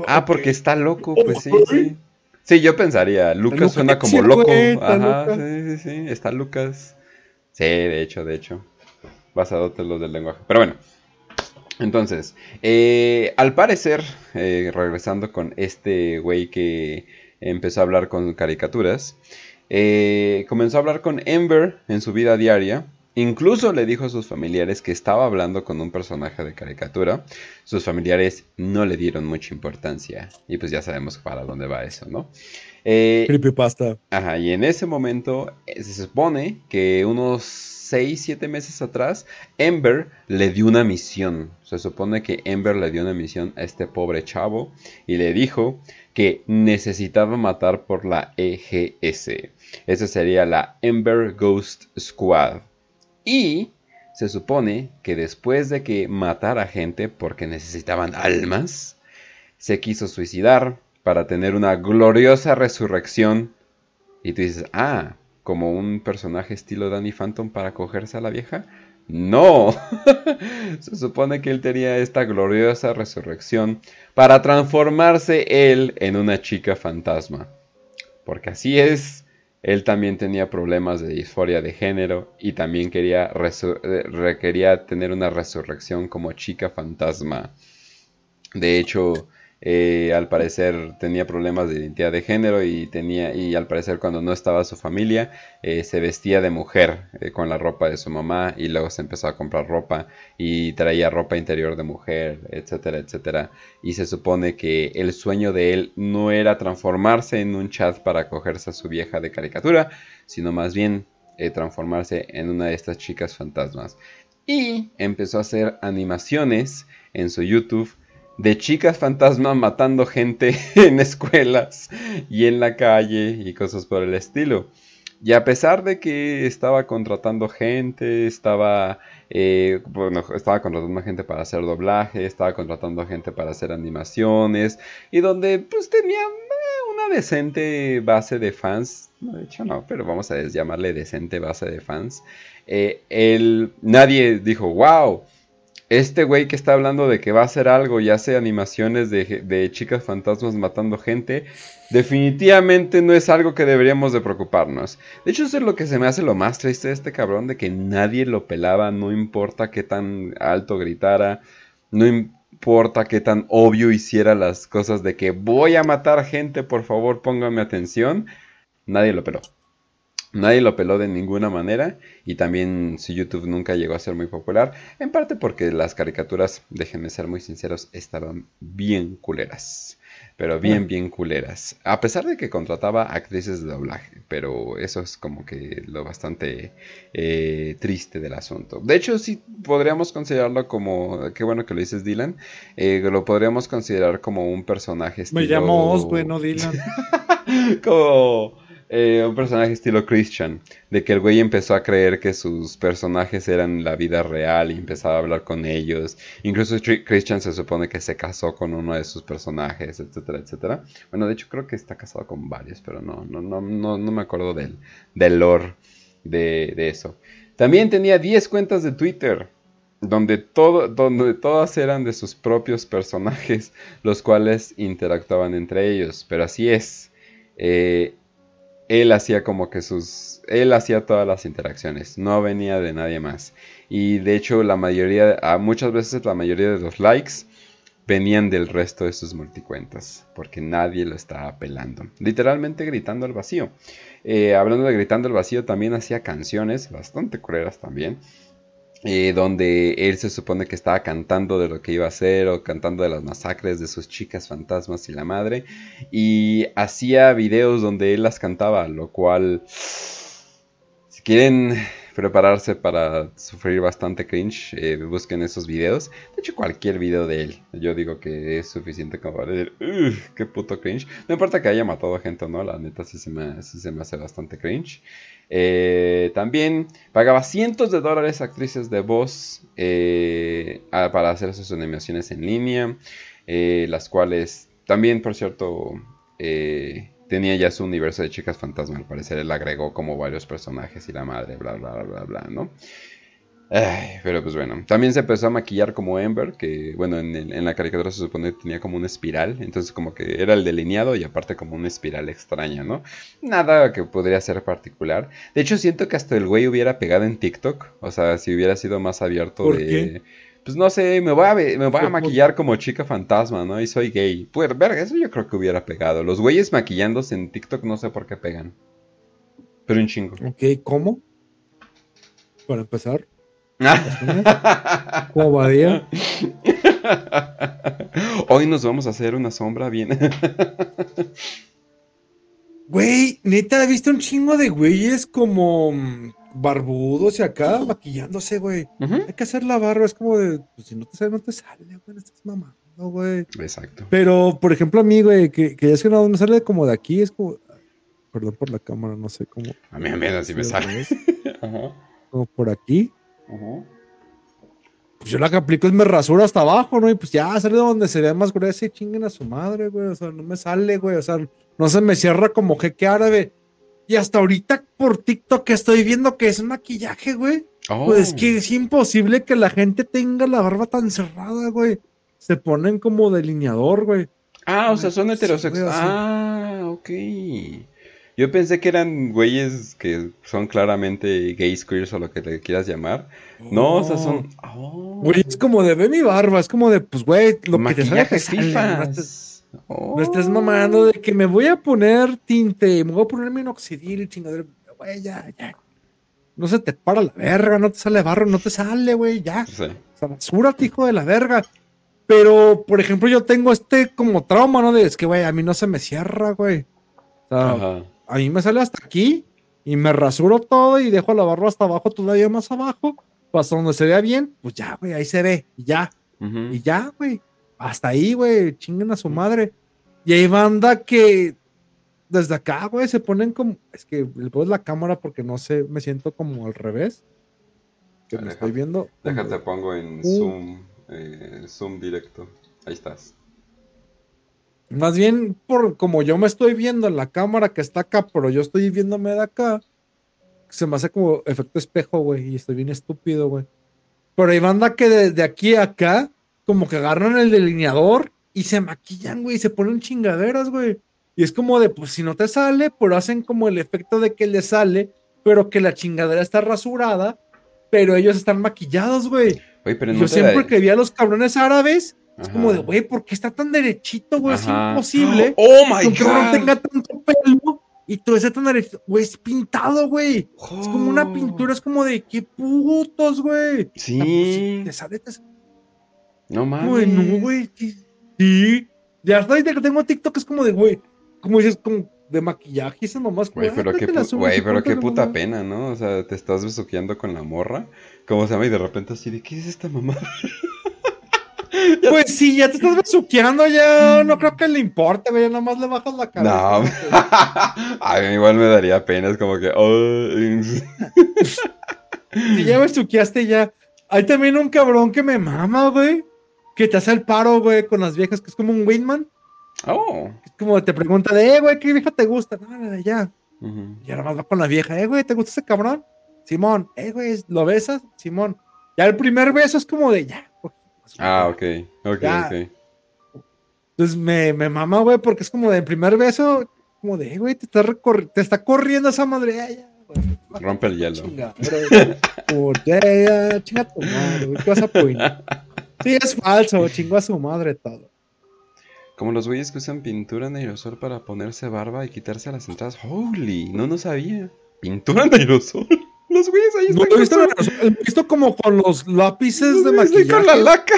Ah, porque está loco, pues sí, sí. Sí, yo pensaría, Lucas suena como loco. Ajá, sí, sí, sí, está Lucas. Sí, de hecho, de hecho. Basado en los del lenguaje. Pero bueno. Entonces, eh, al parecer, eh, regresando con este güey que empezó a hablar con caricaturas, eh, comenzó a hablar con Ember en su vida diaria. Incluso le dijo a sus familiares que estaba hablando con un personaje de caricatura. Sus familiares no le dieron mucha importancia. Y pues ya sabemos para dónde va eso, ¿no? Eh, Creepypasta. Ajá, y en ese momento eh, se supone que unos 6, 7 meses atrás, Ember le dio una misión. Se supone que Ember le dio una misión a este pobre chavo y le dijo que necesitaba matar por la EGS. Esa sería la Ember Ghost Squad. Y se supone que después de que matara gente porque necesitaban almas, se quiso suicidar para tener una gloriosa resurrección. Y tú dices, ah, como un personaje estilo Danny Phantom para cogerse a la vieja. No, [LAUGHS] se supone que él tenía esta gloriosa resurrección para transformarse él en una chica fantasma. Porque así es, él también tenía problemas de disforia de género y también quería, quería tener una resurrección como chica fantasma. De hecho, eh, al parecer tenía problemas de identidad de género y tenía y al parecer cuando no estaba su familia eh, se vestía de mujer eh, con la ropa de su mamá y luego se empezó a comprar ropa y traía ropa interior de mujer etcétera etcétera. Y se supone que el sueño de él no era transformarse en un chat para cogerse a su vieja de caricatura sino más bien transformarse en una de estas chicas fantasmas. Y empezó a hacer animaciones en su YouTube de chicas fantasma matando gente [LAUGHS] en escuelas y en la calle y cosas por el estilo. Y a pesar de que estaba contratando gente, estaba, eh, bueno, estaba contratando gente para hacer doblaje, estaba contratando gente para hacer animaciones, y donde pues tenía eh, una decente base de fans, de hecho no, pero vamos a llamarle decente base de fans, eh, nadie dijo, wow, este güey que está hablando de que va a hacer algo y hace animaciones de, chicas fantasmas matando gente, definitivamente no es algo que deberíamos de preocuparnos. De hecho, eso es lo que se me hace lo más triste de este cabrón, de que nadie lo pelaba, no importa qué tan alto gritara, no importa qué tan obvio hiciera las cosas de que voy a matar gente, por favor póngame atención, nadie lo peló. Nadie lo peló de ninguna manera y también su YouTube nunca llegó a ser muy popular, en parte porque las caricaturas, déjenme ser muy sinceros, estaban bien culeras. Pero bien, bien culeras. A pesar de que contrataba actrices de doblaje, pero eso es como que lo bastante eh, triste del asunto. De hecho, sí podríamos considerarlo como, qué bueno que lo dices Dylan, eh, lo podríamos considerar como un personaje estilo... Me llamo Oswego, Dylan. [LAUGHS] como eh, un personaje estilo Christian, de que el güey empezó a creer que sus personajes eran la vida real y empezaba a hablar con ellos. Incluso Christian se supone que se casó con uno de sus personajes, etcétera, etcétera. Bueno, de hecho creo que está casado con varios, pero no, no, no, no, no me acuerdo del, del lore de, de eso. También tenía 10 cuentas de Twitter donde, todo, donde todas eran de sus propios personajes, los cuales interactuaban entre ellos. Pero así es. Eh, él hacía como que sus... Él hacía todas las interacciones, no venía de nadie más. Y de hecho la mayoría, muchas veces la mayoría de los likes venían del resto de sus multicuentas, porque nadie lo estaba apelando. Literalmente gritando al vacío. Eh, hablando de gritando al vacío, también hacía canciones bastante cruelas también. Eh, donde él se supone que estaba cantando de lo que iba a hacer o cantando de las masacres de sus chicas fantasmas y la madre y hacía videos donde él las cantaba lo cual si quieren prepararse para sufrir bastante cringe, eh, busquen esos videos. De hecho, cualquier video de él, yo digo que es suficiente como para decir, qué puto cringe. No importa que haya matado a gente o no, la neta sí se me, se me hace bastante cringe. Eh, también pagaba cientos de dólares a actrices de voz eh, para hacer sus animaciones en línea, las cuales también, por cierto, tenía ya su universo de chicas fantasma, al parecer él agregó como varios personajes y la madre, bla, bla, bla, bla, ¿no? Ay, pero pues bueno. También se empezó a maquillar como Ember, que bueno, en, el- en la caricatura se supone que tenía como una espiral. Entonces como que era el delineado y aparte como una espiral extraña, ¿no? Nada que podría ser particular. De hecho, siento que hasta el güey hubiera pegado en TikTok. O sea, si hubiera sido más abierto ¿Por de... qué? Pues no sé, me voy a, me voy a maquillar como chica fantasma, ¿no? Y soy gay. Pues, verga, eso yo creo que hubiera pegado. Los güeyes maquillándose en TikTok no sé por qué pegan. Pero un chingo. Ok, ¿cómo? Para empezar, [LAUGHS] Hoy nos vamos a hacer una sombra bien. Güey, neta, he visto un chingo de güeyes como mm, barbudos y acá maquillándose, güey. Hay que hacer la barba, es como de, pues si no te sale, no te sale, güey, estás mamando, güey. Exacto. Pero, por ejemplo, a mí, güey, que, que ya es que no me sale como de aquí, es como, perdón por la cámara, no sé cómo. A mí también así me sale. [LAUGHS] Ajá. Como por aquí. Ajá. Pues yo la que aplico es me rasuro hasta abajo, ¿no? Y pues ya sale donde se vea más gruesa y chinguen a su madre, güey. O sea, no me sale, güey. O sea, no se me cierra como jeque árabe. Y hasta ahorita por TikTok estoy viendo que es maquillaje, güey. Oh. Pues es que es imposible que la gente tenga la barba tan cerrada, güey. Se ponen como delineador, güey. Ah, o sea, son heterosexuales. Ah, ok. Yo pensé que eran güeyes que son claramente gays, queers o lo que le quieras llamar. No, o sea, son. Oh. Güey, es como de ve mi barba, es como de, pues, güey, lo que te sale, te sale, no estés- fifas. Oh. No estés mamando de que me voy a poner tinte, me voy a poner minoxidil y chingadera. Güey, ya, ya. No se te para la verga, no te sale barro, no te sale, güey, ya. Sí. O sea, basúrate, hijo de la verga. Pero, por ejemplo, yo tengo este como trauma, ¿no? De es que, güey, a mí no se me cierra, güey. O sea, Ajá. A mí me sale hasta aquí y me rasuro todo y dejo la barba hasta abajo, todavía más abajo. Pues hasta donde se vea bien, pues ya, güey, ahí se ve, y ya. Y ya, güey. Hasta ahí, güey. Chinguen a su madre. Y hay banda que desde acá, güey, se ponen como. Es que le pongo la cámara porque no sé, me siento como al revés. Que me estoy viendo. Déjate, pongo en Uh. Zoom. eh, Zoom directo. Ahí estás. Más bien, por como yo me estoy viendo en la cámara que está acá, pero yo estoy viéndome de acá. Se me hace como efecto espejo, güey. Y estoy bien estúpido, güey. Pero hay banda que desde aquí a acá, como que agarran el delineador y se maquillan, güey, y se ponen chingaderas, güey. Y es como de, pues si no te sale, pero hacen como el efecto de que le sale, pero que la chingadera está rasurada, pero ellos están maquillados, güey. No Yo siempre da- que vi a los cabrones árabes, es Ajá. como de, güey, ¿por qué está tan derechito, güey? Es imposible [GASPS] Oh my que un cabrón god. tenga tanto pelo y todo ese tan derechito. Güey, es pintado, güey. Es como una Oh. pintura, es como de, qué putos, güey. Sí. Pues, te sale, te sale. No mames. Güey, no, güey. Sí. Ya hasta ahorita que tengo TikTok es como de, güey, como dices, como de maquillaje mamás. como, Güey, pero qué, güey, pero qué puta mamá. pena, ¿no? O sea, te estás besuqueando con la morra. ¿Cómo se llama? Y de repente así de, ¿qué es esta mamá? [LAUGHS] Pues sí, ya te estás besuqueando, ya no creo que le importe, güey. Nada más le bajas la cabeza. No. [LAUGHS] A mí igual me daría pena, es como que... oh, [LAUGHS] Si ya besuqueaste, ya. Hay también un cabrón que me mama, güey. Que te hace el paro, güey, con las viejas, que es como un Winman. oh. Es como te pregunta de, eh, güey, ¿qué vieja te gusta? No, no, ya. Ujú. Y ahora más va con la vieja, eh, güey, ¿te gusta ese cabrón? Simón, eh, güey, ¿lo besas? Simón. Ya el primer beso es como de, ya. Ah, ok, ok, Ya. ok. Entonces me, me mama, güey, porque es como de primer beso, como de, güey, te está, te está corriendo esa madre. Ya. Rompe el hielo. Chinga. Como, ya, chinga tu madre, güey, ¿qué vas a apoyar? Sí, es falso, chingó a su madre todo. Como los güeyes que usan pintura en aerosol para ponerse barba y quitarse las entradas. Holy, no, no sabía. ¿Pintura en aerosol? Los güeyes ahí No están lo he visto, con visto como con los lápices los de ahí con la maquillaje. laca.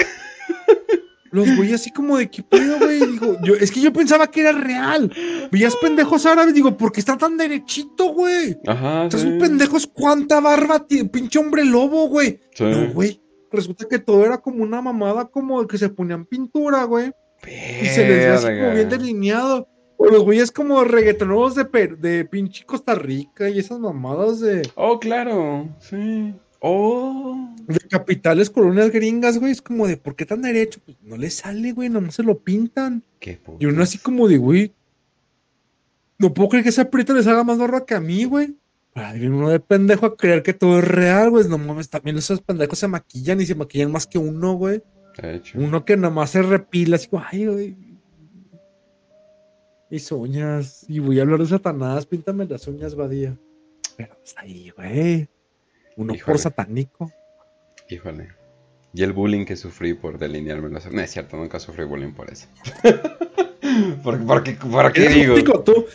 Los güeyes así como de qué pedo, güey. Digo, yo, es que yo pensaba que era real. Veías pendejos árabes, digo, ¿por qué está tan derechito, güey? Ajá, Estos sí. son pendejos, cuánta barba tiene, pinche hombre lobo, güey. Sí. No, güey. Resulta que todo era como una mamada, como de que se ponían pintura, güey. Y se les ve así como bien delineado. O los güeyes como reggaetoneros de, per- de pinche Costa Rica y esas mamadas de, Oh, claro, sí. Oh. de capitales, colonias gringas, güey. Es como de, ¿por qué tan derecho? Pues no le sale, güey, nomás se lo pintan. Qué puto. Y uno así como de, güey, no puedo creer que ese aprieta les haga más barba que a mí, güey. Ahí viene uno de pendejo a creer que todo es real, güey. No mames, también esos pendejos se maquillan y se maquillan más que uno, güey. De hecho. Uno que nomás se repila, así como, ay, güey. Mis uñas. Y voy a hablar de Satanás, píntame las uñas, Badía. Pero está ahí, güey. Uno Híjole. por satánico. Híjole. Y el bullying que sufrí por delinearme las No es cierto, nunca sufrí bullying por eso. [LAUGHS] ¿Por, por qué, por qué digo? tú,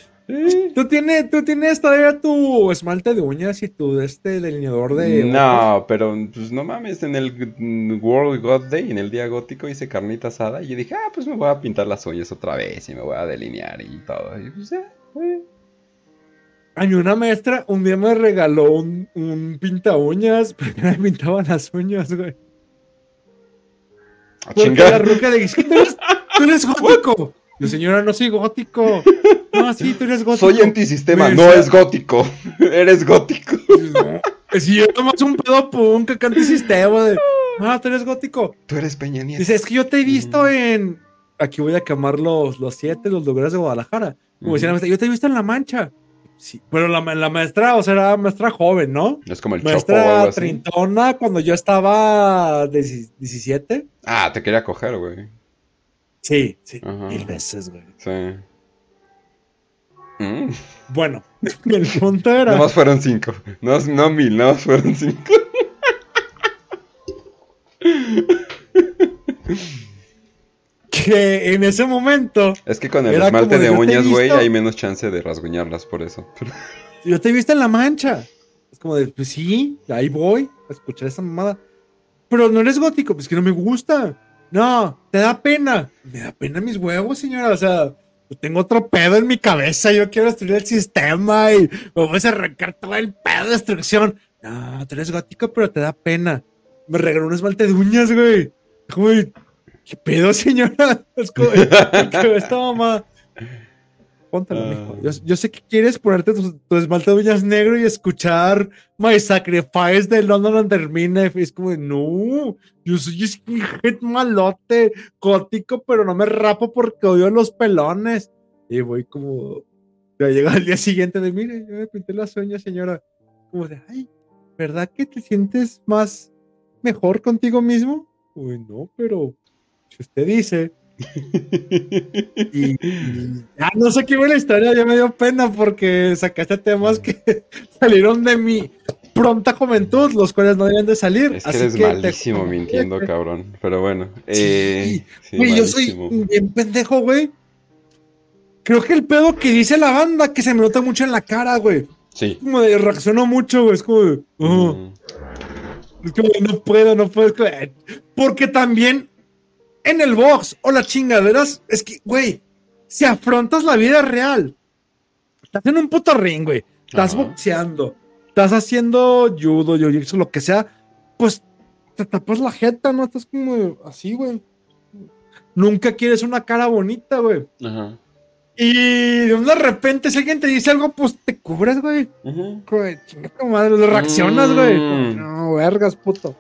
Tú, tienes, tú tienes todavía tu esmalte de uñas y tu de este delineador de. No, pero pues no mames, en el World God Day, en el día gótico, hice carnita asada y yo dije, ah, pues me voy a pintar las uñas otra vez y me voy a delinear y todo. Y pues ya, eh. A mí una maestra un día me regaló un, un pinta uñas, [LAUGHS] porque me pintaban las uñas, güey. A Porque chingar. la ruca le dice, "Es que tú eres, tú eres [LAUGHS] gótico. Yo, señora, no soy gótico. No, sí, tú eres gótico. Soy antisistema, no decía- es gótico. [LAUGHS] Eres gótico. Si yo nomás un pedo punk que canta sistema de, ah, tú eres gótico. Tú eres Peña Nieto. Dice, es que yo te he visto Mm. en, aquí voy a quemar los, los siete, los lugares de Guadalajara. Como decía la maestra, yo te he visto en La Mancha. Sí, pero la, la maestra, o sea, era maestra joven, ¿no? Es como el chopo o algo Maestra así. trintona cuando yo estaba de 17. Ah, te quería coger, güey. Sí, sí, Ajá. mil veces, güey. Sí. Mm. Bueno, [LAUGHS] el punto era... Nomás fueron cinco. No, no mil, nomás fueron cinco. [LAUGHS] que en ese momento Es que con el esmalte de uñas, güey, hay menos chance de rasguñarlas por eso. [LAUGHS] yo te he visto en la mancha. Es como de, pues sí, ahí voy a escuchar esa mamada. Pero no eres gótico, pues que no me gusta. No, te da pena. Me da pena mis huevos, señora. O sea, yo tengo otro pedo en mi cabeza. Yo quiero destruir el sistema y voy a arrancar todo el pedo de destrucción. No, tú eres gótico, pero te da pena. Me regaló un esmalte de uñas, güey. De, ¿qué pedo, señora? [LAUGHS] Es como, ¿qué esta mamá? Póntelo, Ah. mijo. Yo, yo sé que quieres ponerte tu, tu esmalte de uñas negro y escuchar My Sacrifice de London Undermine. Es como no, yo soy skinhead malote, gótico, pero no me rapo porque odio los pelones. Y voy como, ya llega al día siguiente de, mire, yo me pinté las uñas, señora. Como de, ay, ¿verdad que te sientes más mejor contigo mismo? Uy, no, pero si usted dice. [LAUGHS] Y, y ya no sé qué fue la historia, ya me dio pena porque sacaste temas que [LAUGHS] salieron de mi pronta juventud, los cuales no deben de salir. Es que así eres te- malísimo mintiendo, [LAUGHS] cabrón. Pero bueno. Eh, sí, Güey, yo soy bien pendejo, güey. Creo que el pedo que dice la banda que se me nota mucho en la cara, güey. Sí. Como de reacciono mucho, güey. Es como de, "Oh". Mm. Es como de, no puedo, no puedo. Porque también en el box o las chingaderas, es que, güey, si afrontas la vida real, estás en un puto ring, güey. Estás Ajá. boxeando, estás haciendo judo, jiu-jitsu, lo que sea, pues te tapas la jeta, ¿no? Estás como así, güey. Nunca quieres una cara bonita, güey. Ajá. Y de repente, si alguien te dice algo, pues te cubres, güey. Güey, tu madre, reaccionas, güey. Mm. No, vergas, puto.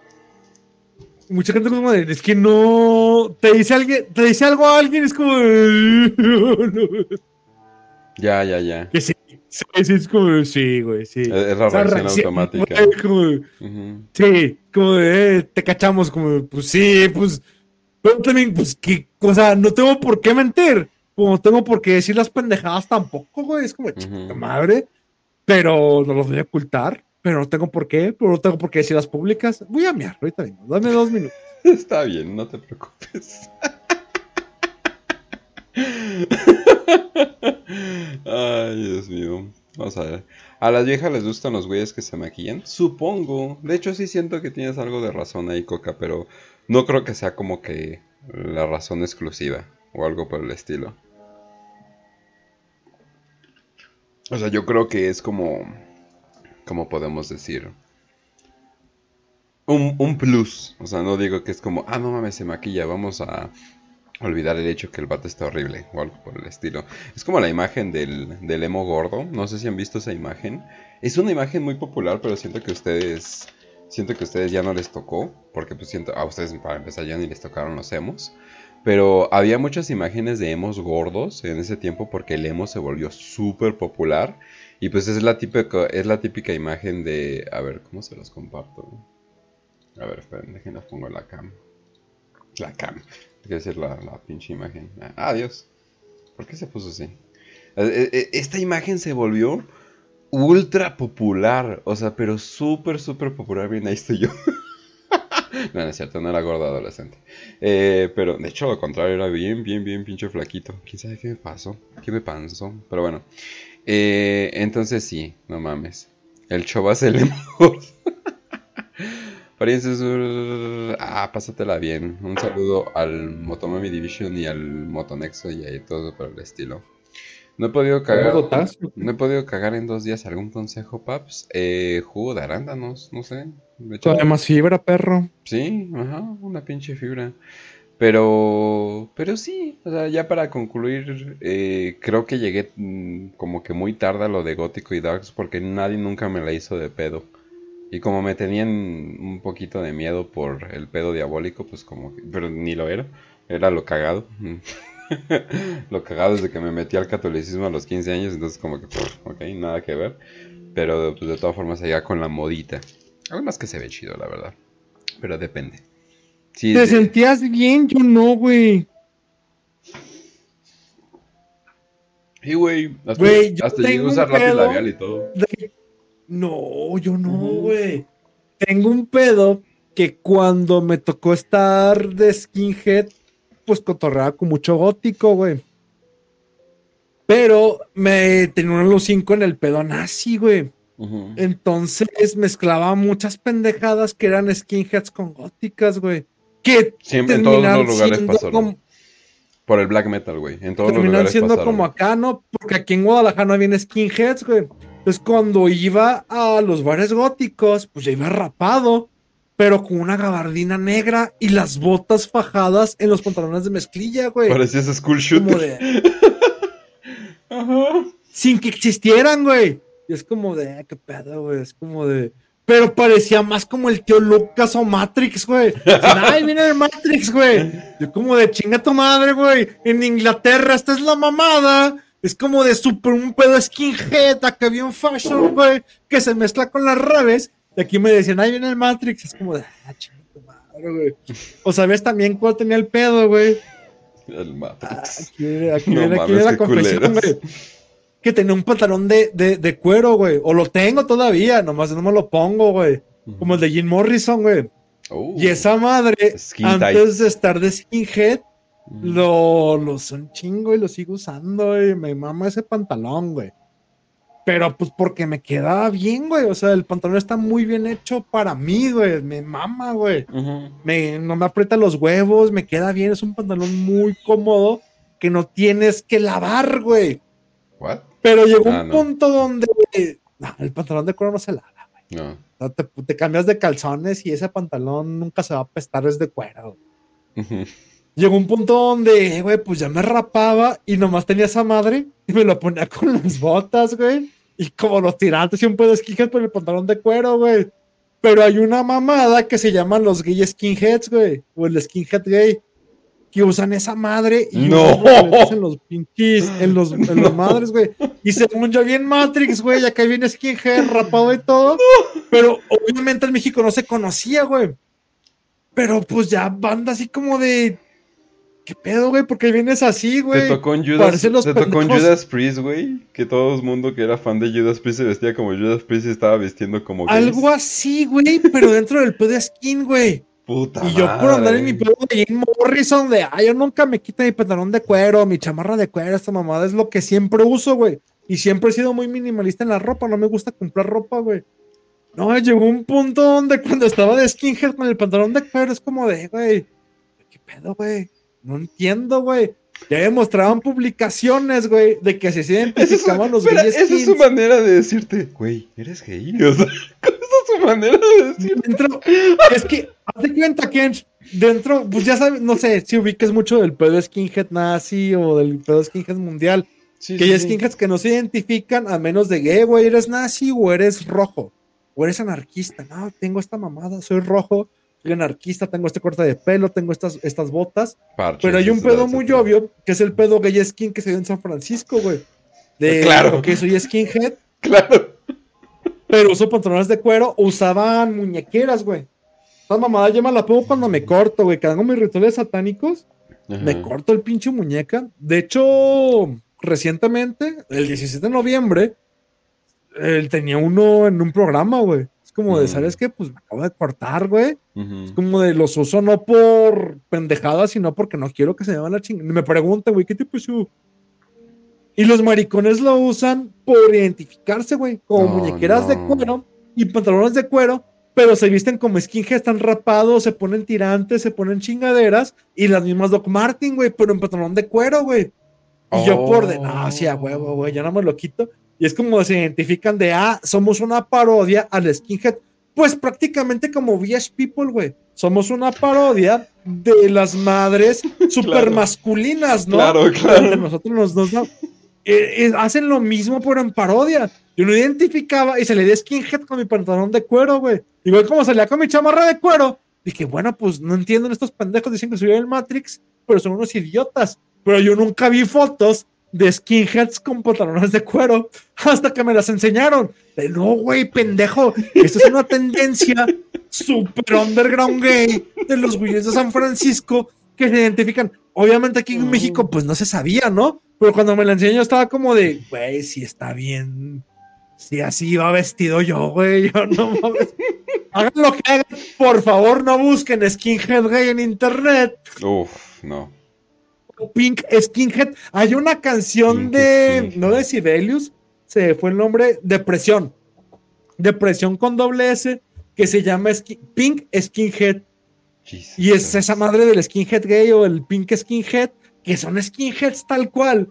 Mucha gente como de, es que no. Te dice alguien, te dice algo a alguien, es como de. [LAUGHS] Ya, ya, ya. Que sí, sí, sí, es como sí, güey, sí. Es la reacción automática. güey, como sí, como de, eh, te cachamos, como pues sí, pues. Pero también, pues que, o sea, no tengo por qué mentir. Como no tengo por qué decir las pendejadas tampoco, güey. Es como, chica madre. Pero no los voy a ocultar. Pero no tengo por qué. Pero no tengo por qué decirlas públicas. Voy a miar, ahorita vengo. Dame dos minutos. [LAUGHS] Está bien, no te preocupes. [LAUGHS] Ay, Dios mío. Vamos a ver. ¿A las viejas les gustan los güeyes que se maquillan? Supongo. De hecho, sí siento que tienes algo de razón ahí, Coca, pero no creo que sea como que la razón exclusiva o algo por el estilo. O sea, yo creo que es como. ¿Cómo podemos decir? Un, un plus. O sea, no digo que es como, ah, no mames, se maquilla, vamos a olvidar el hecho que el vato está horrible o algo por el estilo. Es como la imagen del, del emo gordo. No sé si han visto esa imagen. Es una imagen muy popular, pero siento que ustedes. Siento que a ustedes ya no les tocó. Porque pues siento. A ustedes para empezar ya ni les tocaron los emos. Pero había muchas imágenes de emos gordos en ese tiempo porque el emo se volvió súper popular. Y pues es la típica, es la típica imagen de... A ver, ¿cómo se los comparto? A ver, esperen, déjenme pongo la cam. La cam. Quiero decir la, la pinche imagen. Ah, adiós. ¿Por qué se puso así? Eh, eh, Esta imagen se volvió ultra popular. O sea, pero súper, súper popular. Bien, ahí estoy yo. [LAUGHS] no, no es cierto, no era gordo adolescente. Eh, pero de hecho, lo contrario, era bien, bien, bien pinche flaquito. ¿Quién sabe qué me pasó? ¿Qué me pasó? Pero bueno. Eh, entonces sí, no mames. El Chovas [LAUGHS] el mejor. Apariencia Sur. Ah, pásatela bien. Un saludo al Motomami Division y al Motonexo y ahí todo por el estilo. No he podido cagar. No he podido cagar en dos días. ¿Algún consejo, Paps? Eh, jugo de arándanos, no sé. Todavía más fibra, perro. Sí, ajá, una pinche fibra. Pero, pero sí, o sea, ya para concluir, eh, creo que llegué mm, como que muy tarde a lo de Gótico y Darks porque nadie nunca me la hizo de pedo. Y como me tenían un poquito de miedo por el pedo diabólico, pues como que, pero ni lo era, era lo cagado. [LAUGHS] lo cagado desde que me metí al catolicismo a los 15 años, entonces como que, pff, ok, nada que ver. Pero pues de todas formas allá con la modita. Además que se ve chido, la verdad. Pero depende. Sí, ¿Te sentías bien? Yo no, güey. Sí, güey. Hasta, Güey, yo hasta llegué a usar lápiz labial y todo. De- No, yo no, güey. Tengo un pedo que cuando me tocó estar de skinhead, pues cotorreaba con mucho gótico, güey. Pero me tenía un los cinco en el pedo nazi, güey. Entonces mezclaba muchas pendejadas que eran skinheads con góticas, güey. Que Siempre, en todos los lugares pasaron. como- Por el black metal, güey. En todos los lugares siendo pasaron. como acá, ¿no? Porque aquí en Guadalajara no había skinheads, güey. Entonces cuando iba a los bares góticos, pues ya iba rapado, pero con una gabardina negra y las botas fajadas en los pantalones de mezclilla, güey. Parecías school shooter. de, [LAUGHS] Ajá. sin que existieran, güey. Y es como de, ah, qué pedo, güey. Es como de. Pero parecía más como el tío Lucas o Matrix, güey. [LAUGHS] Ay, viene el Matrix, güey. Yo como de chinga tu madre, güey. En Inglaterra, esta es la mamada. Es como de super un pedo skinhead, acá bien fashion, güey. Que se mezcla con las reves. Y aquí me decían, ay, viene el Matrix. Es como de, ah, chinga tu madre, güey. O sabes también cuál tenía el pedo, güey. El Matrix. Aquí, aquí, No viene- aquí mames, viene la confesión, culeros. güey. Que tenía un pantalón de, de, de cuero, güey. O lo tengo todavía, nomás no me lo pongo, güey. Como el de Jim Morrison, güey. Oh. Y esa madre, antes de estar de skinhead, Mm. lo, lo son chingo y lo sigo usando, güey. Me mama ese pantalón, güey. Pero pues porque me quedaba bien, güey. O sea, el pantalón está muy bien hecho para mí, güey. Me mama, güey. Me, no me aprieta los huevos, me queda bien. Es un pantalón muy cómodo que no tienes que lavar, güey. ¿What? Pero llegó Ah, un no. punto donde no, el pantalón de cuero no se lava. No. Te, te cambias de calzones y ese pantalón nunca se va a apestar, es de cuero. Llegó un punto donde, güey, pues ya me rapaba y nomás tenía esa madre y me lo ponía con las botas, güey. Y como los tirantes siempre de skinhead por el pantalón de cuero, güey. Pero hay una mamada que se llaman los gay skinheads, güey. O el skinhead gay. Que usan esa madre y No. en los pinches, en los, en los [LAUGHS] madres, güey. Y según yo bien Matrix, güey, acá viene skinhead, rapado y todo. Pero obviamente en México no se conocía, güey. Pero pues ya banda así como de. ¿Qué pedo, güey? Porque vienes así, Te güey. tocó en Judas, te tocó en. Judas Priest, güey. Que todo el mundo que era fan de Judas Priest se vestía como Judas Priest y estaba vistiendo como gays. Algo así, güey, pero dentro del pedo de skin, güey. Puta Y yo por andar en mi pedo de Jim Morrison, de, ay, yo nunca me quito mi pantalón de cuero, mi chamarra de cuero, esta mamada es lo que siempre uso, güey. Y siempre he sido muy minimalista en la ropa, no me gusta comprar ropa, güey. No, llegó un punto donde cuando estaba de skinhead con el pantalón de cuero es como de, güey, ¿qué pedo, güey? No entiendo, güey. Ya me mostraban publicaciones, güey, de que se es, identificaban su, los espera, gays esa es su manera de decirte, güey, eres gay. [LAUGHS] O sea, esa es su manera de decirte. Dentro, es que, haz de cuenta que dentro, pues ya sabes, no sé si ubiques mucho del pedo skinhead nazi o del pedo skinhead mundial. Sí, que sí, hay sí. skinheads que no se identifican a menos de que, "Eh, güey, eres nazi o eres rojo o eres anarquista. No, tengo esta mamada, soy rojo, soy anarquista, tengo este corte de pelo, tengo estas, estas botas. Parches, Pero hay un pedo muy obvio, que es el pedo gay skin que se dio en San Francisco, güey. De [LAUGHS] Claro. que soy skinhead, [LAUGHS] Claro. pero uso pantalones de cuero, usaban muñequeras, güey. Esta mamada yo me la pongo cuando me corto, güey, que hago mis rituales satánicos, me corto el pinche muñeca. De hecho, recientemente, el 17 de noviembre, él tenía uno en un programa, güey. Es como de, Mm. ¿sabes qué? Pues me acabo de cortar, güey. Es como de los uso no por pendejadas, sino porque no quiero que se me van la chingada. Me preguntan, güey, ¿qué tipo de shoe? Y los maricones lo usan por identificarse, güey, como No, muñequeras de cuero y pantalones de cuero, pero se visten como skinheads, están rapados, se ponen tirantes, se ponen chingaderas y las mismas Doc Martin, güey, pero en pantalón de cuero, güey. Y yo por de, no, sí, a huevo, güey, ya no me lo quito. Y es como se identifican de, ah, somos una parodia al skinhead. Pues prácticamente como VH People, güey. Somos una parodia de las madres [LAUGHS] super masculinas, ¿no? Claro, Entre claro. nosotros nos, nos da- eh, eh, hacen lo mismo, pero en parodia. Yo lo identificaba y se le di skinhead con mi pantalón de cuero, güey. Igual como salía con mi chamarra de cuero. Dije, bueno, pues no entienden estos pendejos, dicen que soy el Matrix, pero son unos idiotas. Pero yo nunca vi fotos de skinheads con pantalones de cuero [LAUGHS] hasta que me las enseñaron. De no, güey, pendejo. Esto es una tendencia super underground gay de los güeyes de San Francisco que se identifican. Obviamente aquí en Mm. México, pues no se sabía, ¿no? Pero cuando me la enseñó estaba como de, güey, si está bien. Si así iba vestido yo, güey. Yo no mames. [LAUGHS] Hagan lo que hagan. Por favor, no busquen skinhead gay en internet. Uf, no. Pink Skinhead. Hay una canción de, no de Sibelius, se fue el nombre, Depresión. Depresión con doble S, que se llama Skin- Pink Skinhead. Jesus Y es esa madre del skinhead gay o el pink skinhead, que son skinheads tal cual,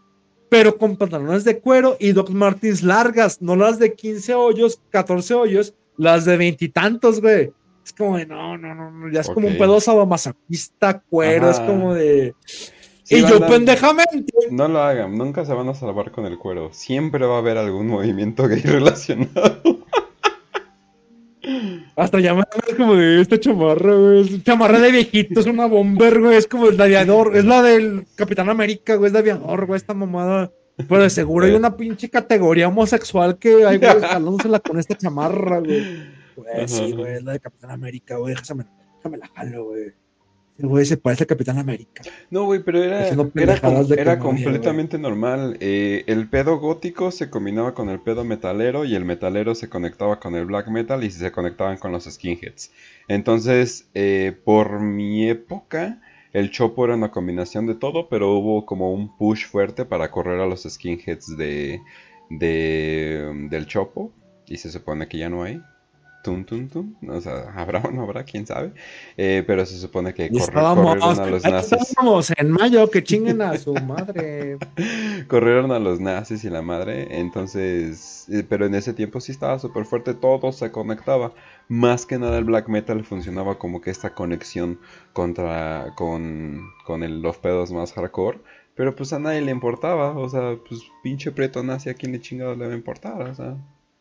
pero con pantalones de cuero y Doc Martins largas, no las de 15 hoyos, 14 hoyos, las de veintitantos, güey. Es como de, no, no, no, ya es como un pedo sadomasoquista, cuero, es como de... Sí, y yo pendejamente, No lo hagan, nunca se van a salvar con el cuero. Siempre va a haber algún movimiento gay [LAUGHS] relacionado. hasta llaman como de esta chamarra, güey, es chamarra de viejito, es una bomber, güey, es como el de aviador, es la del Capitán América, güey, es de aviador, güey, esta mamada. Pero de seguro hay una pinche categoría homosexual que hay, güey, jalándosela con esta chamarra, güey. Güey, sí, Ajá. güey, es la de Capitán América, güey, déjame, déjame la jalo, güey. Güey se parece a Capitán América. No, güey, pero era, era, com- era completamente normal. Eh, el pedo gótico se combinaba con el pedo metalero y el metalero se conectaba con el black metal y se conectaban con los skinheads. Entonces, eh, por mi época, el chopo era una combinación de todo, pero hubo como un push fuerte para correr a los skinheads de, de, del chopo y se supone que ya no hay. Tum, tum, tum. O sea, habrá o no habrá, quién sabe. Eh, pero se supone que corrieron a los nazis. estábamos en mayo, que chinguen a su [LAUGHS] madre. Corrieron a los nazis y la madre, entonces, eh, pero en ese tiempo sí estaba súper fuerte, todo se conectaba. Más que nada el black metal funcionaba como que esta conexión contra, con, con el- los pedos más hardcore, pero pues a nadie le importaba, o sea, pues pinche preto nazi, ¿a quién le chingado le va a importar? O sea,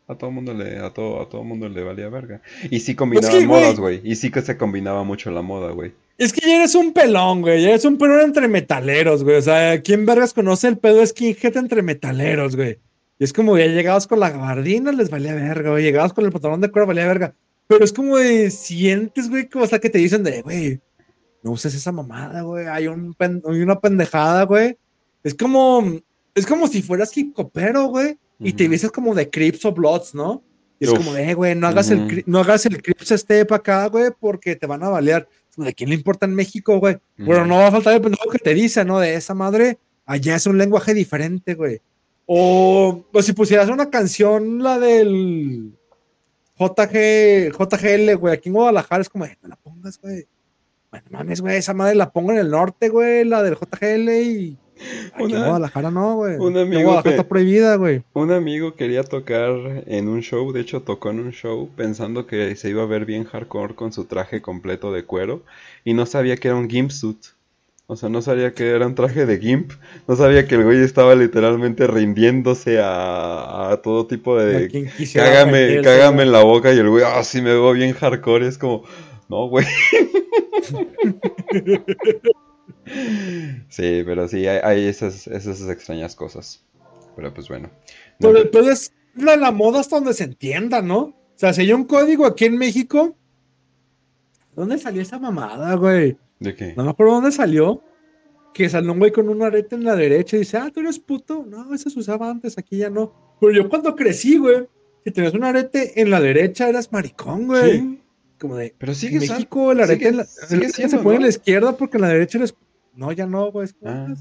a todo mundo le, a todo, a todo mundo le valía verga. Y sí combinaban que, güey. modas, güey, y sí que se combinaba mucho la moda, güey. Es que ya eres un pelón, güey. Ya eres un pelón entre metaleros, güey. O sea, ¿quién vergas conoce el pedo skinhead entre metaleros, güey? Y es como ya llegabas con la gabardina, les valía verga, güey. Llegabas con el pantalón de cuero, valía verga. Pero es como de sientes, güey, como hasta que te dicen de, güey, no uses esa mamada, güey. Hay, un pen- hay una pendejada, güey. Es como, es como si fueras hip hopero, güey. Y te vistes como de Crips o Bloods, ¿no? Y es Uf. como de, eh, güey, no hagas el no hagas el Crips step acá, güey, porque te van a balear. ¿De quién le importa en México, güey? Bueno, no va a faltar el pendejo que te dice, ¿no? De esa madre, allá es un lenguaje diferente, güey. O, o si pusieras una canción, la del JG, JGL, güey, aquí en Guadalajara es como, eh, no la pongas, güey. Bueno, mames, güey, esa madre la pongo en el norte, güey, la del JGL y aquí en Una- Guadalajara no, güey. un en amigo Guadalajara que- está prohibida, güey. Un amigo quería tocar en un show, de hecho tocó en un show pensando que se iba a ver bien hardcore con su traje completo de cuero y no sabía que era un gimp suit. O sea, no sabía que era un traje de gimp, no sabía que el güey estaba literalmente rindiéndose a, a todo tipo de... Cágame, cágame en la boca y el güey, ah, sí me veo bien hardcore, es como... No, güey. [LAUGHS] Sí, pero sí, hay, hay esas, esas extrañas cosas. Pero pues bueno. No, Pero entonces, la, la moda hasta donde se entienda, ¿no? O sea, si hay un código aquí en México, ¿dónde salió esa mamada, güey? ¿De qué? No me acuerdo dónde salió. Que salió un güey con un arete en la derecha y dice, ah, tú eres puto. No, eso se usaba antes, aquí ya no. Pero yo cuando crecí, güey, si tenías un arete en la derecha, eras maricón, güey. Sí, Como de, pero en sigue sa- México, el arete sigue- en la, sigue siendo, se pone en la izquierda porque en la derecha eres. No, ya no, güey. es como, Ah.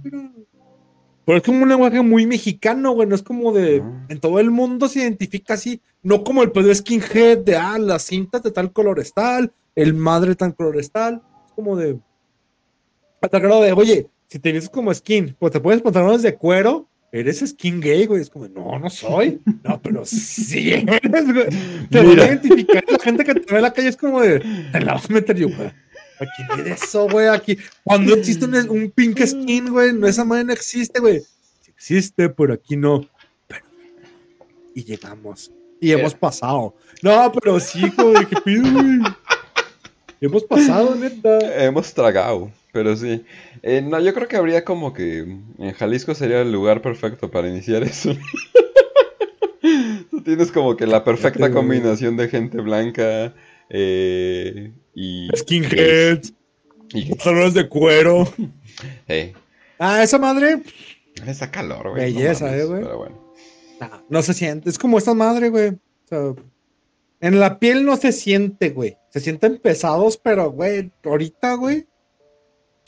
Pero es como un lenguaje muy mexicano, güey. No es como de. Ah. En todo el mundo se identifica así. No como el pedo skinhead de, ah, las cintas de tal color es tal, el madre tan color es tal. Es como de. Hasta grado de, oye, si te vistes como skin, pues te pones pantalones de cuero, eres skin gay, güey. Es como, no, no soy. No, pero sí eres, güey. Te voy a identificar. La gente que te ve en la calle es como de, te la vas a meter yo, güey. Aquí no hay de eso, güey. Aquí, cuando existe un, un pink skin, güey, no, esa madre no existe, güey. Sí existe, pero aquí no. Pero, y llegamos. Y hemos pasado. No, pero sí, güey, qué pido, güey. Hemos pasado, neta. Hemos tragado, pero sí. Eh, no, yo creo que habría como que en Jalisco sería el lugar perfecto para iniciar eso. [LAUGHS] Tú tienes como que la perfecta combinación de gente blanca eh, y... Skinheads, Y, pantalones de cuero. [LAUGHS] Ah, esa madre esa calor, güey. no Belleza, mames, eh, güey. Pero bueno. no se siente. Es como esta madre, güey. O sea, en la piel no se siente, güey. Se sienten pesados, pero, güey, ahorita, güey.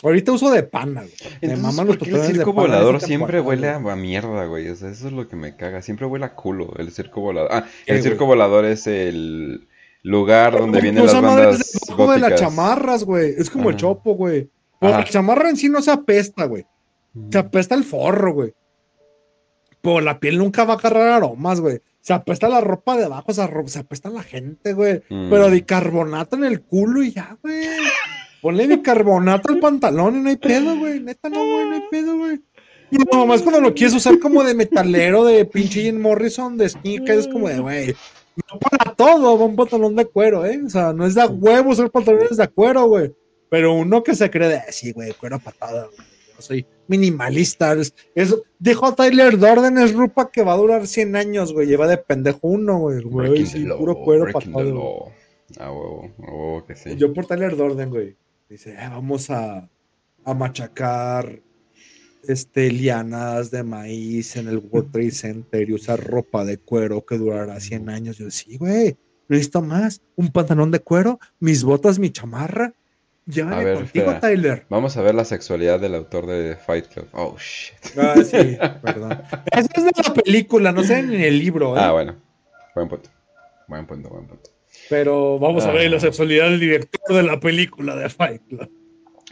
Ahorita uso de pana, güey. Me maman los ¿por qué el circo pana volador siempre huele a, mierda, güey? O sea, eso es lo que me caga. Siempre huele a culo el circo volador. Ah, ¿Qué, el circo güey? volador es el lugar donde vienen las usa madres bandas debajo de las chamarras, güey. Es como el Ajá. chopo, güey. La chamarra en sí no se apesta, güey. Mm. Se apesta el forro, güey. Pero la piel nunca va a agarrar aromas, güey. Se apesta la ropa de abajo, se, se apesta la gente, güey. Mm. Pero bicarbonato en el culo y ya, güey. Ponle bicarbonato al pantalón y no hay pedo, güey. Neta, no, güey, no hay pedo, güey. Y nomás cuando lo quieres usar como de metalero, de pinche Jim Morrison, de sneakers, es como de, güey. No para todo, va un pantalón de cuero, ¿eh? O sea, no es de a huevo usar pantalones de cuero, güey. Pero uno que se cree de, sí, güey, cuero patada, güey. Yo soy minimalista. Es, eso, dijo Tyler Dorden, es ropa que va a durar 100 años, güey. Lleva de pendejo uno, güey. Güey, sí, law, puro cuero patado. Ah, huevo, a huevo que sí. Yo por Tyler Dorden, güey. Dice, "Ah, vamos a, a machacar este, lianas de maíz en el World Trade Center y usar ropa de cuero que durará 100 años. Yo, sí, güey, necesito más. Un pantalón de cuero, mis botas, mi chamarra. A Llévame ver, contigo, espera. Tyler. Vamos a ver la sexualidad del autor de Fight Club. Oh, shit. Ah, sí, perdón. [LAUGHS] Eso es de la película, no sé en el libro, ¿eh? Ah, bueno. Buen punto. Buen punto, buen punto. Pero vamos a ver Ah. la sexualidad del director de la película de Fight Club.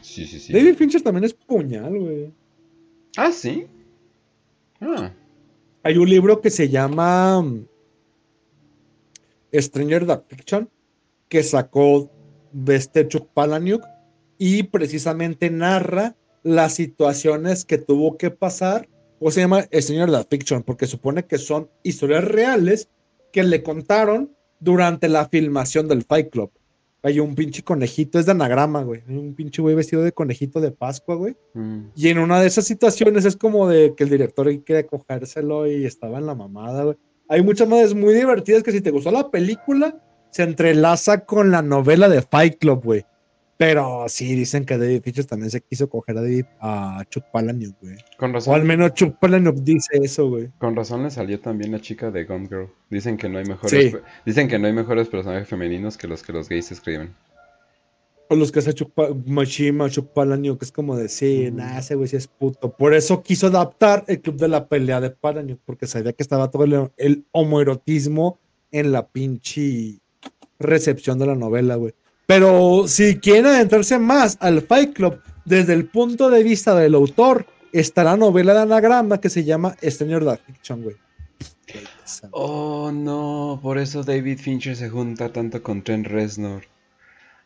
Sí, sí, sí. David Fincher también es puñal, güey. Ah, sí. Ah, Hay un libro que se llama mm, Stranger Than Fiction que sacó de este y precisamente narra las situaciones que tuvo que pasar o se llama Stranger Than Fiction porque supone que son historias reales que le contaron durante la filmación del Fight Club. Hay un pinche conejito, es de anagrama, güey. Un pinche güey vestido de conejito de Pascua, güey. mm. Y en una de esas situaciones es como de que el director quiere cogérselo y estaba en la mamada, güey. Hay muchas madres muy divertidas que si te gustó la película, se entrelaza con la novela de Fight Club, güey. Pero sí, dicen que David Fincher también se quiso coger a, David- a Chuck Palahniuk, güey. Con O al razón, menos Chuck Palahniuk dice eso, güey. con razón le salió también la chica de Gone Girl. Dicen que no hay mejores, Sí. dicen que no hay mejores personajes femeninos que los que los gays escriben. O los que hace Chuck Machima, Chuck Palahniuk, que es como decir, nah, ese güey sí es puto. Por eso quiso adaptar el club de la pelea de Palahniuk, porque sabía que estaba todo el, el homoerotismo en la pinche recepción de la novela, güey. Pero si quieren adentrarse más al Fight Club desde el punto de vista del autor, está la novela de anagrama que se llama Stranger Than Fiction, güey. Oh, no, por eso David Fincher se junta tanto con Trent Reznor.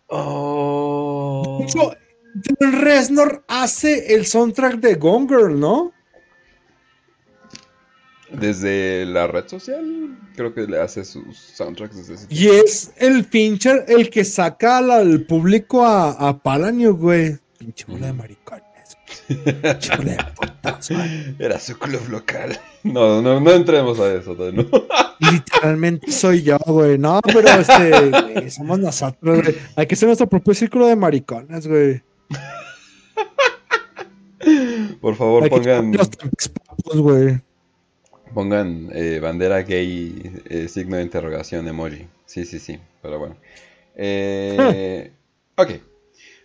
Oh. De hecho, Trent Reznor hace el soundtrack de Gone Girl, ¿no? Desde la red social, creo que le hace sus soundtracks desde ese Y es el Fincher el que saca al, público a, a Palanio, güey. Pinche bola de maricones. Pinche bola de putas, güey. [LAUGHS] Era su club local. No, no, no entremos a eso. ¿no? [LAUGHS] Literalmente soy yo, güey. No, pero este, güey, somos nosotros, güey. Hay que ser nuestro propio círculo de maricones, güey. Por favor, Hay que pongan, los tempespapos, güey. Pongan eh, bandera gay, eh, signo de interrogación, emoji. Sí, sí, sí. Pero bueno. Eh, ok.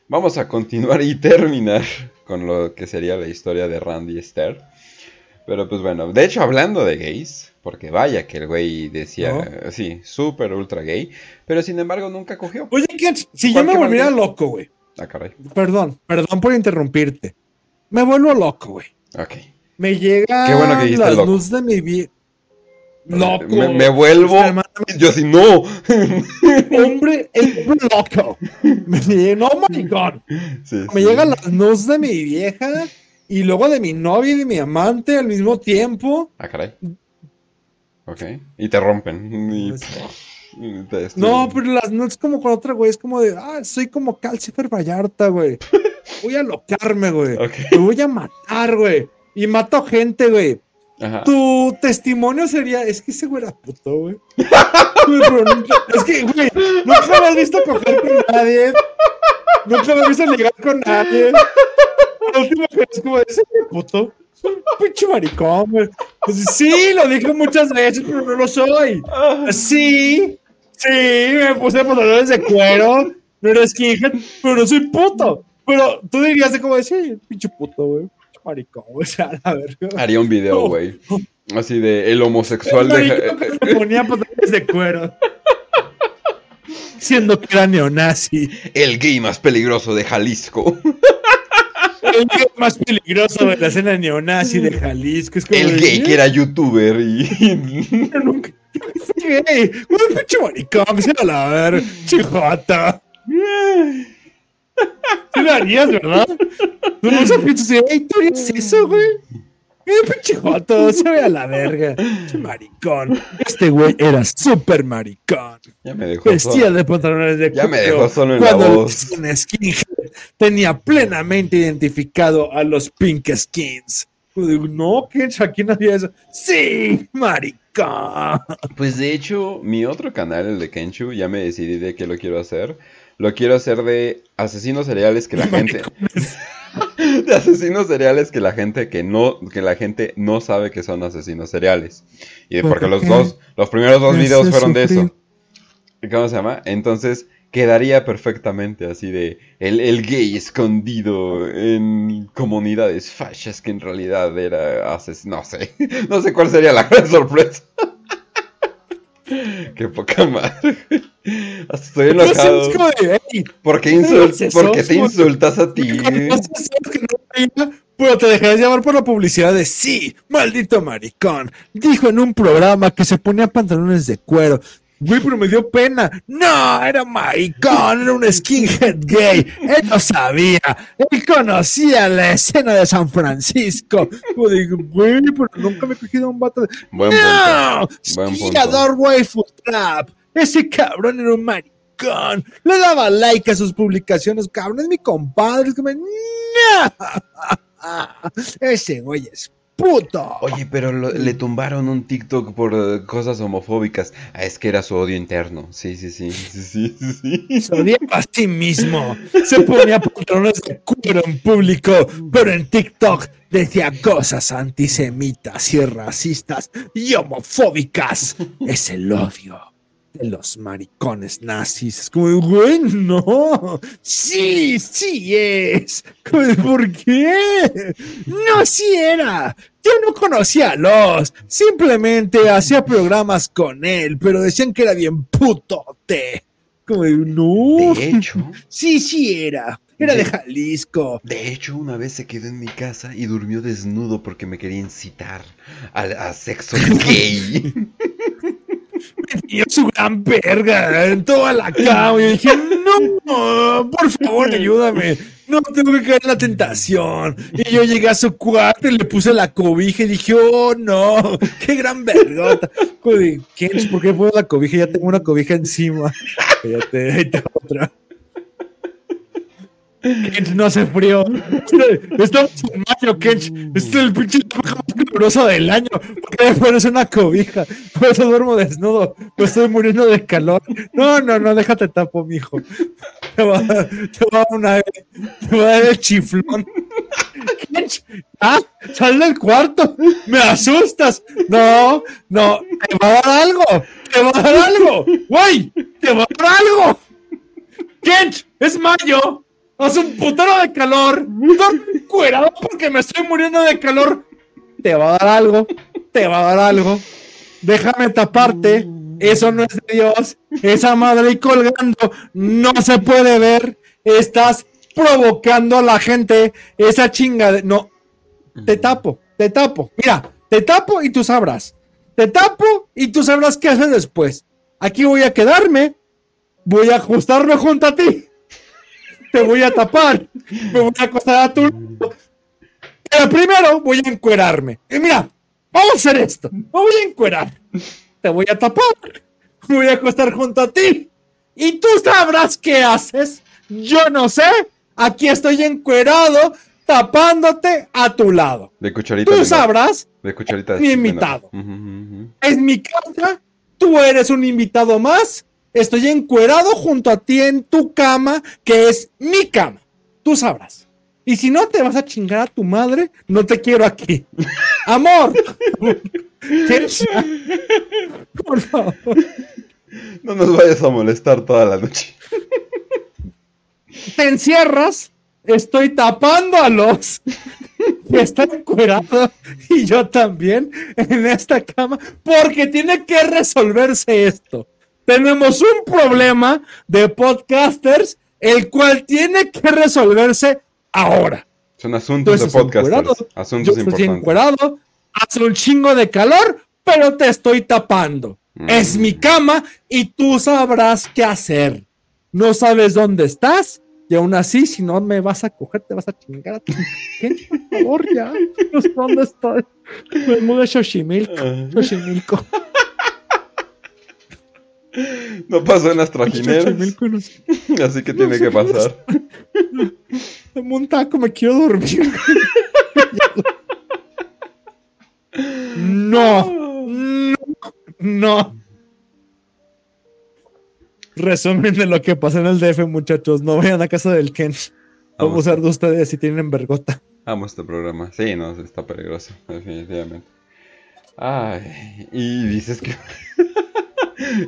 Vamos a continuar y terminar con lo que sería la historia de Randy Esther. Pero pues bueno, de hecho hablando de gays, porque vaya que el güey decía, sí, súper ultra gay, pero sin embargo nunca cogió. Oye, ¿qué? si yo ¿Cuál me volviera loco, güey. Ah, caray. Perdón, perdón por interrumpirte. Me vuelvo loco, güey. Ok. Me llegan Qué bueno que dijiste las loco. luces de mi vida. Loco. Me, me vuelvo. Yo así, no. [LAUGHS] Hombre, el hombre loco. Me oh my god. Sí, Me sí. llegan las nudes de mi vieja y luego de mi novia y de mi amante al mismo tiempo. Ah, caray. Ok. Y te rompen. Y- destruyen. No, pero las nudes como con otra, güey. Es como de, ah, soy como Calcifer Vallarta, güey. Voy a locarme, güey. Ok. Te voy a matar, güey. Y mato gente, güey. Ajá. Tu testimonio sería, es que ese güey era puto, güey. [LAUGHS] Pero es que, güey, nunca me has visto coger con nadie. Nunca me has visto ligar con nadie. La última vez es como, ese güey es puto. Es un pinche maricón, güey. Pues, sí, lo dije muchas veces, pero no lo soy. Sí, sí, me puse pantalones de cuero. No era skinhead, pero no soy puto. Pero tú dirías de como, sí, pinche puto, güey. Maricón. O sea. [LAUGHS] Haría un video, güey. Así de el homosexual El de. que se [LAUGHS] ponía pantalones de cuero. Siendo que era neonazi. El gay más peligroso de Jalisco. El gay más peligroso de la escena neonazi de Jalisco. Es como El de, gay que era youtuber y. [LAUGHS] Yo nunca fui gay. Un pinche maricón, se va a ver. Chijota. Sí lo harías, ¿verdad? Tú no se piensas, ey, ¿tú harías eso, güey? Eh, pinche joto, se ve a la verga. Pinche maricón. Este güey era súper maricón. Ya me dejó Vestía solo. de pantalones de Ya me dejó solo en la Cuando voz. le decían skinhead, tenía plenamente identificado a los pink skins. Digo, no, ¿qué? Aquí no había eso. Sí, maricón. Pues de hecho, mi otro canal, el de Kenshu, ya me decidí de qué lo quiero hacer. Lo quiero hacer de asesinos seriales que la gente. [LAUGHS] de asesinos seriales que la gente que no, que la gente no sabe que son asesinos seriales. Y ¿Por porque los dos, los primeros dos videos fueron de eso. ¿Cómo se llama? Entonces quedaría perfectamente así de el, el gay escondido en comunidades fachas que en realidad era asesino. No sé, [LAUGHS] no sé cuál sería la gran [LAUGHS] sorpresa. Qué poca madre. Estoy enojado. es como de, "Ey, ¿Por qué, no insul- hagas eso, por qué te insultas a ti? Pero te dejarás llevar por la publicidad de sí, maldito maricón. Dijo en un programa que se ponía pantalones de cuero. Güey, pero me dio pena. No, era maricón, era un skinhead gay. Él lo sabía. Él conocía la escena de San Francisco. Yo güey, pero nunca me he cogido un vato de. Buen ¡No! Buen Waifu Trap. Ese cabrón era un maricón. Le daba like a sus publicaciones. Cabrón, es mi compadre. Es como, ¡No! [LAUGHS] Ese güey es puto. Oye, pero lo- le tumbaron un TikTok por eh, cosas homofóbicas. Ah, es que era su odio interno. Sí, sí, sí. Sí, sí, sí. Se odiaba a sí mismo. Se ponía pantalones de cuero en público, pero en TikTok decía cosas antisemitas y racistas y homofóbicas. Es el odio de los maricones nazis. Es como, güey, no. Sí, sí es. ¿Por qué? No, sí era. Yo no conocía a los. Simplemente hacía programas con él, pero decían que era bien putote. Como, no. De hecho, Sí, sí era. Era de De- Jalisco. de hecho, una vez se quedó en mi casa y durmió desnudo porque me quería incitar a, a sexo [LAUGHS] gay. Y su gran verga en toda la cama. Y dije, no, por favor, ayúdame. no tengo que caer en la tentación. Y yo llegué a su cuarto y le puse la cobija y dije, oh no, qué gran vergota. Kench, ¿por qué pongo la cobija? Ya tengo una cobija encima. Fíjate, ahí te otra. Kench no hace frío. Este- Estamos en mayo, Kench. Este es el pinche trabajo más caluroso del año. ¿Por qué me pones una cobija? Por eso duermo desnudo. Me estoy muriendo de calor. No, no, no, déjate tapo, mijo. Te va, te va una, te va a dar el chiflón. Kench, sal del cuarto. Me asustas. No, no, te va a dar algo. Te va a dar algo. Güey, te va a dar algo. Kench, es mayo. Hace un putero de calor. Estoy cuerado porque me estoy muriendo de calor. Te va a dar algo. Te va a dar algo. Déjame taparte. Eso no es de Dios. Esa madre ahí colgando no se puede ver. Estás provocando a la gente esa chinga de... No, te tapo, te tapo. Mira, te tapo y tú sabrás. Te tapo y tú sabrás qué hacer después. Aquí voy a quedarme. Voy a ajustarme junto a ti. Te voy a tapar. Me voy a acostar a tu lado. Pero primero voy a encuerarme. Y mira, vamos a hacer esto. Me voy a encuerar. Te voy a tapar. Me voy a acostar junto a ti. Y tú sabrás qué haces. Yo no sé. Aquí estoy encuerado, tapándote a tu lado. De cucharita. Tú de sabrás. De cucharita Mi invitado. Ujú. Es mi casa. Tú eres un invitado más. Estoy encuerado junto a ti en tu cama, que es mi cama. Tú sabrás. Y si no te vas a chingar a tu madre, no te quiero aquí. [LAUGHS] Amor. Por favor. No nos vayas a molestar toda la noche. Te encierras. Estoy tapando a los que están encuerados y yo también en esta cama porque tiene que resolverse esto. Tenemos un problema de podcasters el cual tiene que resolverse ahora. Son asuntos Entonces, de podcasters. encuerado. Yo Asuntos estoy importantes. hace un chingo de calor, pero te estoy tapando. Mm. Es mi cama y tú sabrás qué hacer. No sabes dónde estás y aún así, si no me vas a coger, te vas a chingar a gente, [LAUGHS] por favor, ya. No sé dónde estoy. Me mudo a Xochimilco. Ah. Xochimilco. [LAUGHS] No pasó en las trajineras. [LAUGHS] Así que tiene que pasar. Dame un taco, me quiero dormir. [LAUGHS] No, no, no. Resumen de lo que pasó en el DF, muchachos. No vayan a casa del Ken. Vamos a usar de ustedes si tienen vergota. Amo este programa. Sí, no, está peligroso, definitivamente. Ay, y dices que. [LAUGHS]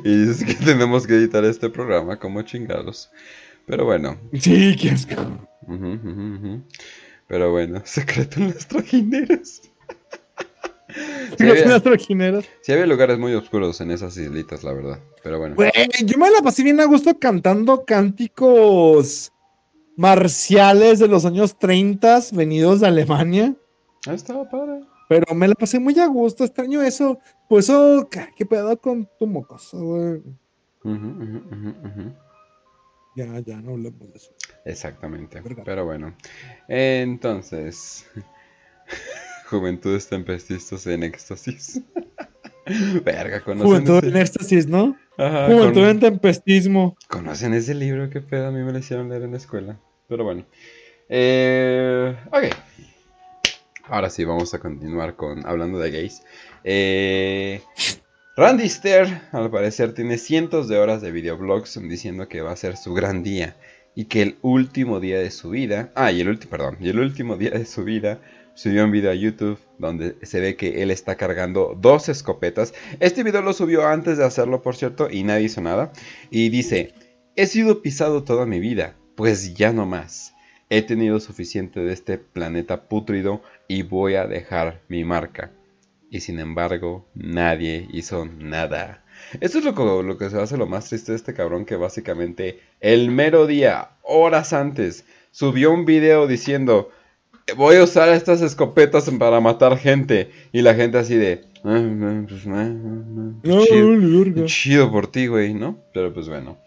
y dices que [LAUGHS] tenemos que editar este programa como chingados. Pero bueno. Sí, qué asco. ujú, ujú, ujú. Pero bueno, [LAUGHS] secreto en las trajineras. [LAUGHS] Sí había, sí había lugares muy oscuros en esas islitas, la verdad. Pero bueno. Yo me la pasé bien a gusto cantando cánticos marciales de los años 30 venidos de Alemania. Ah, estaba padre. Pero me la pasé muy a gusto, extraño eso. Pues eso, ¿qué pedo con tu mocoso, güey? Ujú, ujú, ujú, ujú. Ya, ya, no hablemos de eso. Exactamente. Pero bueno. Entonces. [LAUGHS] Juventudes tempestistas en éxtasis. [LAUGHS] Verga, conocen Juventud en éxtasis, ¿no? Ajá, Juventud con- en tempestismo. ¿Conocen ese libro? ¿Qué pedo? A mí me lo hicieron leer en la escuela. Pero bueno. Eh, ok. Ahora sí, vamos a continuar con hablando de gays. Eh, Randy Stair, al parecer, tiene cientos de horas de videoblogs diciendo que va a ser su gran día. Y que el último día de su vida. Ah, y el último, perdón. Y el último día de su vida subió un video a YouTube donde se ve que él está cargando dos escopetas. Este video lo subió antes de hacerlo, por cierto, y nadie hizo nada. Y dice, he sido pisado toda mi vida, pues ya no más. He tenido suficiente de este planeta pútrido y voy a dejar mi marca. Y sin embargo, nadie hizo nada. Esto es lo que, lo que se hace lo más triste de este cabrón que básicamente el mero día, horas antes, subió un video diciendo voy a usar estas escopetas para matar gente. Y la gente así de... "Ah, ah, pues, ah, No, chido, chido por ti, güey, ¿no? Pero pues bueno.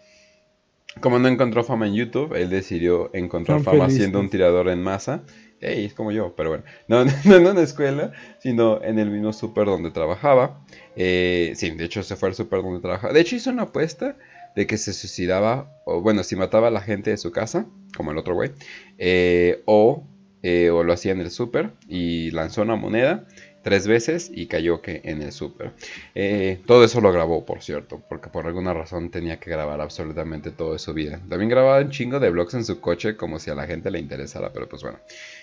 Como no encontró fama en YouTube, él decidió encontrar fama siendo un tirador en masa. Ey, es como yo, pero bueno. No, [LAUGHS] no, no en la escuela, sino en el mismo súper donde trabajaba. Eh, sí, de hecho se fue al súper donde trabajaba. De hecho hizo una apuesta de que se suicidaba, o bueno, si mataba a la gente de su casa, como el otro güey, eh, o, eh, o lo hacía en el súper y lanzó una moneda tres veces y cayó que en el súper. Eh, todo eso lo grabó, por cierto, porque por alguna razón tenía que grabar absolutamente todo de su vida. También grababa un chingo de vlogs en su coche como si a la gente le interesara, pero pues bueno.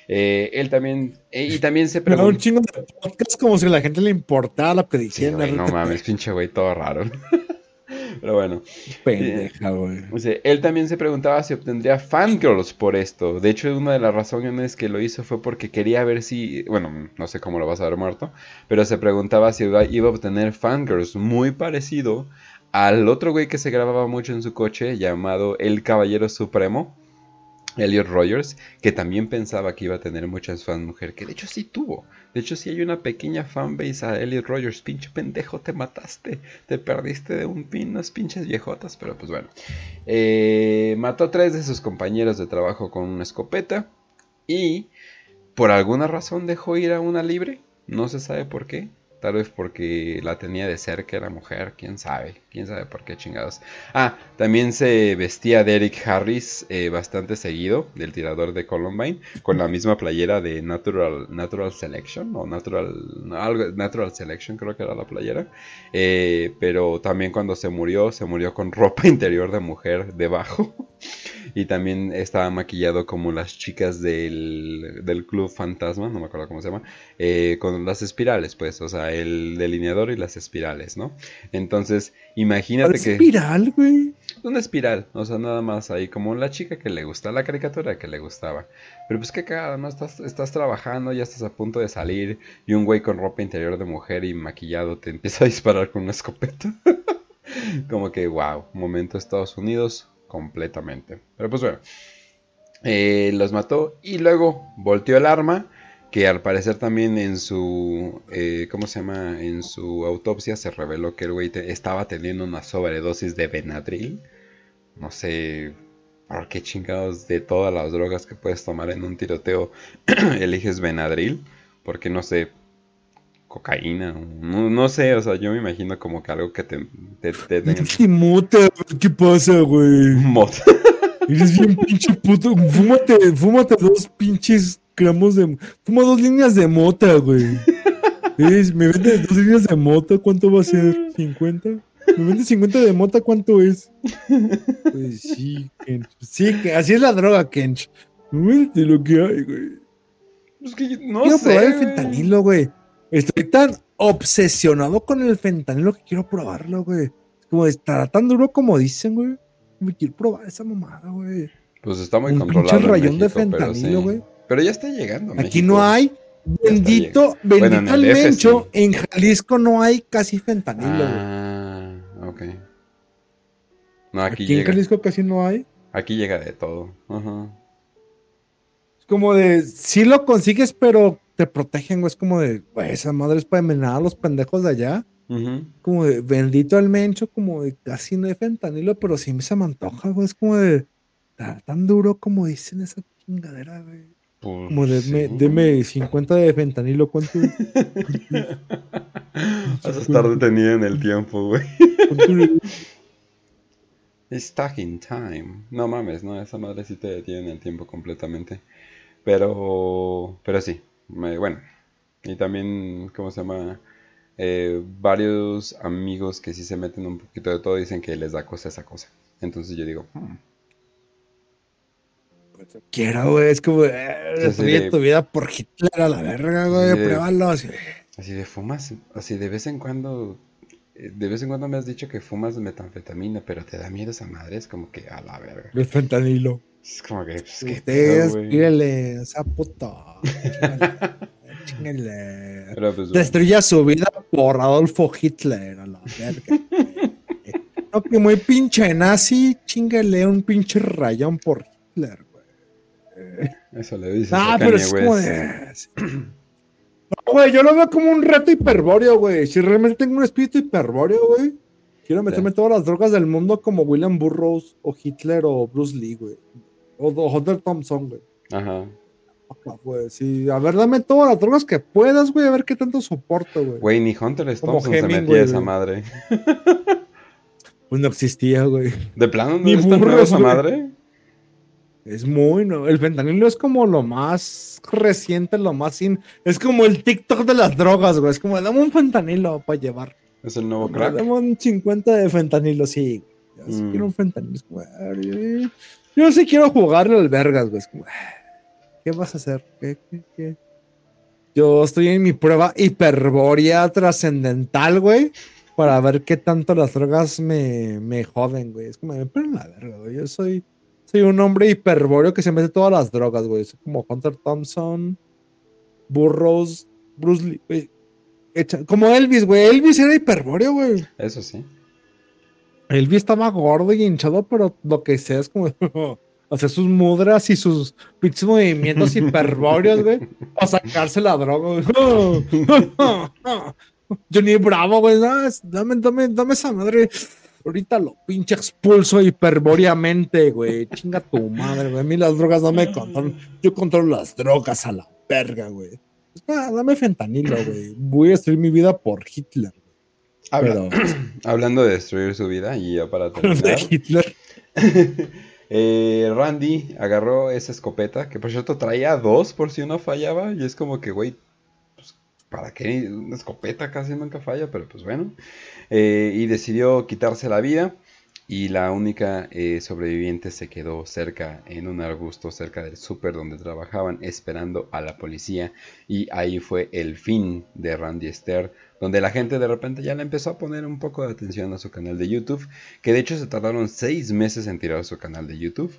Eh, él también, eh, y también se Pero un preguntó... chingo de podcast como si a la gente le importara lo que Sí, dijeran. güey, no mames, pinche güey, todo raro. Pero bueno, Pendeja, güey. o sea, él también se preguntaba si obtendría fangirls por esto. De hecho, una de las razones que lo hizo fue porque quería ver si, bueno, no sé cómo lo vas a ver muerto, pero se preguntaba si iba, iba a obtener fangirls muy parecido al otro güey que se grababa mucho en su coche llamado El Caballero Supremo. Elliot Rogers, que también pensaba que iba a tener muchas fans mujer, que de hecho sí tuvo. De hecho sí hay una pequeña fanbase a Elliot Rogers, pinche pendejo, te mataste, te perdiste de un pin, unas pinches viejotas, pero pues bueno. Eh, mató a tres de sus compañeros de trabajo con una escopeta y por alguna razón dejó ir a una libre, no se sabe por qué. Tal vez porque la tenía de cerca, era mujer, quién sabe, quién sabe por qué chingados. Ah, también se vestía de Eric Harris eh, bastante seguido, del tirador de Columbine, con la misma playera de Natural, Natural Selection, o Natural, algo, Natural Selection creo que era la playera. Eh, pero también cuando se murió, se murió con ropa [LAUGHS] interior de mujer debajo. [LAUGHS] Y también estaba maquillado como las chicas del, del Club Fantasma, no me acuerdo cómo se llama, eh, con las espirales, pues, o sea, el delineador y las espirales, ¿no? Entonces, imagínate que... espiral, güey. Una espiral, o sea, nada más ahí, como la chica que le gusta, la caricatura que le gustaba. Pero pues qué cagada, ¿no? Estás, estás trabajando, ya estás a punto de salir y un güey con ropa interior de mujer y maquillado te [LAUGHS] empieza a disparar con una escopeta. [LAUGHS] como que, wow, momento Estados Unidos completamente. Pero pues bueno, eh, los mató y luego volteó el arma. Que al parecer también en su, eh, ¿cómo se llama? En su autopsia se reveló que el güey te- estaba teniendo una sobredosis de Benadryl. No sé por qué chingados de todas las drogas que puedes tomar en un tiroteo [CLEARS THROAT] eliges Benadryl. Porque no sé, cocaína, no, no sé, o sea, yo me imagino como que algo que te... te, te mota, ¿qué pasa, güey? [LAUGHS] Mot. Eres bien pinche puto. Fúmate, fúmate dos pinches gramos de. Fuma dos líneas de mota, güey. [LAUGHS] Me vendes dos líneas de mota, ¿cuánto va a ser? [LAUGHS] ¿50? ¿Me vendes 50 de mota? ¿Cuánto es? Pues sí, Kench. Sí, que así es la droga, Kench. Vete lo que hay, güey. Es que no quiero sé. probar el güey. fentanilo, güey. Estoy tan obsesionado con el fentanilo que quiero probarlo, güey. Es Como estará tan duro como dicen, güey. Me quiero probar esa mamada, güey. Pues está muy Un controlado. en rayón de México, fentanilo, sí. Pero ya está llegando. a Aquí México. no hay. Bendito, Bueno, bendito en el el mencho. sí. En Jalisco no hay casi fentanilo, güey. Ah, ok. No, aquí, Aquí en. Jalisco casi no hay. Aquí llega de todo. Ajá. Es como de, sí lo consigues, pero te protegen, güey. Es como de, güey, esa madre es para envenenar a los pendejos de allá. Como de bendito al mencho, como de casi no hay fentanilo, pero sí me se me antoja, güey. Es como de "Está tan duro como dicen esa chingadera, güey. Pues, Como deme 50 de fentanilo, ¿cuánto? [LAUGHS] Vas a estar detenido en el tiempo, güey. ¿Cuánto le- Stuck in time. No mames, no, esa madre sí te detiene en el tiempo completamente. Pero, pero sí, me- bueno. Y también, ¿cómo se llama? Eh, varios amigos que sí se meten un poquito de todo dicen que les da cosa esa cosa. Entonces yo digo, hmm, Quiera, güey. Es como, eh, destruye de- tu vida por Hitler a la verga, güey. De- Pruébalo. así. así de fumas, así de vez en cuando, eh, de vez en cuando me has dicho que fumas metanfetamina, pero te da miedo esa madre, es como que a la verga. El fentanilo. Es como que, pues, Ustedes, pídele, esa puta. [LAUGHS] Chíngale, pues, bueno. Destruya su vida por Adolfo Hitler, a la verga. No, que muy pinche nazi, chingale un pinche rayón por Hitler. [LAUGHS] Eso le dices Ah, pero es como de. [CLEARS THROAT] No, güey, yo lo veo como un reto hiperbóreo, güey. Si realmente tengo un espíritu hiperbóreo, güey, Quiero meterme todas las drogas del mundo como William Burroughs o Hitler o Bruce Lee, güey. O, o Hunter Thompson, güey. Ajá. Acá, güey, sí. A ver, dame todas las drogas que puedas, güey, a ver qué tanto soporto, güey. Güey, ni Hunter Thompson se Hemingway, metía esa güey. madre. Pues no existía, güey. ¿De plano no Ni burros, esa madre? Es muy, no. El fentanilo es como lo más reciente, lo más sin. Es como el TikTok de las drogas, güey. Es como, dame un fentanilo para llevar. ¿Es el nuevo crack? Dame un 50 de fentanilo, sí. Yo sí Mm. quiero un fentanilo. Es como, "Ah, yo- sí quiero jugarle al vergas, güey. Es como, "Ah, ¿qué vas a hacer? ¿Qué, qué, qué? Yo estoy en mi prueba hiperbórea trascendental, güey. Para ver qué tanto las drogas me, me joden, güey. Es como, me ponen la verga, güey. Yo soy, soy un hombre hiperbóreo que se mete todas las drogas, güey. Soy como Hunter Thompson, Burroughs, Bruce Lee, güey. Echa- Como Elvis, güey. Elvis era hiperbóreo, güey. Eso sí. Elvis estaba gordo y hinchado, pero lo que sea es como [LAUGHS] hacer sus mudras y sus pinches movimientos [LAUGHS] hiperbóreos, güey, para sacarse la droga, güey. [LAUGHS] Johnny Bravo, güey, dame, dame, dame esa madre. Ahorita lo pinche expulso hiperbóreamente, güey. Chinga tu madre, güey. A mí las drogas no me controlan. Yo controlo las drogas a la verga, güey. Ah, dame fentanilo, güey. Voy a destruir mi vida por Hitler. Habla- Pero [CLEARS THROAT] Hablando de destruir su vida, y ya para de terminar, Hitler. [LAUGHS] eh, Randy agarró esa escopeta, que por cierto traía dos por si uno fallaba, y es como que, güey, ¿para qué? Una escopeta casi nunca falla, pero pues bueno. Eh, y decidió quitarse la vida, y la única eh, sobreviviente se quedó cerca, en un arbusto cerca del súper donde trabajaban, esperando a la policía, y ahí fue el fin de Randy Esther, donde la gente de repente ya le empezó a poner un poco de atención a su canal de YouTube, que de hecho se tardaron seis meses en tirar su canal de YouTube,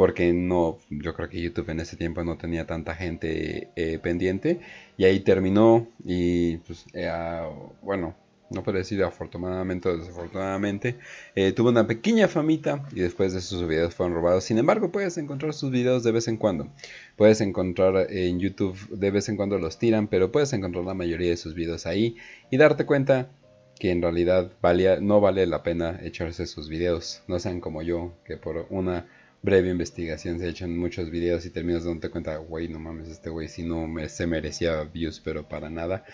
porque no, yo creo que YouTube en ese tiempo no tenía tanta gente eh, pendiente, y ahí terminó, y pues, eh, ah, bueno, no puedo decir afortunadamente o desafortunadamente, eh, tuvo una pequeña famita y después de sus videos fueron robados. Sin embargo, puedes encontrar sus videos de vez en cuando. Puedes encontrar en YouTube de vez en cuando los tiran, pero puedes encontrar la mayoría de sus videos ahí y darte cuenta que en realidad valía, no vale la pena echarse sus videos. No sean como yo, que por una breve investigación se echan muchos videos y terminas dándote cuenta, güey, no mames, este güey si no me, se merecía views, pero para nada.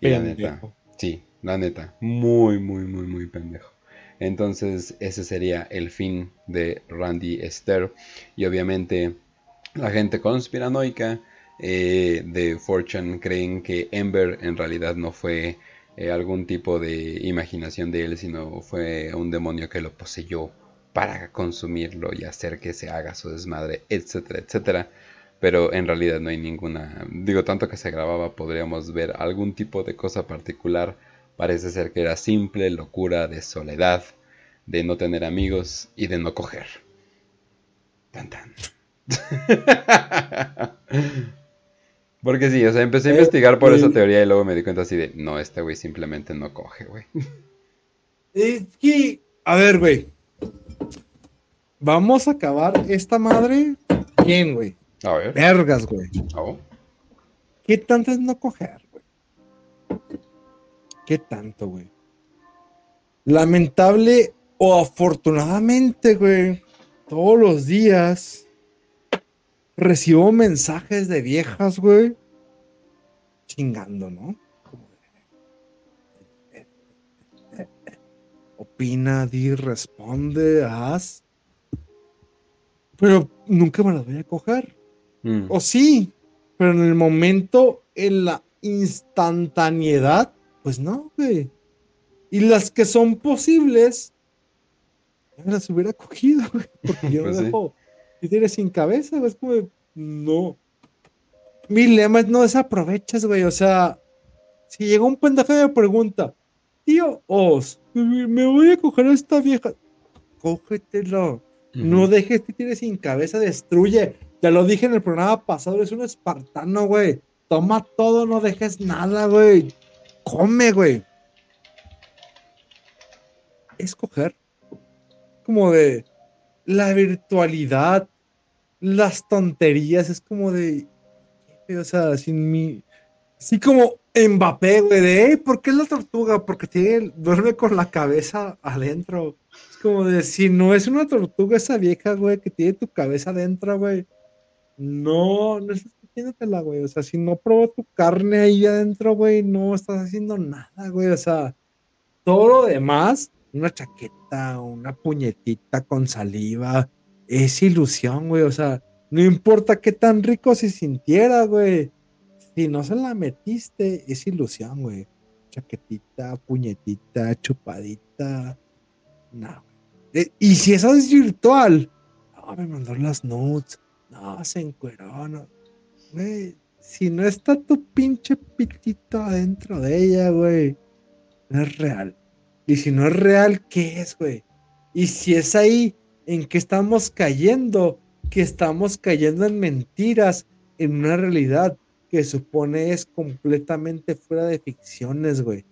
Y la neta, Pendejo. sí, la neta, muy, muy, muy, muy pendejo. Entonces ese sería el fin de Randy Esther. Y obviamente la gente conspiranoica eh, de Fortune creen que Ember en realidad no fue eh, algún tipo de imaginación de él, sino fue un demonio que lo poseyó para consumirlo y hacer que se haga su desmadre, etcétera, etcétera. Pero en realidad no hay ninguna, digo, tanto que se grababa, podríamos ver algún tipo de cosa particular. Parece ser que era simple locura de soledad, de no tener amigos y de no coger. Tan tan. [LAUGHS] Porque sí, o sea, empecé a investigar por esa teoría y luego me di cuenta así de, no, este güey simplemente no coge, güey. Es que, a ver, güey. Vamos a acabar esta madre bien, güey. A ver. Vergas, güey. Oh, ¿Qué tanto es no coger, güey? ¿Qué tanto, güey? Lamentable o afortunadamente, güey, todos los días recibo mensajes de viejas, güey, chingando, ¿no? Opina, di, responde, haz. Pero nunca me las voy a coger. mm, O sí, pero en el momento, en la instantaneidad, pues no, güey. Y las que son posibles, ya me las hubiera cogido, [LAUGHS] güey. Porque yo [LAUGHS] Pues me sí. dejo títeres sin cabeza, güey. Es como, no. Mi lema es no desaproveches, güey. O sea, si llega un pendejo y me pregunta, tío Os, me me voy a coger a esta vieja. Cógetelo. No dejes títeres sin cabeza, destruye. Ya lo dije en el programa pasado, eres un espartano, güey. Toma todo, no dejes nada, güey. Come, güey. Escoger. Como de la virtualidad, las tonterías, es como de. O sea, sin mi. Así como Mbappé, güey, de, "Ey, ¿por qué es la tortuga? Porque tiene, duerme con la cabeza adentro. Como de, si no es una tortuga esa vieja, güey, que tiene tu cabeza adentro, güey, no, no estás metiéndotela, güey. O sea, si no probó tu carne ahí adentro, güey, no estás haciendo nada, güey. O sea, todo lo demás, una chaqueta, una puñetita con saliva, es ilusión, güey. O sea, no importa qué tan rico se sintiera, güey. Si no se la metiste, es ilusión, güey. Chaquetita, puñetita, chupadita. No. Y si eso es virtual, no, me mandó las nudes. No, se encueró, no. Güey, si no está tu pinche pitito adentro de ella, güey, no es real. Y si no es real, ¿qué es, güey? Y si es ahí en que estamos cayendo, que estamos cayendo en mentiras, en una realidad que supone es completamente fuera de ficciones, güey.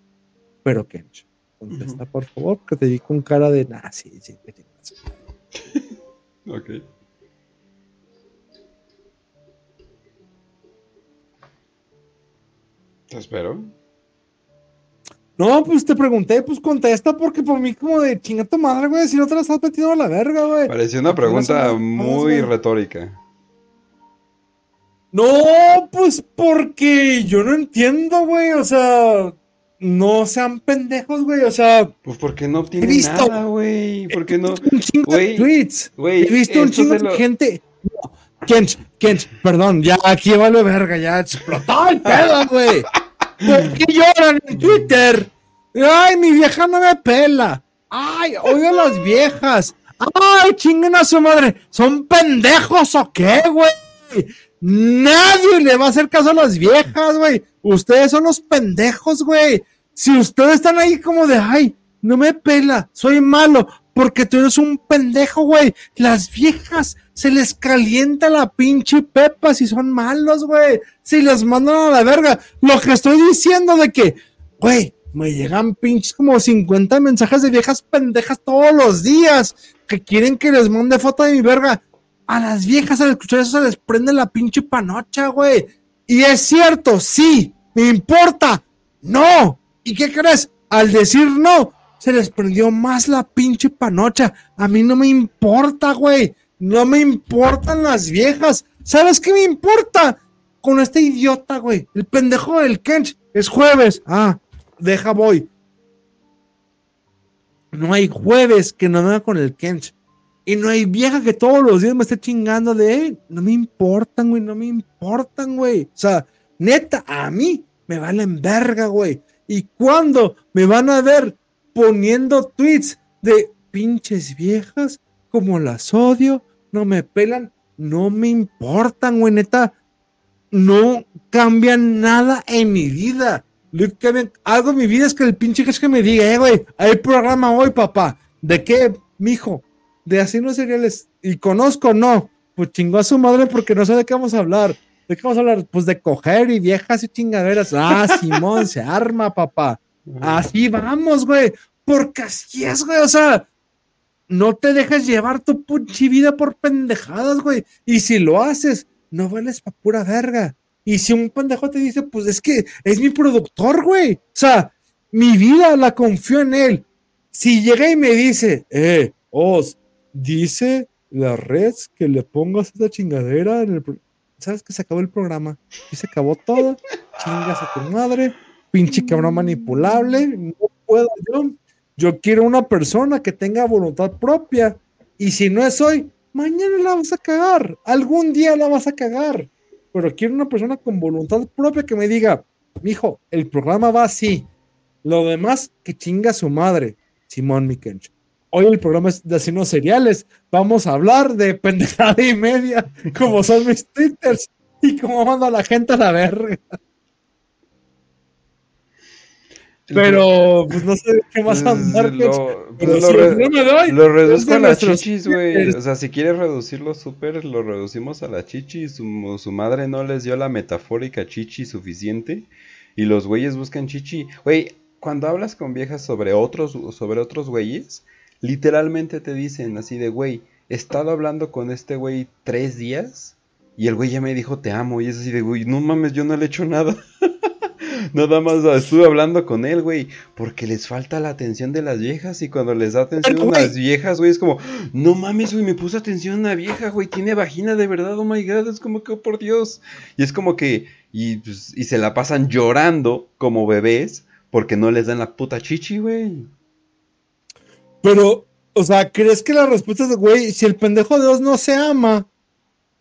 Pero Kench, contesta por favor, que te vi con cara de, nah, sí, sí, chingas". [LAUGHS] Ok. Te espero. No, pues te pregunté, pues contesta, porque por mí como de chinga tu madre, güey, si no te la estás metiendo a la verga, güey. Pareció una ¿Por qué no pregunta muy retórica. No, pues porque yo no entiendo, güey, o sea, no sean pendejos, güey, o sea, Pues porque no obtiene visto- nada, güey. Porque no. un chingo de tweets. Güey, He visto un chingo de lo- gente. No, Kench, Kench, perdón, ya aquí vale verga, ya explotó el [LAUGHS] pedo, güey. ¿Por qué lloran en Twitter? Ay, mi vieja no me pela. Ay, odio a las viejas. Ay, chinguen a su madre. ¿Son pendejos o qué, güey? Nadie le va a hacer caso a las viejas, güey. Ustedes son los pendejos, güey. Si ustedes están ahí como de, ay, no me pela, soy malo, porque tú eres un pendejo, güey. Las viejas se les calienta la pinche pepa si son malos, güey. Si les mandan a la verga. Lo que estoy diciendo de que, güey, me llegan pinches como 50 mensajes de viejas pendejas todos los días que quieren que les mande foto de mi verga. A las viejas al escuchar eso se les prende la pinche panocha, güey. Y es cierto, sí, me importa. No. ¿Y qué crees? Al decir no, se les prendió más la pinche panocha. A mí no me importa, güey. No me importan las viejas. ¿Sabes qué me importa? Con este idiota, güey. El pendejo del Kench. Es jueves. Ah, deja voy. No hay jueves que no venga con el Kench. Y no hay vieja que todos los días me esté chingando de, "Ey, no me importan, güey, no me importan, güey. O sea, neta, a mí me valen verga, güey. Y cuando me van a ver poniendo tweets de pinches viejas, como las odio, no me pelan, no me importan, güey, neta. No cambian nada en mi vida. Lo que cambian- algo en mi vida es que el pinche es que me diga, eh, güey, hay programa hoy, papá. ¿De qué, mijo? De asesinos seriales. ¿Y conozco? No. Pues chingó a su madre porque no sé de qué vamos a hablar. ¿De qué vamos a hablar? Pues de coger y viejas y chingaderas. Ah, [LAUGHS] Simón, se arma, papá. Así vamos, güey. Porque así es, güey. O sea, no te dejes llevar tu pinche vida por pendejadas, güey. Y si lo haces, no vales pa' pura verga. Y si un pendejo te dice, pues es que es mi productor, güey. O sea, mi vida la confío en él. Si llega y me dice, eh, Os, dice la red que le pongas esa chingadera en el. Pro-". ¿Sabes que se acabó el programa? Y se acabó todo. Chingas a tu madre. Pinche cabrón manipulable. No puedo yo. Yo quiero una persona que tenga voluntad propia. Y si no es hoy, mañana la vas a cagar. Algún día la vas a cagar. Pero quiero una persona con voluntad propia que me diga, mijo, el programa va así. Lo demás, que chinga su madre. Simón Mikench. Hoy el programa es de asesinos seriales. Vamos a hablar de pendejada y media, como son mis twitters y cómo mando a la gente a la verga. Pero, pues no sé qué más andar, [LAUGHS] lo, Pero si lo re- no me doy, lo reduzco a las chichis, güey. O sea, si quieres reducirlo súper, lo reducimos a las chichis. Su, su madre no les dio la metafórica chichi suficiente. Y los güeyes buscan chichi. Güey, cuando hablas con viejas sobre otros, sobre otros güeyes, literalmente te dicen así de, güey, he estado hablando con este güey tres días. Y el güey ya me dijo te amo. Y es así de, güey, no mames, yo no le he hecho nada. [LAUGHS] Nada más estuve hablando con él, güey, porque les falta la atención de las viejas y cuando les da atención a las viejas, güey, es como, no mames, güey, me puso atención a una vieja, güey, tiene vagina de verdad, oh my god, es como que, oh, por Dios. Y es como que, y, pues, y se la pasan llorando como bebés porque no les dan la puta chichi, güey. Pero, o sea, ¿crees que la respuesta es, güey, si el pendejo de Dios no se ama,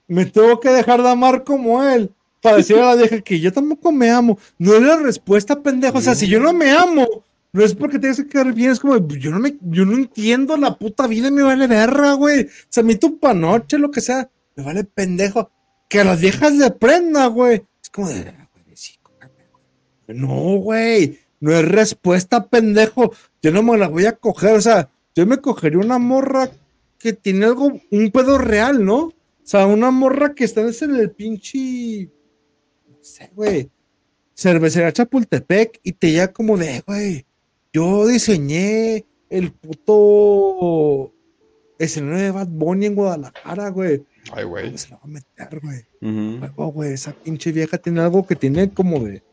me tengo que dejar de amar como él? Para decirle a la vieja que yo tampoco me amo. No es la respuesta, pendejo. O sea, si yo no me amo, no es porque tengas que quedar bien. Es como, yo no, me, yo no entiendo la puta vida me vale verga, güey. O sea, a mí tu panoche, lo que sea, me vale pendejo. Que a las viejas le prenda, güey. Es como de, sí, No, güey. No es respuesta, pendejo. Yo no me la voy a coger. O sea, yo me cogería una morra que tiene algo, un pedo real, ¿no? O sea, una morra que está en el pinche sé, güey, cervecería Chapultepec y te ya como de, güey, yo diseñé el puto escenario de Bad Bunny en Guadalajara, güey. Ay, güey. Se lo va a meter, güey. güey, esa pinche vieja tiene algo que tiene como de.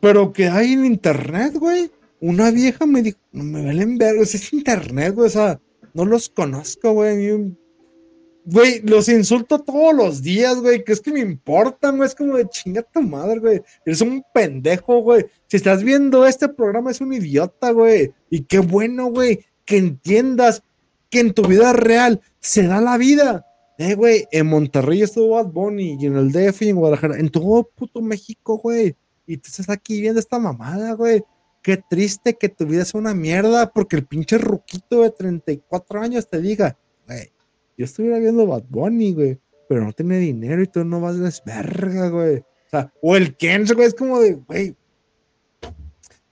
Pero que hay en internet, güey. Una vieja me dijo, no me valen ver, es internet, güey. O sea, no los conozco, güey. Güey, los insulto todos los días, güey. Que es que me importan, güey. Es como de chinga tu madre, güey. Eres un pendejo, güey. Si estás viendo este programa, es un idiota, güey. Y qué bueno, güey, que entiendas que en tu vida real se da la vida. Eh, güey, en Monterrey estuvo Bad Bunny y en el DF y en Guadalajara, en todo puto México, güey. Y tú estás aquí viendo esta mamada, güey. Qué triste que tu vida sea una mierda porque el pinche ruquito de 34 años te diga, güey, yo estuviera viendo Bad Bunny, güey, pero no tiene dinero y tú no vas a verga, güey. O sea, o el Kench, güey, es como de, güey,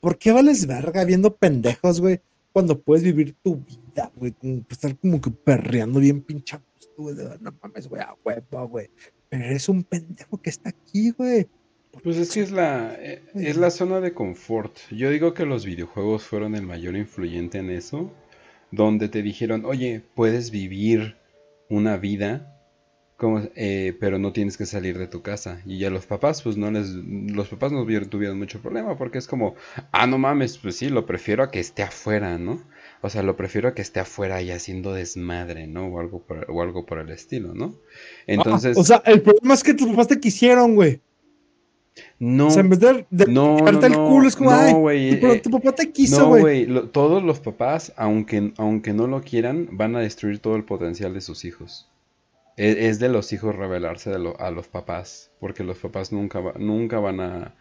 ¿por qué vales verga viendo pendejos, güey? Cuando puedes vivir tu vida, güey, como, estar como que perreando bien pinchados, güey. No mames, güey, a huevo, güey. Pero eres un pendejo que está aquí, güey. Pues es que es la, eh, es la zona de confort. Yo digo que los videojuegos fueron el mayor influyente en eso, donde te dijeron, oye, puedes vivir una vida, como, eh, pero no tienes que salir de tu casa. Y ya los papás, pues no les, los papás no tuvieron mucho problema porque es como, ah, no mames, pues sí, lo prefiero a que esté afuera, ¿no? O sea, lo prefiero a que esté afuera y haciendo desmadre, ¿no? O algo por, o algo por el estilo, ¿no? Entonces... o sea, el problema es que tus papás te quisieron, güey. No. O sea, en vez de, no, no, el culo, es como, no, güey. Pero tu papá te quiso, güey. No, güey. Todos los papás, aunque, aunque no lo quieran, van a destruir todo el potencial de sus hijos. E, es, de los hijos revelarse a los papás. Porque los papás nunca, nunca van a.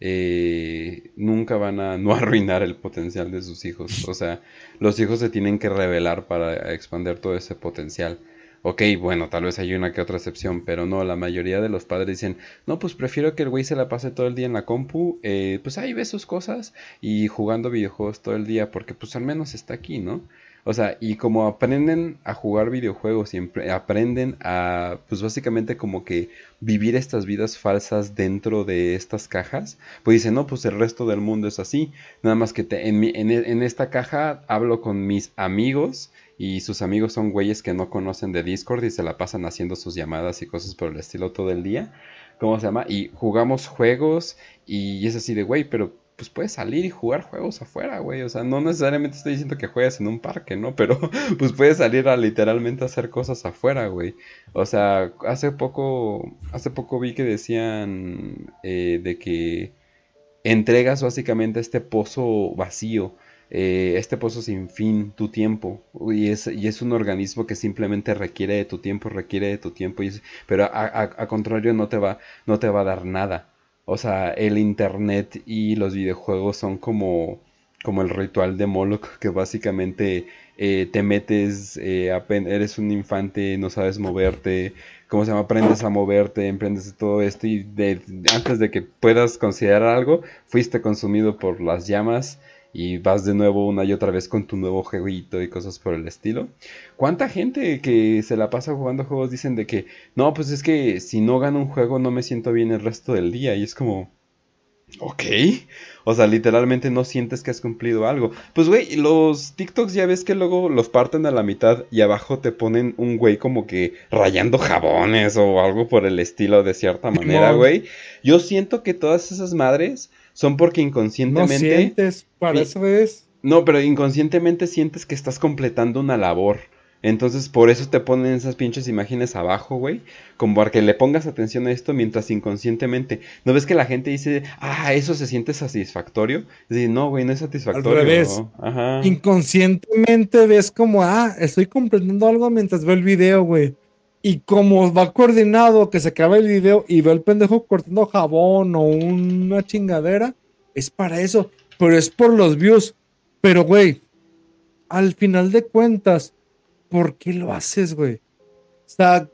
Eh, nunca van a [LAUGHS] no arruinar el potencial de sus hijos. O sea, los hijos se tienen que revelar para expandir todo ese potencial. Ok, bueno, tal vez hay una que otra excepción, pero no, la mayoría de los padres dicen, no, pues prefiero que el güey se la pase todo el día en la compu, eh, pues ahí ve sus cosas y jugando videojuegos todo el día, porque pues al menos está aquí, ¿no? O sea, y como aprenden a jugar videojuegos y aprenden a, pues básicamente como que vivir estas vidas falsas dentro de estas cajas, pues dicen, no, pues el resto del mundo es así, nada más que te, en, en, en esta caja hablo con mis amigos y sus amigos son güeyes que no conocen de Discord y se la pasan haciendo sus llamadas y cosas por el estilo todo el día. ¿Cómo se llama? Y jugamos juegos y es así de, güey, pero pues puedes salir y jugar juegos afuera, güey. O sea, no necesariamente estoy diciendo que juegues en un parque, ¿no? [LAUGHS] Pero pues puedes salir a literalmente hacer cosas afuera, güey. O sea, hace poco, hace poco vi que decían eh, de que entregas básicamente este pozo vacío eh, este pozo sin fin, tu tiempo, y es, y es un organismo que simplemente requiere de tu tiempo, requiere de tu tiempo, y pero a, contrario no te, va, no te va a dar nada. O sea, el internet y los videojuegos son como, como el ritual de Moloch, que básicamente eh, te metes, eh, eres un infante, no sabes moverte, ¿cómo se llama? Aprendes a moverte, emprendes todo esto y antes de que puedas considerar algo, fuiste consumido por las llamas y vas de nuevo una y otra vez con tu nuevo jueguito y cosas por el estilo. ¿Cuánta gente que se la pasa jugando juegos dicen de que no, pues es que si no gano un juego no me siento bien el resto del día? Y es como, ok. O sea, literalmente no sientes que has cumplido algo. Pues, güey, los TikToks ya ves que luego los parten a la mitad y abajo te ponen un güey como que rayando jabones o algo por el estilo de cierta manera, güey. Yo siento que todas esas madres son porque No inconscientemente... sientes, para eso es. No, pero inconscientemente sientes que estás completando una labor. Entonces, por eso te ponen esas pinches imágenes abajo, güey. Como para que le pongas atención a esto mientras inconscientemente. ¿No ves que la gente dice, ah, eso se siente satisfactorio? Es decir, no, güey, no es satisfactorio. revés. Ajá. Inconscientemente ves como, ah, estoy comprendiendo algo mientras veo el video, güey. Y como va coordinado que se acaba el video y veo el pendejo cortando jabón o una chingadera, es para eso. Pero es por los views. Pero, güey, al final de cuentas, ¿por qué lo haces, güey? O sea,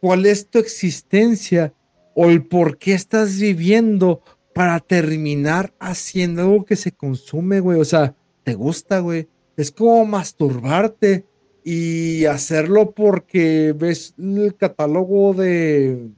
¿cuál es tu existencia o el por qué estás viviendo para terminar haciendo algo que se consume, güey? O sea, ¿te gusta, güey? Es como masturbarte y hacerlo porque ves el catálogo de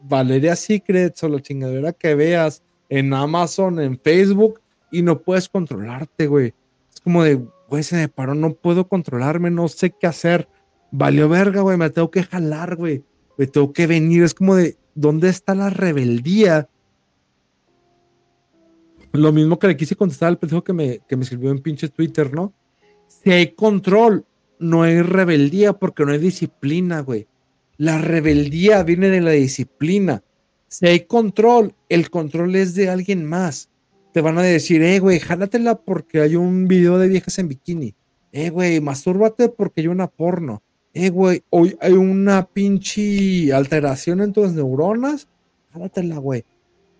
Valeria Secrets o la chingadera que veas en Amazon, en Facebook y no puedes controlarte, güey. Es como de, güey, se me paró, no puedo controlarme, no sé qué hacer. Valió verga, güey, me tengo que jalar, güey. Me tengo que venir. Es como de, ¿dónde está la rebeldía? Lo mismo que le quise contestar al pendejo que me, que me escribió en pinche Twitter, ¿no? Si hay control, no hay rebeldía porque no hay disciplina, güey. La rebeldía viene de la disciplina. Si hay control, el control es de alguien más. Te van a decir, eh, güey, jálatela porque hay un video de viejas en bikini. Eh, güey, mastúrbate porque hay una porno. Eh, güey, hoy hay una pinche alteración en tus neuronas. Jálatela, güey.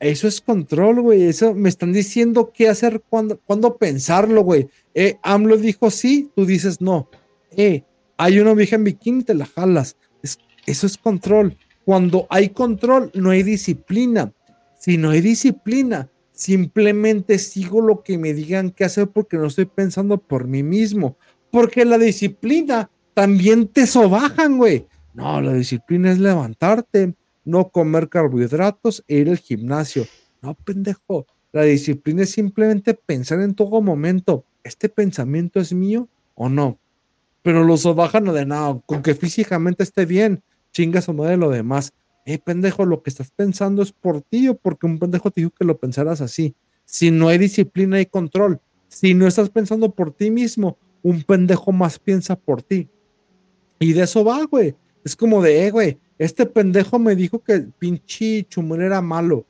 Eso es control, güey. Eso me están diciendo qué hacer, cuándo, cuándo pensarlo, güey. Eh, AMLO dijo sí, tú dices no. Eh, hay una vieja en bikini, te la jalas. Es- eso es control. Cuando hay control, no hay disciplina. Si no hay disciplina, simplemente sigo lo que me digan que hacer porque no estoy pensando por mí mismo. Porque la disciplina también te sobajan, güey. No, la disciplina es levantarte, no comer carbohidratos e ir al gimnasio. No, pendejo. La disciplina es simplemente pensar en todo momento, ¿este pensamiento es mío o no? Pero lo sobajan de nada, con que físicamente esté bien, chingas o de lo demás. Eh, pendejo, lo que estás pensando es por ti o porque un pendejo te dijo que lo pensaras así. Si no hay disciplina y control, si no estás pensando por ti mismo, un pendejo más piensa por ti. Y de eso va, güey. Es como de, eh, güey, este pendejo me dijo que el pinche Chumel era malo.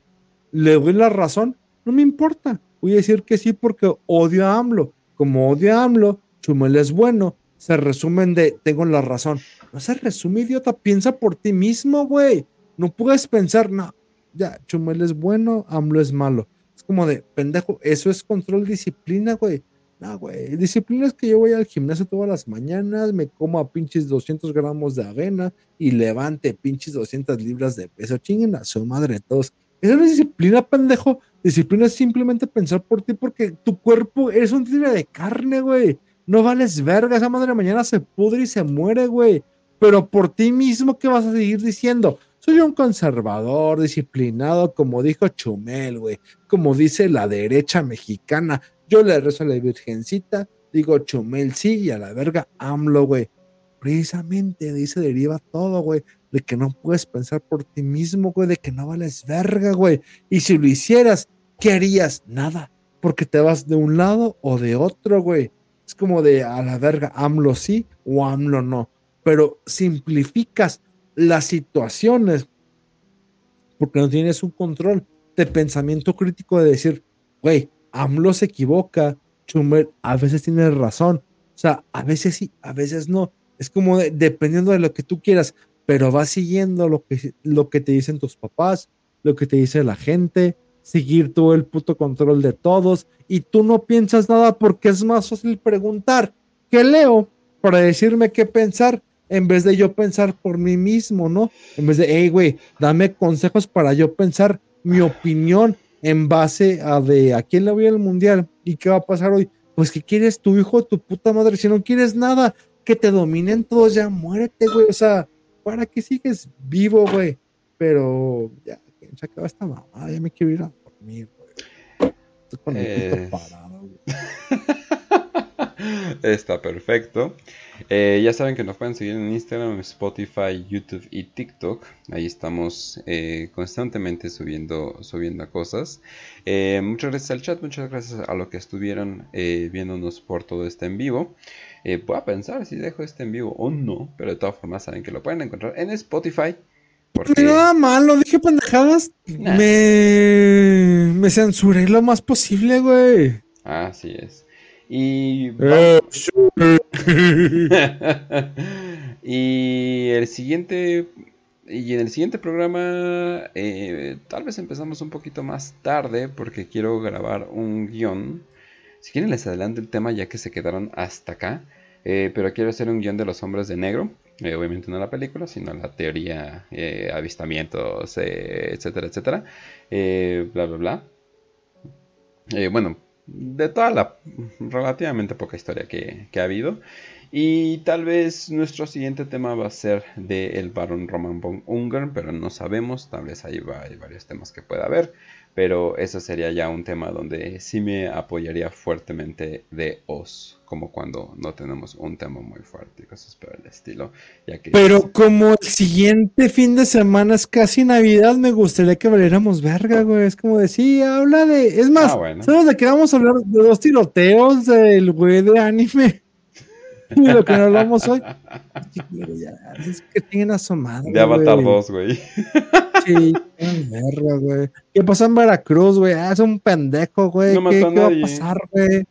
Le doy la razón, no me importa. Voy a decir que sí porque odio a AMLO. Como odio a AMLO, Chumel es bueno. Se resumen de, tengo la razón. No se resume, idiota. Piensa por ti mismo, güey. No puedes pensar, no, ya, Chumel es bueno, AMLO es malo. Es como de, pendejo, eso es control, disciplina, güey. No, güey, disciplina es que yo voy al gimnasio todas las mañanas, me como a pinches 200 gramos de avena y levante pinches 200 libras de peso. Chinguen a su madre todos. Esa no es disciplina, pendejo. Disciplina es simplemente pensar por ti porque tu cuerpo eres un tigre de carne, güey. No vales verga. Esa madre mañana se pudre y se muere, güey. Pero por ti mismo, ¿qué vas a seguir diciendo? Soy un conservador, disciplinado, como dijo Chumel, güey. Como dice la derecha mexicana. Yo le rezo a la Virgencita, digo Chumel sí y a la verga AMLO, güey. Precisamente de ahí se deriva todo, güey. De que no puedes pensar por ti mismo, güey. De que no vales verga, güey. Y si lo hicieras, ¿qué harías? Nada. Porque te vas de un lado o de otro, güey. Es como de a la verga, AMLO sí o AMLO no. Pero simplificas las situaciones porque no tienes un control de pensamiento crítico de decir, güey, AMLO se equivoca, Schumer a veces tiene razón. O sea, a veces sí, a veces no. Es como de- dependiendo de lo que tú quieras, pero vas siguiendo lo que, lo que te dicen tus papás, lo que te dice la gente, seguir todo el puto control de todos y tú no piensas nada porque es más fácil preguntar qué leo para decirme qué pensar en vez de yo pensar por mí mismo, ¿no? En vez de, hey, güey, dame consejos para yo pensar mi opinión en base a de a quién le voy al mundial y qué va a pasar hoy. Pues, ¿qué quieres tu hijo, tu puta madre? Si no quieres nada, que te dominen todos, ya muérete, güey. O sea, ¿para qué sigues vivo, güey? Pero ya, que se acaba esta mamada, ya me quiero ir a dormir, güey. Estoy con el Eh. parado, güey. [LAUGHS] Está perfecto. Eh, ya saben que nos pueden seguir en Instagram, Spotify, YouTube y TikTok. Ahí estamos eh, constantemente subiendo, subiendo cosas. Eh, muchas gracias al chat, muchas gracias a los que estuvieron viéndonos por todo este en vivo. voy a pensar si dejo este en vivo o no, pero de todas formas saben que lo pueden encontrar en Spotify. Porque... Nada mal, lo dije pendejadas. Me, me censuré lo más posible, güey. Así es. Y, [LAUGHS] y el siguiente y en el siguiente programa eh, tal vez empezamos un poquito más tarde porque quiero grabar un guion. Si quieren les adelanto el tema ya que se quedaron hasta acá. Eh, pero quiero hacer un guion de los hombres de negro. Eh, obviamente no la película, sino la teoría, avistamientos, etcétera, etcétera. bla, bla, bla. bueno, de toda la relativamente poca historia que, ha habido. Y tal vez nuestro siguiente tema va a ser de el Baron Roman von Ungern, pero no sabemos, tal vez ahí va, hay varios temas que pueda haber, pero eso sería ya un tema donde sí me apoyaría fuertemente de Oz, como cuando no tenemos un tema muy fuerte y cosas por el estilo. Ya que pero como el siguiente fin de semana es casi Navidad, me gustaría que valiéramos verga, güey. Es como decir, habla de... Es más, ah, ¿sabes de qué vamos a hablar? De dos tiroteos del güey de anime y [LAUGHS] lo que no hablamos hoy. [LAUGHS] Es que tienen asomado. De Avatar 2, güey. Sí, [LAUGHS] verga, güey. ¿Qué pasó en Veracruz, güey? Ah, es un pendejo, güey. ¿Qué, ¿qué va a pasar, güey?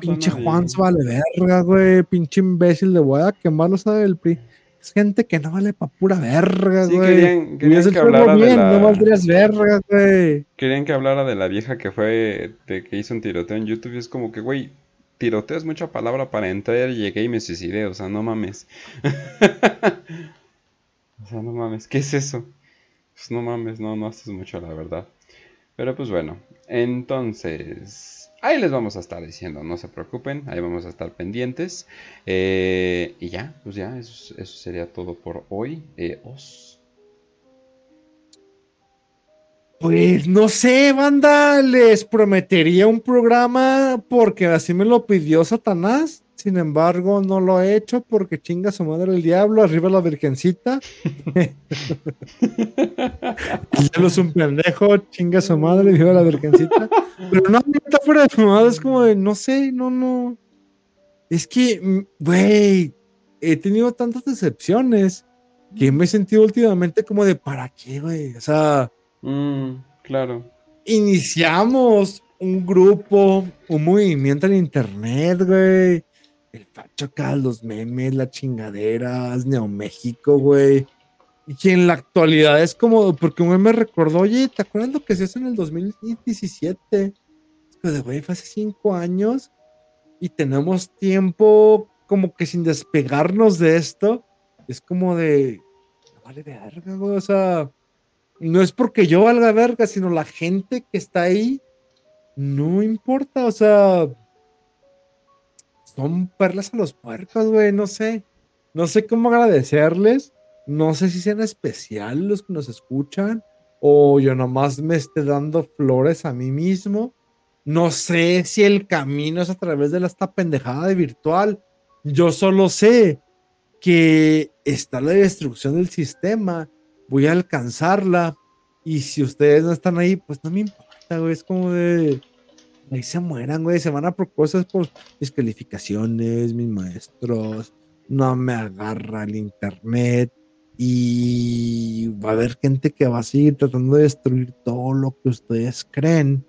Pinche Juan se vale verga, güey. Pinche imbécil de voy a quemarlo, sabe el PRI. Es gente que no vale pa' pura verga, güey. Querían, querían que hablara bien, de la... No valdrías verga, güey. Querían que hablara de la vieja que fue, de que hizo un tiroteo en YouTube y es como que, güey, tiroteo es mucha palabra para entrar llegué y me suicidé, o sea, no mames. [LAUGHS] o sea, no mames, ¿qué es eso? Pues no mames, no, no haces mucho, la verdad. Pero pues bueno, entonces, ahí les vamos a estar diciendo, no se preocupen, ahí vamos a estar pendientes. Eh, y ya, pues ya, eso, sería todo por hoy. Eh, os Pues no sé, banda, les prometería un programa porque así me lo pidió Satanás. Sin embargo, no lo he hecho porque chinga su madre el diablo, arriba la virgencita. [LAUGHS] el diablo es un pendejo, chinga su madre, arriba la virgencita. Pero no, está fuera de fumado, es como de, no sé, no, no. Es que, mm, güey, he tenido tantas decepciones que me he sentido últimamente como de, ¿para qué, güey? O sea Mm, claro. Iniciamos un grupo, un movimiento en internet, güey. El facho acá, los memes, las chingaderas, Neo México, güey. Y en la actualidad es como, porque un meme me recordó, oye, ¿te acuerdas lo que se hizo en el 2017? Es que, güey, fue hace cinco años y tenemos tiempo como que sin despegarnos de esto. Es como de, no vale verga, güey, o sea, no es porque yo valga verga, sino la gente que está ahí, no importa, o sea, son perlas a los puercos, güey, no sé, no sé cómo agradecerles, no sé si sean especiales los que nos escuchan, o yo nomás me esté dando flores a mí mismo, no sé si el camino es a través de esta pendejada de virtual, yo solo sé que está la destrucción del sistema voy a alcanzarla. Y si ustedes no están ahí, pues no me importa, güey. Es como de. Ahí se mueran, güey. Se van a por por mis calificaciones, mis maestros. No me agarra el internet. Y va a haber gente que va a seguir tratando de destruir todo lo que ustedes creen.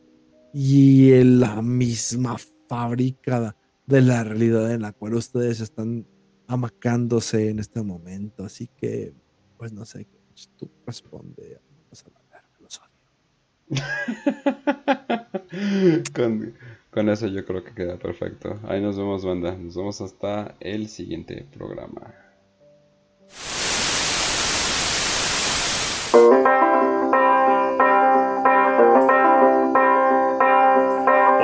Y en la misma fábrica de la realidad en la cual ustedes están amacándose en este momento. Así que, pues no sé qué tú responde [LAUGHS] con, con eso yo creo que queda perfecto. Ahí nos vemos, banda. Nos vemos hasta el siguiente programa.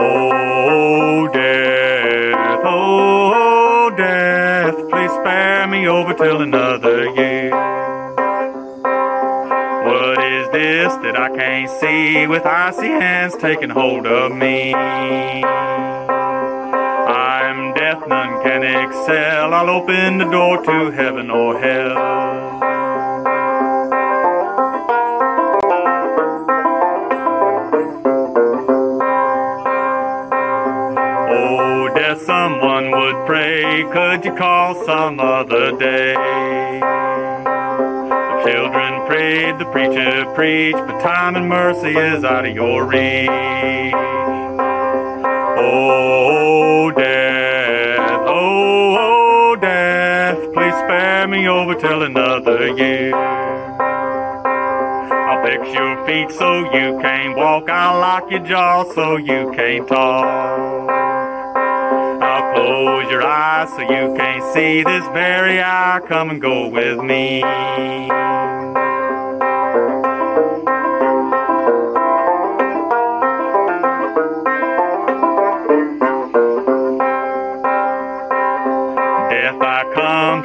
Oh, death, oh, death, please spare me over till another year. That I can't see with icy hands taking hold of me. I'm death, none can excel, I'll open the door to heaven or hell. Oh, someone would pray, could you call some other day? The the preacher preached, but time and mercy is out of your reach. Oh, death, oh, oh, death, please spare me over till another year. I'll fix your feet so you can't walk, I'll lock your jaw so you can't talk. I'll close your eyes so you can't see this very hour. Come and go with me.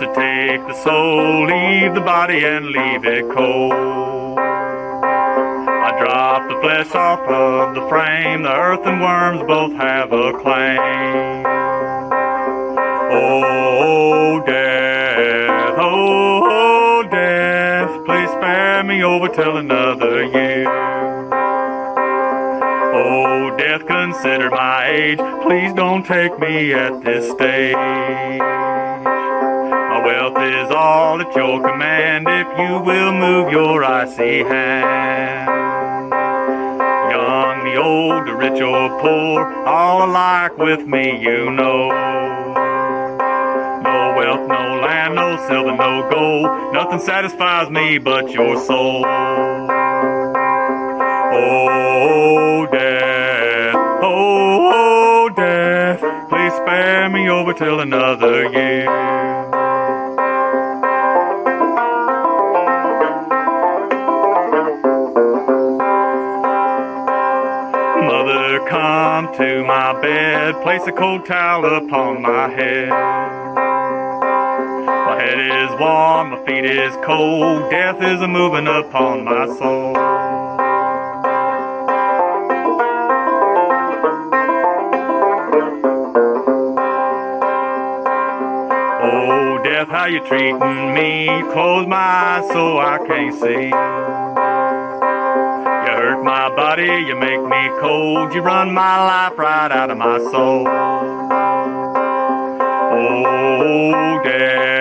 To take the soul, leave the body and leave it cold. I drop the flesh off of the frame, the earth and worms both have a claim. Oh, death, oh, oh, death, please spare me over till another year. Oh, death, consider my age, please don't take me at this stage. Wealth is all at your command if you will move your icy hand. Young, the old, the rich or poor, all alike with me, you know. No wealth, no land, no silver, no gold, nothing satisfies me but your soul. Oh, death, oh, oh, death, please spare me over till another year. Come to my bed, place a cold towel upon my head. My head is warm, my feet is cold, death is a moving upon my soul. Oh, death, how you treating me? Close my eyes so I can't see. My body, you make me cold, you run my life right out of my soul. Oh, death.